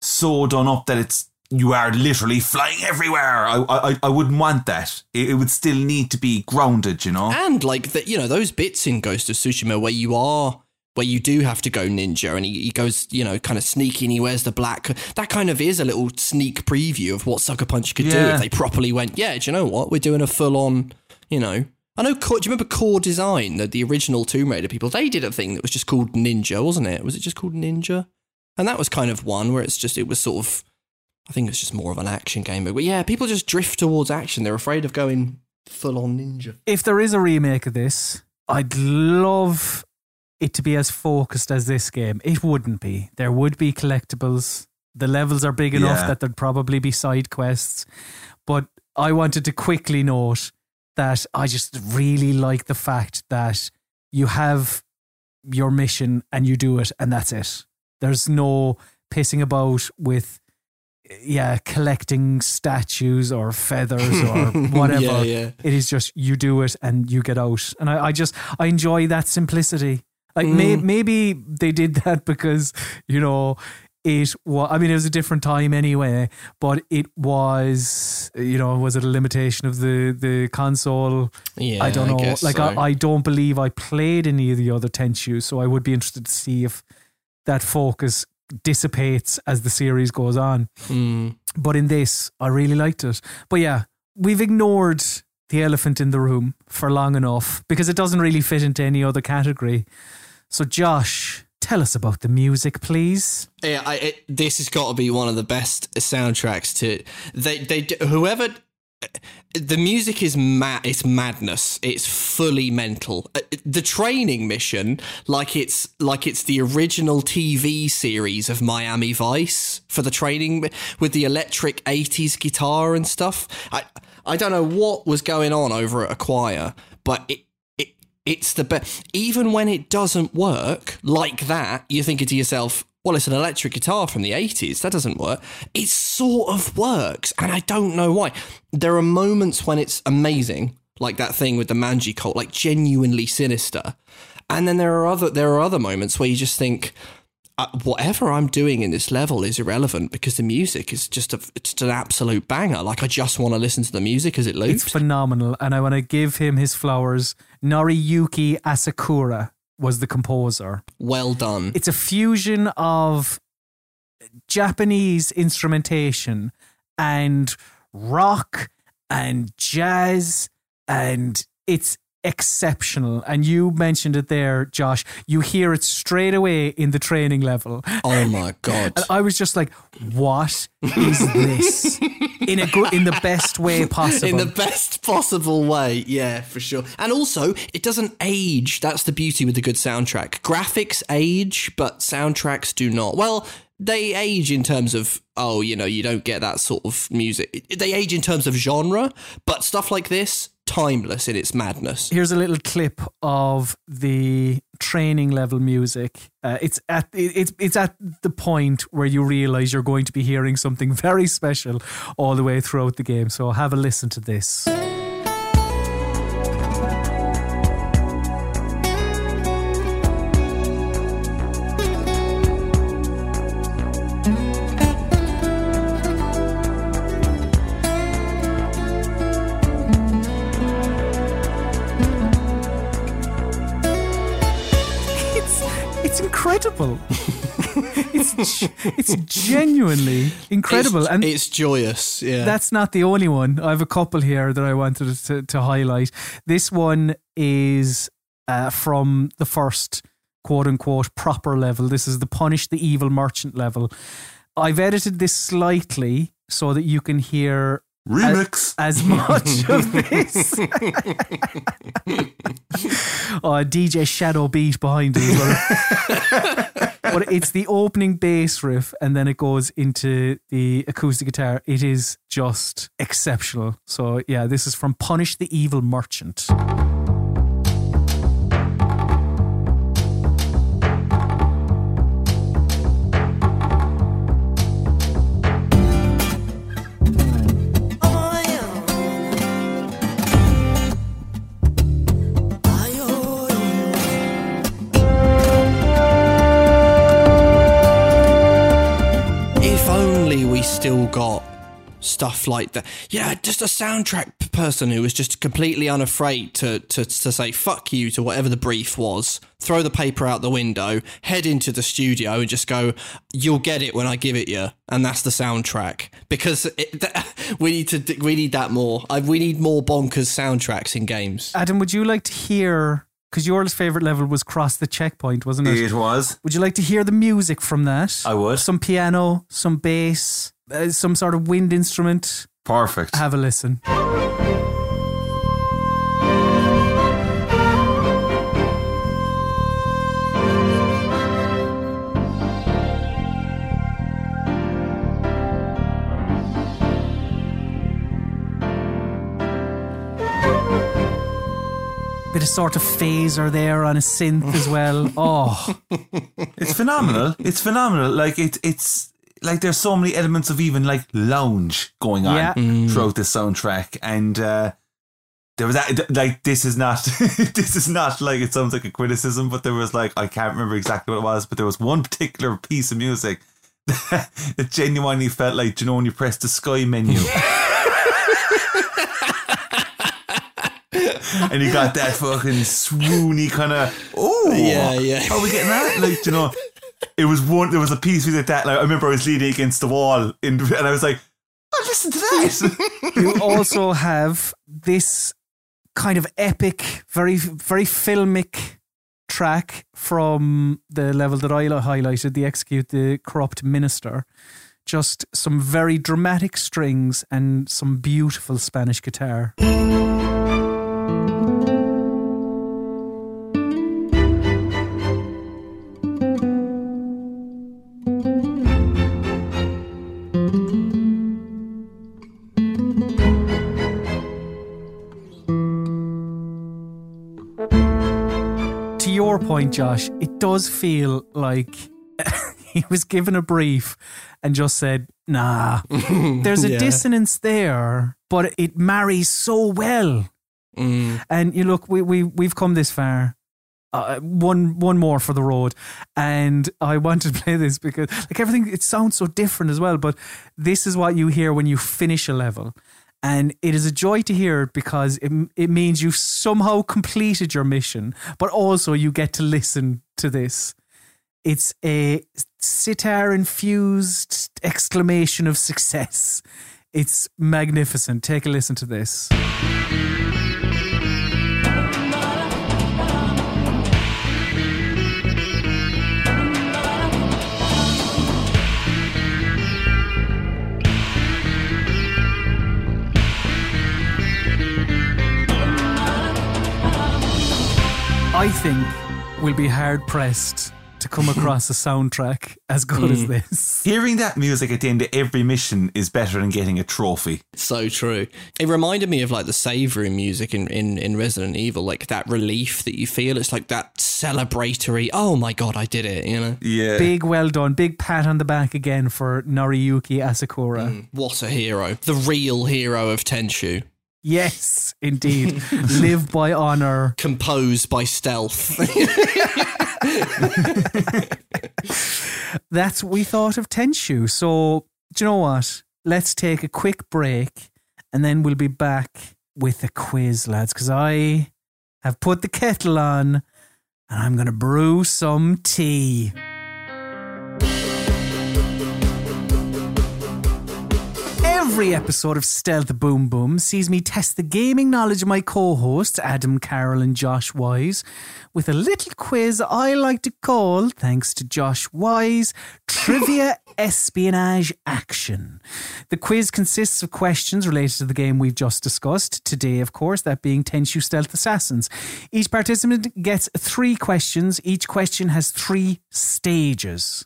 so done up that it's you are literally flying everywhere. I I, I wouldn't want that. It, it would still need to be grounded, you know. And like that, you know, those bits in Ghost of Tsushima where you are, where you do have to go ninja, and he, he goes, you know, kind of sneaky, and he wears the black. That kind of is a little sneak preview of what Sucker Punch could do if they properly went. Yeah, do you know what? We're doing a full on, you know. I know. Core, do you remember Core Design, the, the original Tomb Raider people? They did a thing that was just called Ninja, wasn't it? Was it just called Ninja? And that was kind of one where it's just it was sort of. I think it's just more of an action game, but yeah, people just drift towards action. They're afraid of going full on ninja. If there is a remake of this, I'd love it to be as focused as this game. It wouldn't be. There would be collectibles. The levels are big enough Yeah. that there'd probably be side quests. But I wanted to quickly note that I just really like the fact that you have your mission and you do it and that's it. There's no pissing about with yeah, collecting statues or feathers or whatever. Yeah, yeah. It is just you do it and you get out. And I, I just I enjoy that simplicity. Like may, Mm. maybe they did that because, you know, it was I mean it was a different time anyway, but it was you know, was it a limitation of the the console? Yeah, I don't I know. guess like so. I, I don't believe I played any of the other Tenchu, so I would be interested to see if that focus dissipates as the series goes on. Mm. But in this, I really liked it. But yeah, we've ignored the elephant in the room for long enough because it doesn't really fit into any other category. So, Josh, tell us about the music, please. Yeah, I, it, this has got to be one of the best soundtracks to they they whoever the music is mad it's madness. It's fully mental. Uh, the training mission like it's like it's the original tv series of miami vice for the training with the electric 80s guitar and stuff. I i don't know what was going on over at acquire but it it it's the best even when it doesn't work like that you're thinking to yourself well, it's an electric guitar from the 80s. That doesn't work. It sort of works, and I don't know why. There are moments when it's amazing, like that thing with the Manji cult, like genuinely sinister. And then there are other there are other moments where you just think, uh, whatever I'm doing in this level is irrelevant because the music is just a it's just an absolute banger. Like I just want to listen to the music as it loops. It's phenomenal, and I want to give him his flowers. Noriyuki Asakura was the composer. well done. It's a fusion of Japanese instrumentation and rock and jazz, and it's exceptional. And you mentioned it there, Josh. You hear it straight away in the training level. oh my god. And I was just like, "What is this?" in a good, in the best way possible. in the best possible way. Yeah, for sure. And also, it doesn't age. That's the beauty with a good soundtrack. Graphics age, but soundtracks do not. Well, they age in terms of oh, you know, you don't get that sort of music. They age in terms of genre, but stuff like this, timeless in its madness. Here's a little clip of the training level music. Uh, it's at it's it's at the point where you realize you're going to be hearing something very special all the way throughout the game. So have a listen to this. it's it's genuinely incredible, It's, and it's joyous. Yeah. that's not the only one. I have a couple here that I wanted to, to highlight. This one is uh, from the first quote unquote proper level. This is the Punish the Evil Merchant level. I've edited this slightly so that you can hear Remix. as, as much of this. oh, DJ Shadow Beat behind it as well. but it's the opening bass riff and then it goes into the acoustic guitar. It is just exceptional. So, yeah, this is from Punish the Evil Merchant. Still got stuff like that. Yeah, just a soundtrack person who was just completely unafraid to, to, to say fuck you to whatever the brief was, throw the paper out the window, head into the studio and just go, you'll get it when I give it you. And that's the soundtrack. Because it, th- we need to, we need that more. I, we need more bonkers soundtracks in games. Adam, would you like to hear? Because your favorite level was Cross the Checkpoint, wasn't it? It was. Would you like to hear the music from that? I would. Some piano, some bass, uh, some sort of wind instrument. Perfect. Have a listen. Bit of sort of phaser there on a synth as well. Oh, It's phenomenal. It's phenomenal. Like it, it's like there's so many elements of even like lounge going on Yeah. throughout this soundtrack, and uh, there was that like this is not this is not like it sounds like a criticism, but there was like I can't remember exactly what it was, but there was one particular piece of music that genuinely felt like do you know when you press the sky menu. and you got that fucking swoony kind of oh Yeah, yeah. how are we getting that like you know it was one there was a piece with that like I remember I was leaning against the wall in, and I was like listen to that you also have this kind of epic, very very filmic track from the level that I highlighted, the execute the corrupt minister. Just some very dramatic strings and some beautiful Spanish guitar. Point, Josh, it does feel like he was given a brief and just said, nah, there's a Yeah. dissonance there, but it marries so well. Mm. And you look, we, we, we've come this far. Uh, one one more for the road, and I wanted to play this because like everything, it sounds so different as well. But this is what you hear when you finish a level, and it is a joy to hear it because it it means you've somehow completed your mission, but also you get to listen to this. It's a sitar infused exclamation of success. It's magnificent. Take a listen to this. Think we'll be hard pressed to come across a soundtrack as good as hmm. this. hearing that music at the end of every mission is better than getting a trophy So true. It reminded me of like the save room music in, in, in Resident Evil, like that relief that you feel. It's like that celebratory, oh my god, I did it, you know? yeah Big well done. Big pat on the back again for Noriyuki Asakura. Hmm. What a hero. The real hero of Tenchu. Yes, indeed. Live by honor. Composed by stealth. That's what we thought of Tenchu. So, do you know what? Let's take a quick break and then we'll be back with a quiz, lads, because I have put the kettle on and I'm going to brew some tea. Every episode of Stealth Boom Boom sees me test the gaming knowledge of my co hosts, Adam Carroll and Josh Wise, with a little quiz I like to call, thanks to Josh Wise, Trivia Espionage Action. The quiz consists of questions related to the game we've just discussed. Today, of course, that being Tenchu Stealth Assassins. Each participant gets three questions. Each question has three stages.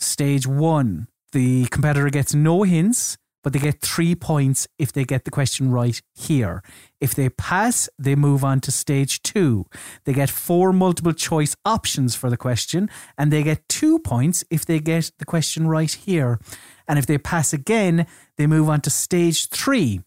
Stage one, the competitor gets no hints, but they get three points if they get the question right here. If they pass, they move on to stage two. They get four multiple choice options for the question, and they get two points if they get the question right here. And if they pass again, they move on to stage three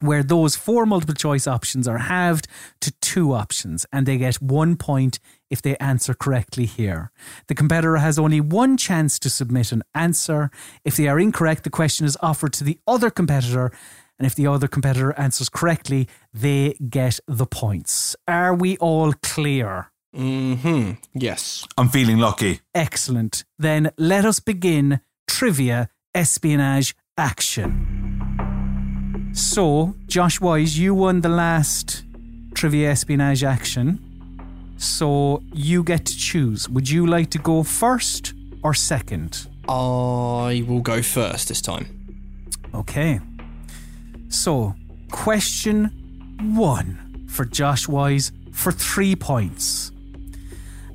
where those four multiple choice options are halved to two options and they get one point if they answer correctly here. The competitor has only one chance to submit an answer. If they are incorrect, the question is offered to the other competitor. And if the other competitor answers correctly, they get the points. Are we all clear? Mm-hmm. Yes. I'm feeling lucky. Excellent. Then let us begin trivia espionage action. So, Josh Wise, you won the last trivia espionage action. So, you get to choose. Would you like to go first or second? I will go first this time. Okay. So, question one for Josh Wise for three points.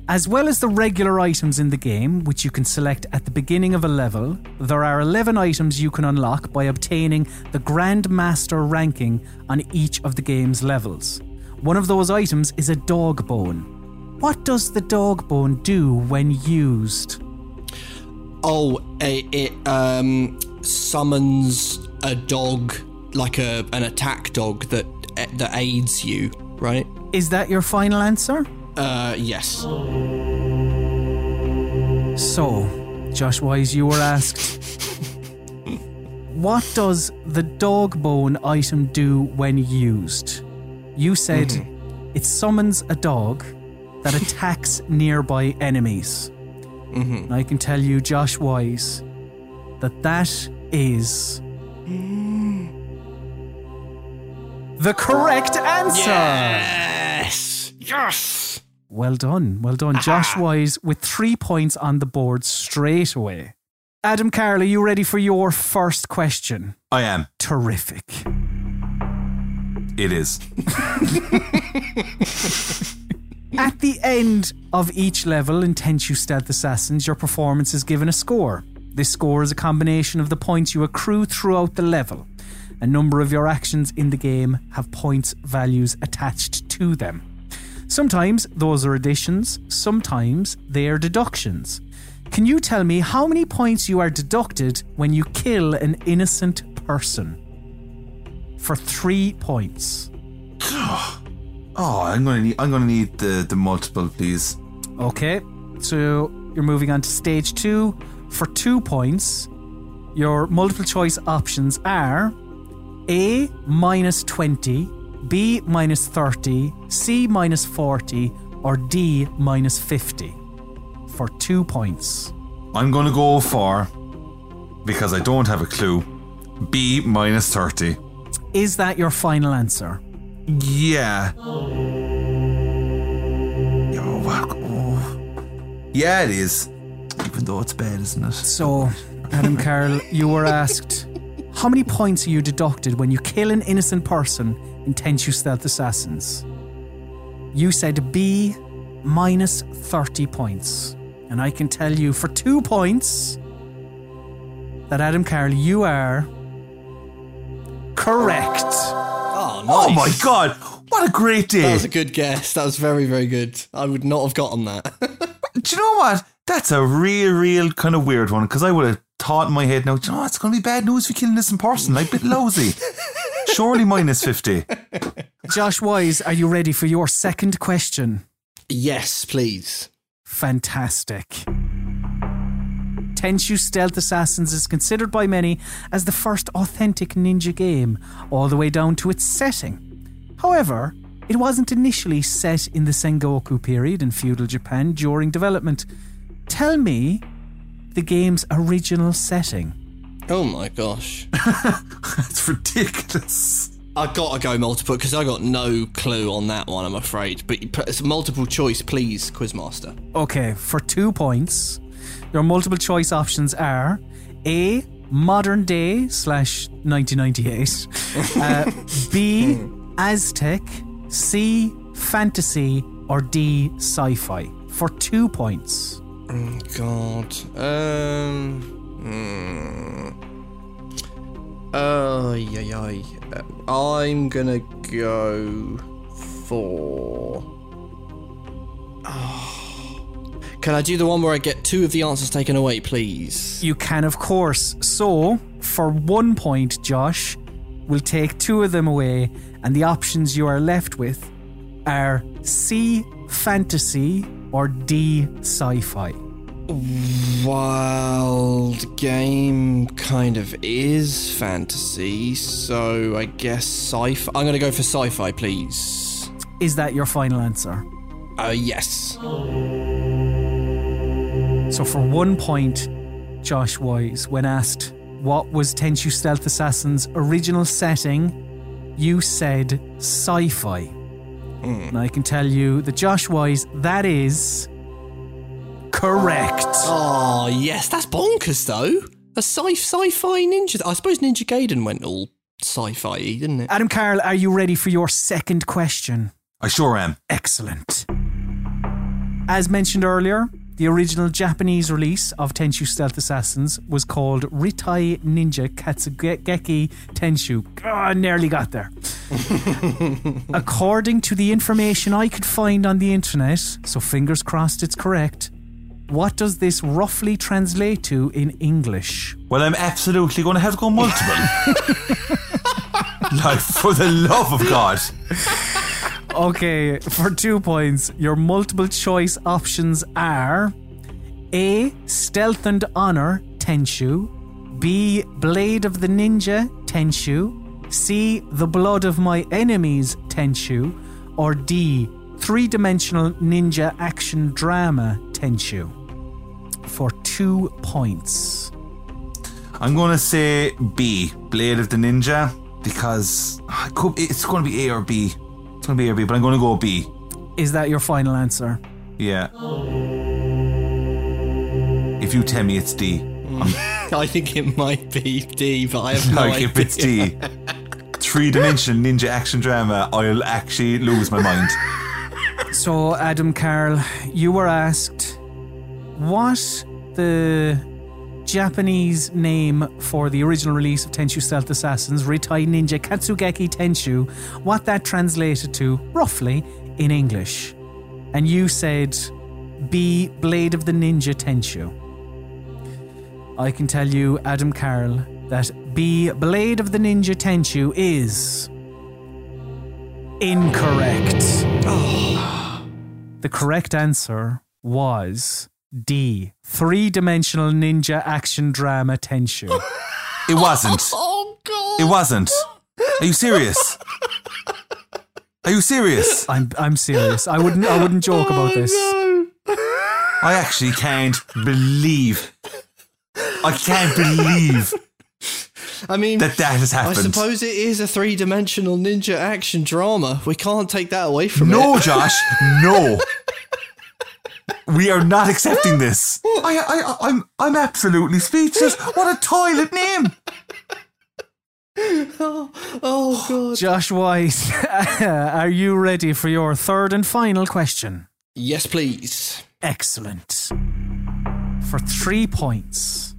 As well as the regular items in the game, which you can select at the beginning of a level, there are 11 items you can unlock by obtaining the Grandmaster ranking on each of the game's levels. One of those items is a dog bone. What does the dog bone do when used? Oh, it, it um summons a dog like a an attack dog that that aids you, right? Is that your final answer? Uh, yes. So, Josh Wise, you were asked, what does the dog bone item do when used? You said it summons a dog that attacks nearby enemies. And I can tell you, Josh Wise, that that is the correct answer. Yes. Yes. Well done. Well done. Josh Wise with three points on the board straight away. Adam Carroll, are you ready for your first question? I am. Terrific. It is. At the end of each level in Tenchu Stealth Assassins, your performance is given a score. This score is a combination of the points you accrue throughout the level. A number of your actions in the game have points values attached to them. Sometimes those are additions, sometimes they are deductions. Can you tell me how many points you are deducted when you kill an innocent person? For three points. Oh, I'm gonna need. I'm gonna need the the multiple, please. Okay, so you're moving on to stage two. For two points, your multiple choice options are A minus 20, B minus 30, C minus 40, or D minus 50. For two points. I'm gonna go for because I don't have a clue. B minus thirty. Is that your final answer? Yeah. Yo, what? Oh. Yeah, it is. Even though it's bad, isn't it? So, Adam Carroll, you were asked how many points are you deducted when you kill an innocent person in Tenchu Stealth Assassins? You said B minus 30 points. And I can tell you for two points that Adam Carroll, you are correct. Oh, oh nice. Oh my god! What a great day! That was a good guess. That was very, very good. I would not have gotten that. Do you know what? That's a real, real kind of weird one because I would have thought in my head, now, do you know? It's going to be bad news if you kill this in person. Like, a bit lousy. Surely minus 50. Josh Wise, are you ready for your second question? yes, please. Fantastic. Tenchu Stealth Assassins is considered by many as the first authentic ninja game, all the way down to its setting. However, it wasn't initially set in the Sengoku period in feudal Japan during development. Tell me the game's original setting. Oh my gosh. That's ridiculous. I gotta go multiple because I got no clue on that one. I'm afraid, but it's multiple choice, please, Quizmaster. Okay, for two points, your multiple choice options are A. Modern day slash 1998. Uh, B. Aztec. C. Fantasy. Or D. Sci fi. For two points. Oh God. Um. Hmm. Yeah, yeah. I'm gonna go for. Oh. Can I do the one where I get two of the answers taken away, please? You can, of course. So, for one point, Josh, we'll take two of them away, and the options you are left with are C. Fantasy or D. Sci fi. Wild game kind of is fantasy, so I guess sci-fi. I'm gonna go for sci-fi, please. Is that your final answer? Uh, yes. So, for one point, Josh Wise, when asked what was Tenchu Stealth Assassin's original setting, you said sci fi. And I can tell you that Josh Wise, that is correct. Oh yes, that's bonkers though. A sci sci-fi ninja. I suppose Ninja Gaiden went all sci-fi, didn't it? Adam Carroll, are you ready for your second question? I sure am. Excellent. As mentioned earlier, the original Japanese release of Tenchu Stealth Assassins was called Rittai Ninja Katsugeki Tenchu. Oh, I nearly got there. According to the information I could find on the internet, so fingers crossed it's correct, what does this roughly translate to in English? Well, I'm absolutely going to have to go multiple. like, for the love of God. Okay, for two points, your multiple choice options are A. Stealth and Honor Tenchu, B. Blade of the Ninja Tenchu, C. The Blood of My Enemies Tenchu, or D. Three dimensional ninja action drama Tenchu. For two points. I'm going to say B, Blade of the Ninja, because ah, could, it's going to be A or B. It's going to be A or B, but I'm going to go B. Is that your final answer? Yeah. If you tell me it's D, I think it might be D, but I have no like idea. if it's D, three dimension ninja action drama, I'll actually lose my mind. So, Adam Carroll, you were asked what the Japanese name for the original release of Tenchu Stealth Assassins, Rittai Ninja Katsugeki Tenchu, what that translated to roughly in English. And you said B, Blade of the Ninja Tenchu. I can tell you, Adam Carroll, that B, Blade of the Ninja Tenchu is incorrect. Oh. The correct answer was D. Three dimensional ninja action drama Tenchu. It wasn't. Oh God! It wasn't. Are you serious? Are you serious? I'm I'm serious. I wouldn't I wouldn't joke about oh, this. No. I actually can't believe. I can't believe I mean, that that has happened. I suppose it is a three-dimensional ninja action drama. We can't take that away from No, it. No, Josh, no. We are not accepting this. I, I, I'm, I'm absolutely speechless. What a toilet name! Oh oh God! Josh Wise, are you ready for your third and final question? Yes, please. Excellent. For three points.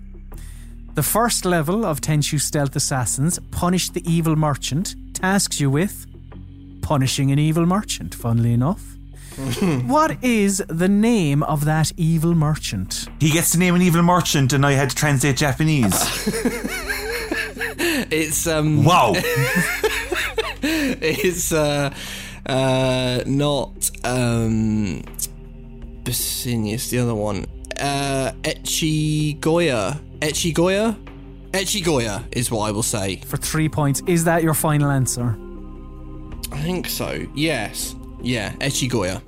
The first level of Tenchu Stealth Assassins, Punish the Evil Merchant, tasks you with punishing an evil merchant, funnily enough. what is the name of that evil merchant? He gets to name an evil merchant, and I had to translate Japanese. It's um. Wow. It's uh, uh, not um, Basinius. The other one, uh, Echigoya. Echigoya. Echigoya is what I will say. For three points. Is that your final answer? I think so. Yes. Yeah. Echigoya.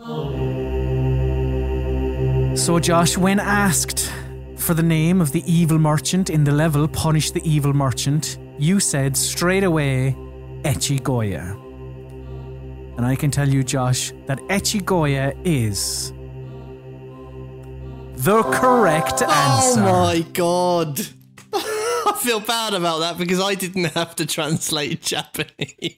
So, Josh, when asked for the name of the evil merchant in the level Punish the Evil Merchant, you said straight away Echigoya. And I can tell you, Josh, that Echigoya is the correct oh answer. Oh my god. I feel bad about that because I didn't have to translate Japanese.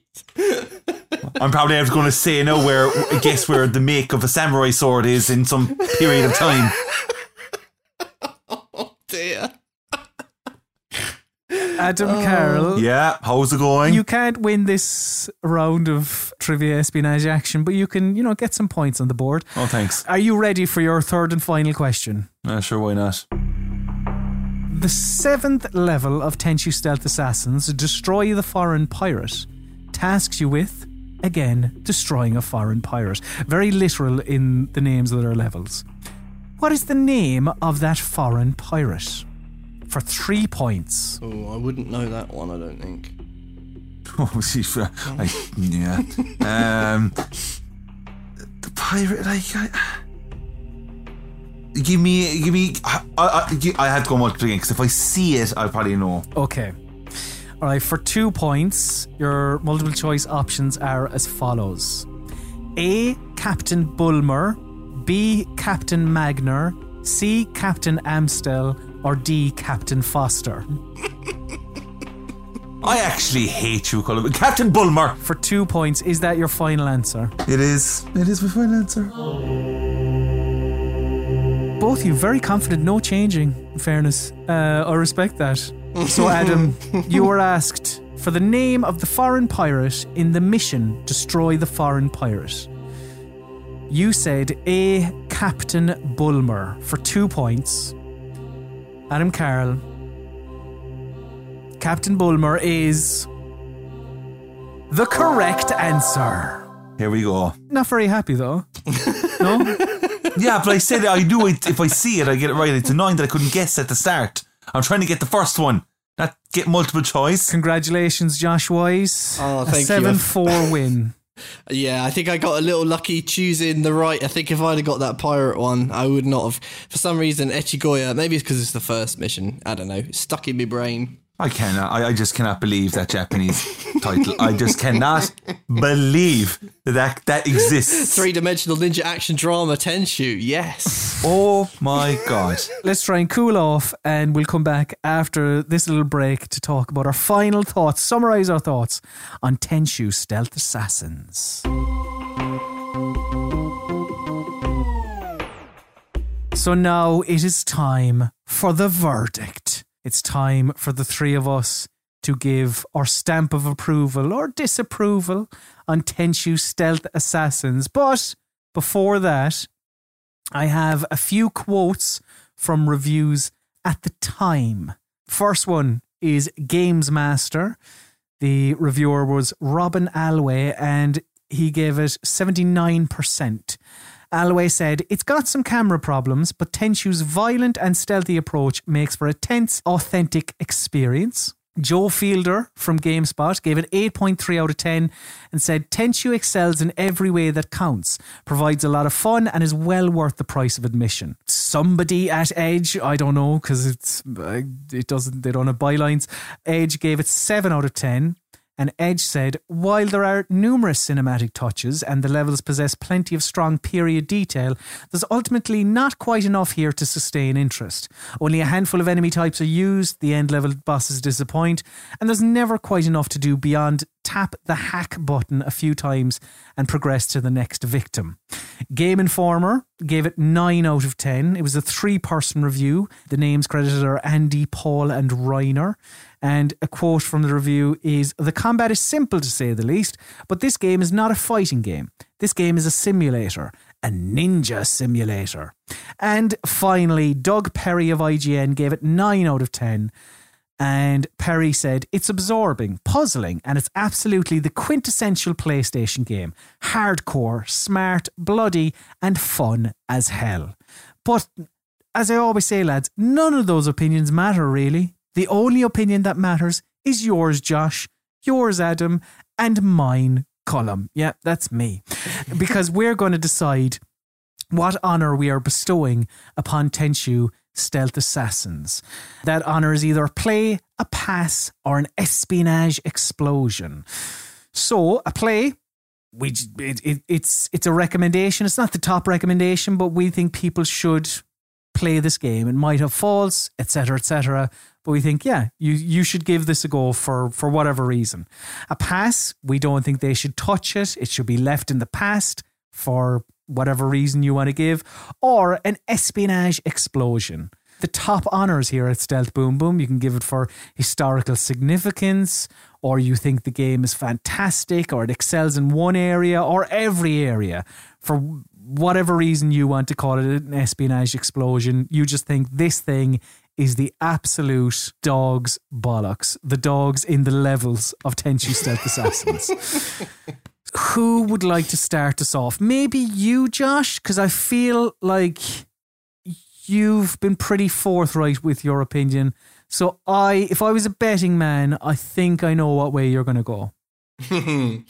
I'm probably ever going to say no where guess where the make of a samurai sword is in some period of time. Oh dear. Adam Carroll. Yeah, how's it going? You can't win this round of trivia espionage action, but you can, you know, get some points on the board. oh, thanks. Are you ready for your third and final question? Uh, sure, why not? The seventh level of Tenchu Stealth Assassins, Destroy the Foreign Pirate, tasks you with, again, destroying a foreign pirate. Very literal in the names of their levels. What is the name of that foreign pirate? For three points. Oh, I wouldn't know that one, I don't think. Oh, geez, uh, I, yeah. Um, the pirate, like, I, give me, give me. I, I, I have to go multiple again because if I see it, I'll probably know. Okay. All right, for two points, your multiple choice options are as follows A. Captain Bulmer, B. Captain Magner, C. Captain Amstel, or D. Captain Foster. I actually hate you, Colm. Captain Bulmer. For two points, is that your final answer? It is. It is my final answer. Both you very confident, no changing, in fairness. Uh, I respect that. So, Adam, you were asked for the name of the foreign pirate in the mission Destroy the Foreign Pirate. You said A. Captain Bulmer for two points. Adam Carroll. Captain Bulmer is the correct answer. Here we go. Not very happy though. no? Yeah, but I said I knew it. If I see it, I get it right. It's annoying that I couldn't guess at the start. I'm trying to get the first one, not get multiple choice. Congratulations, Josh Wise. Oh, a thank you. 7 4 win. Yeah, I think I got a little lucky choosing the right. I think if I'd have got that pirate one, I would not have. For some reason, Echigoya, maybe it's because it's the first mission. I don't know. Stuck in my brain. I cannot. I, I just cannot believe that Japanese title. I just cannot believe that that, that exists. Three dimensional ninja action drama Tenchu. Yes. Oh my god. Let's try and cool off, and we'll come back after this little break to talk about our final thoughts, summarize our thoughts on Tenchu Stealth Assassins. So now it is time for the verdict. It's time for the three of us to give our stamp of approval or disapproval on Tenchu Stealth Assassins. But before that, I have a few quotes from reviews at the time. First one is Games Master. The reviewer was Robin Alway and he gave it 79%. Alway said, It's got some camera problems, but Tenchu's violent and stealthy approach makes for a tense, authentic experience. Joe Fielder from GameSpot gave it 8.3 out of 10 and said Tenchu excels in every way that counts, provides a lot of fun and is well worth the price of admission. Somebody at Edge, I don't know because it's uh, it doesn't they don't have bylines. Edge gave it 7 out of 10 and Edge said, while there are numerous cinematic touches and the levels possess plenty of strong period detail, there's ultimately not quite enough here to sustain interest. Only a handful of enemy types are used, the end level bosses disappoint, and there's never quite enough to do beyond tap the hack button a few times and progress to the next victim. Game Informer gave it 9 out of 10. It was a three person review. The names credited are Andy, Paul, and Reiner. And a quote from the review is The combat is simple to say the least, but this game is not a fighting game. This game is a simulator, a ninja simulator. And finally, Doug Perry of IGN gave it 9 out of 10. And Perry said, It's absorbing, puzzling, and it's absolutely the quintessential PlayStation game. Hardcore, smart, bloody, and fun as hell. But as I always say, lads, none of those opinions matter really. The only opinion that matters is yours, Josh, yours, Adam, and mine, Colm. Yeah, that's me. Because we're going to decide what honour we are bestowing upon Tenchu Stealth Assassins. That honor is either a play, a pass, or an espionage explosion. So, a play, we it, it, it's it's a recommendation. It's not the top recommendation, but we think people should play this game. It might have faults, etc., etc. But we think, yeah, you you should give this a go for for whatever reason. A pass, we don't think they should touch it. It should be left in the past for whatever reason you want to give, or an espionage explosion. The top honors here at Stealth Boom Boom, you can give it for historical significance, or you think the game is fantastic, or it excels in one area or every area. For whatever reason you want to call it an espionage explosion, you just think this thing is the absolute dog's bollocks. The dogs in the levels of Tenchu Stealth Assassins. Who would like to start us off? Maybe you, Josh, because I feel like you've been pretty forthright with your opinion. So I, if I was a betting man, I think I know what way you're going to go.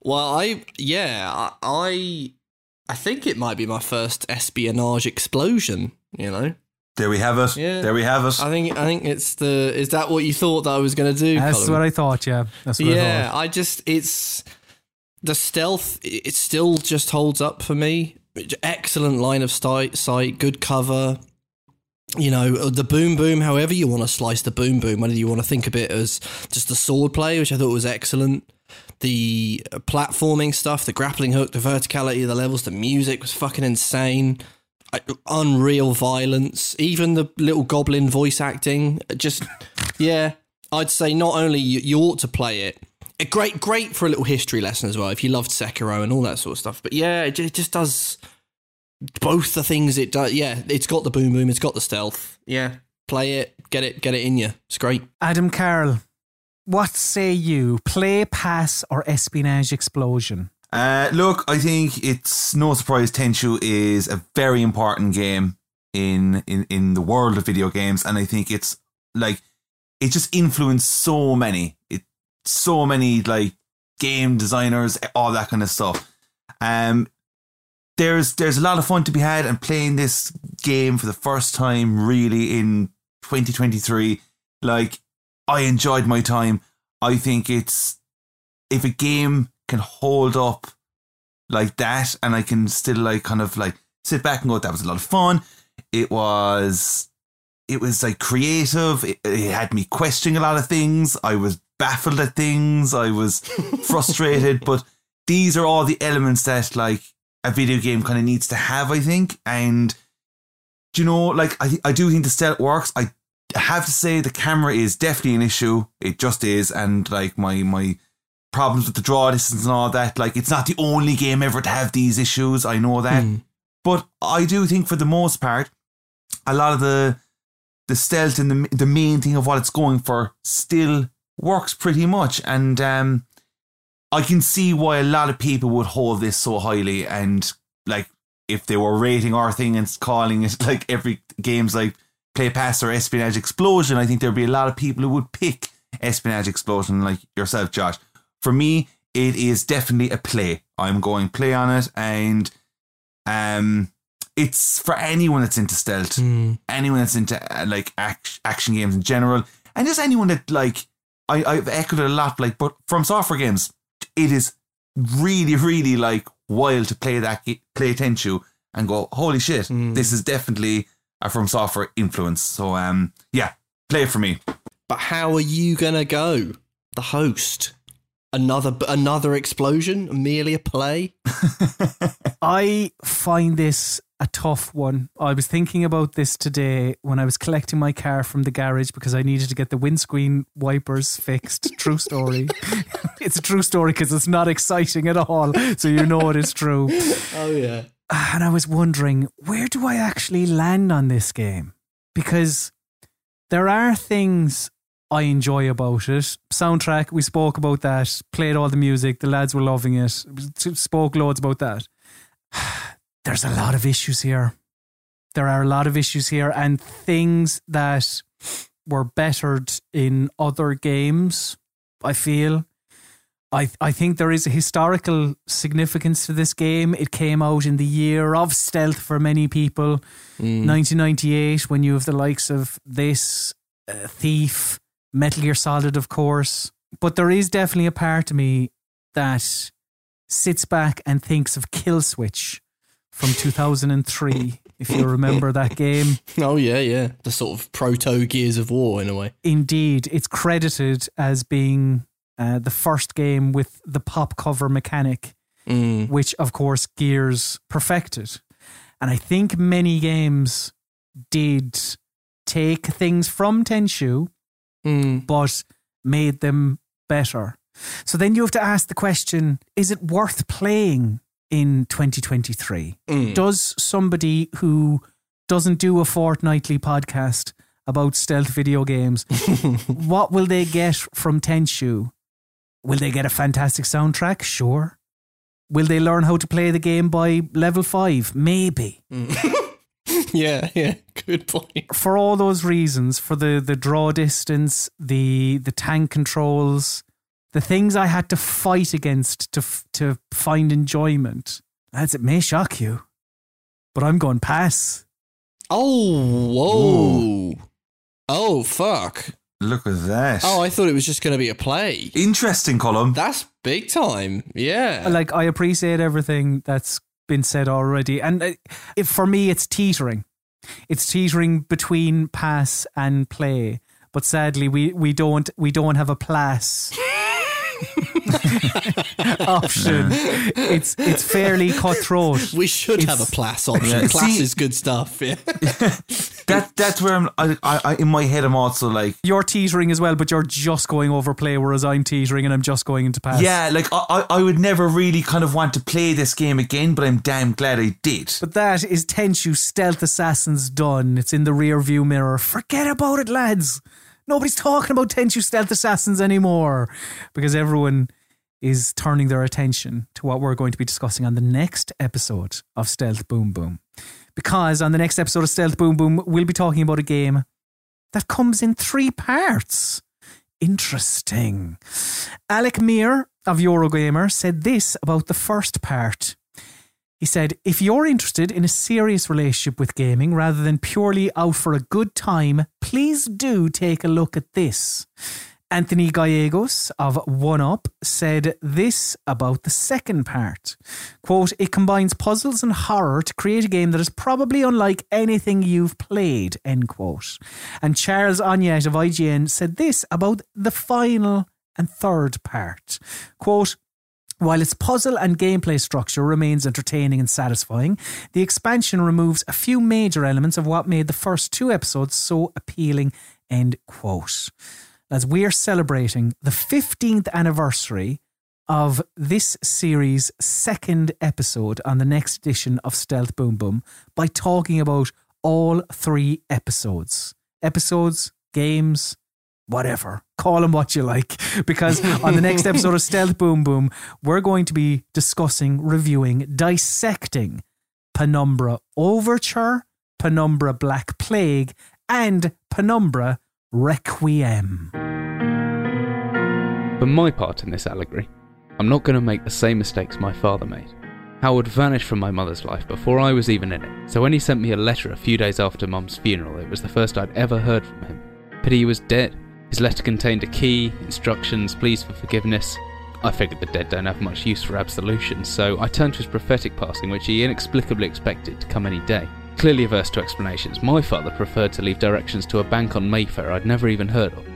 well, I yeah, I I think it might be my first espionage explosion. You know, There we have it. Yeah. There we have it. I think I think it's the. Is that what you thought that I was going to do? That's Colm? what I thought. Yeah, that's what I yeah, thought. I just it's the stealth. It still just holds up for me. Excellent line of sight, sight, good cover. You know uh, the boom boom. However you want to slice the boom boom, whether you want to think of it as just the sword play, which I thought was excellent. The uh, platforming stuff, the grappling hook, the verticality of the levels, the music was fucking insane. Unreal violence, even the little goblin voice acting. Uh, just yeah, I'd say not only you, you ought to play it. A great, great for a little history lesson as well. If you loved Sekiro and all that sort of stuff, but yeah, it, it just does both the things it does. Yeah, it's got the boom boom, it's got the stealth. Yeah, play it, get it, get it in you. It's great. Adam Carroll, what say you? Play, pass, or espionage explosion? Uh, look, I think it's no surprise Tenchu is a very important game in, in in the world of video games, and I think it's like it just influenced so many, it so many like game designers, all that kind of stuff. Um, there's there's a lot of fun to be had, and playing this game for the first time really in 2023, like I enjoyed my time. I think it's if a game can hold up like that and I can still like kind of like sit back and go, that was a lot of fun. It was it was like creative. It, it had me questioning a lot of things. I was baffled at things. I was frustrated. but these are all the elements that like a video game kind of needs to have, I think. And do you know, like I I do think the stealth works. I have to say the camera is definitely an issue. It just is, and like my my problems with the draw distance and all that. Like it's not the only game ever to have these issues. I know that, but I do think for the most part, a lot of the the stealth and the the main thing of what it's going for still works pretty much, and um, I can see why a lot of people would hold this so highly, and like if they were rating our thing and calling it like every game's like play pass or espionage explosion, I think there'd be a lot of people who would pick espionage explosion like yourself, Josh. For me, it is definitely a play. I'm going play on it, and um, it's for anyone that's into stealth, anyone that's into uh, like act- action games in general, and just anyone that like I I've echoed it a lot. Like, but From Software games, it is really really like wild to play that play Tenchu and go, holy shit, this is definitely a From Software influence. So um, yeah, play it for me. But how are you gonna go? The host. Another another explosion? Merely a play? I find this a tough one. I was thinking about this today when I was collecting my car from the garage because I needed to get the windscreen wipers fixed. True story. it's a true story because it's not exciting at all. So you know it is true. Oh yeah. And I was wondering, where do I actually land on this game? Because there are things I enjoy about it. Soundtrack, we spoke about that, played all the music, the lads were loving it, spoke loads about that. There's a lot of issues here. There are a lot of issues here and things that were bettered in other games, I feel. I I think there is a historical significance to this game. It came out in the year of stealth for many people, 1998, when you have the likes of this, uh, Thief, Metal Gear Solid, of course. But there is definitely a part of me that sits back and thinks of Kill Switch from 2003, if you remember that game. Oh yeah, yeah. The sort of proto Gears of War in a way. Indeed, it's credited as being uh, the first game with the pop cover mechanic, Mm. which of course Gears perfected. And I think many games did take things from Tenchu, Mm. but made them better. So then you have to ask the question is it worth playing in 2023? Mm. Does somebody who doesn't do a fortnightly podcast about stealth video games, what will they get from Tenchu? Will they get a fantastic soundtrack? Sure. Will they learn how to play the game by level five? Maybe. yeah, yeah. Good point. For all those reasons, for the, the draw distance, the the tank controls, the things I had to fight against to to find enjoyment. Lads, it may shock you, but I'm going pass. Oh, whoa. Oh, fuck. Look at that. Oh, I thought it was just going to be a play. Interesting, Colm. That's big time. Yeah. Like I appreciate everything that's been said already, and uh, if for me it's teetering. It's teetering between pass and play, but sadly we we don't we don't have a plus option. It's it's fairly cutthroat. we should have a It's- plus option. Yeah. Plus See- is good stuff. Yeah. That that's where I'm. I, I, I in my head I'm also like, You're teetering as well, but you're just going over play, whereas I'm teetering and I'm just going into pass. yeah, like I, I I would never really kind of want to play this game again, but I'm damn glad I did. But that is Tenchu Stealth Assassins done. It's in the rear view mirror. Forget about it, lads. Nobody's talking about Tenchu Stealth Assassins anymore because everyone is turning their attention to what we're going to be discussing on the next episode of Stealth Boom Boom. Because on the next episode of Stealth Boom Boom, we'll be talking about a game that comes in three parts. Interesting. Alec Meer of Eurogamer said this about the first part. He said, if you're interested in a serious relationship with gaming rather than purely out for a good time, please do take a look at this. Anthony Gallegos of One Up said this about the second part. Quote, it combines puzzles and horror to create a game that is probably unlike anything you've played, end quote. And Charles Onyett of IGN said this about the final and third part. Quote, while its puzzle and gameplay structure remains entertaining and satisfying, the expansion removes a few major elements of what made the first two episodes so appealing. End quote. As we are celebrating the 15th anniversary of this series' second episode on the next edition of Stealth Boom Boom by talking about all three episodes. Episodes, games, whatever. Call them what you like. Because on the next episode of Stealth Boom Boom, we're going to be discussing, reviewing, dissecting Penumbra Overture, Penumbra Black Plague, and Penumbra Requiem. For my part in this allegory, I'm not going to make the same mistakes my father made. Howard vanished from my mother's life before I was even in it, so when he sent me a letter a few days after Mum's funeral, it was the first I'd ever heard from him. Pity he was dead. His letter contained a key, instructions, pleas for forgiveness. I figured the dead don't have much use for absolution, so I turned to his prophetic passing, which he inexplicably expected to come any day. Clearly averse to explanations, my father preferred to leave directions to a bank on Mayfair I'd never even heard of.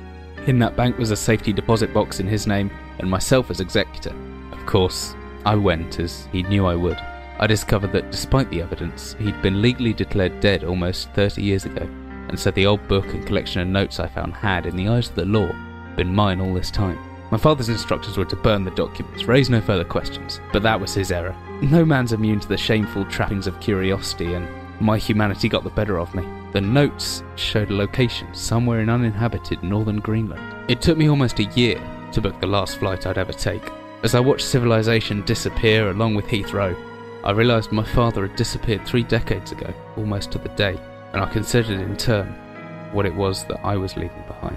In that bank was a safety deposit box in his name, and myself as executor. Of course, I went as he knew I would. I discovered that despite the evidence, he'd been legally declared dead almost 30 years ago, and so the old book and collection of notes I found had, in the eyes of the law, been mine all this time. My father's instructions were to burn the documents, raise no further questions, but that was his error. No man's immune to the shameful trappings of curiosity, and my humanity got the better of me. The notes showed a location somewhere in uninhabited northern Greenland. It took me almost a year to book the last flight I'd ever take. As I watched civilization disappear along with Heathrow, I realised my father had disappeared three decades ago, almost to the day, and I considered in turn what it was that I was leaving behind.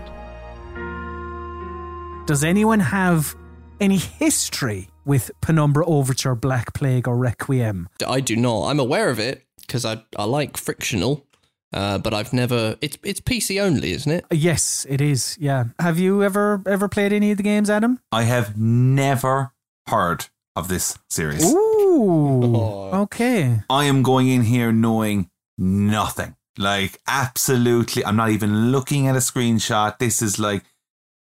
Does anyone have any history with Penumbra Overture, Black Plague, or Requiem? I do not. I'm aware of it because I I like frictional, uh, but I've never. It's it's PC only, isn't it? Yes, it is. Yeah. Have you ever ever played any of the games, Adam? I have never heard of this series. Ooh. Okay. I am going in here knowing nothing. Like, absolutely. I'm not even looking at a screenshot. This is like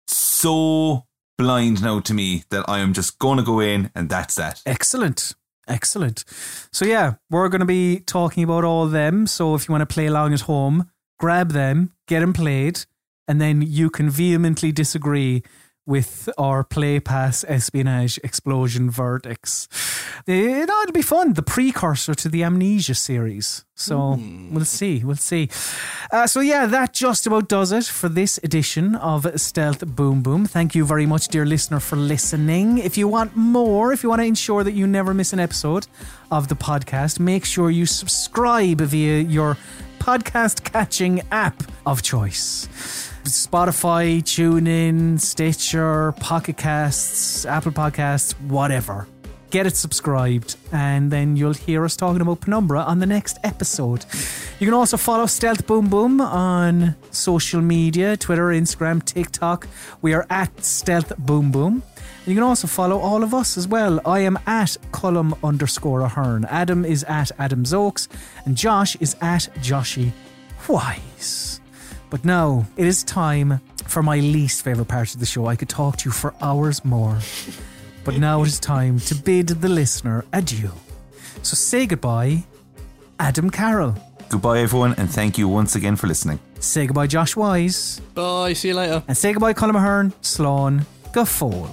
so blind now to me that I am just going to go in and that's that. Excellent. Excellent. So, yeah, we're going to be talking about all of them. So, if you want to play along at home, grab them, get them played, and then you can vehemently disagree with our play pass espionage explosion verdicts. It ought to be fun. The precursor to the Amnesia series. So we'll see. We'll see. Uh, so, yeah, that just about does it for this edition of Stealth Boom Boom. Thank you very much, dear listener, for listening. If you want more, if you want to ensure that you never miss an episode of the podcast, make sure you subscribe via your podcast catching app of choice. Spotify, TuneIn, Stitcher, Pocket Casts, Apple Podcasts, whatever. Get it subscribed, and then you'll hear us talking about Penumbra on the next episode. You can also follow Stealth Boom Boom on social media Twitter, Instagram, TikTok. We are at Stealth Boom Boom. You can also follow all of us as well. I am at Colm underscore Ahern. Adam is at Adam Zokes, and Josh is at Joshy Wise. But now it is time for my least favourite part of the show. I could talk to you for hours more. But now it is time to bid the listener adieu. So say goodbye, Adam Carroll. Goodbye, everyone, and thank you once again for listening. Say goodbye, Josh Wise. Bye. See you later. And say goodbye, Colm Ahern, Sloan, Gaffol.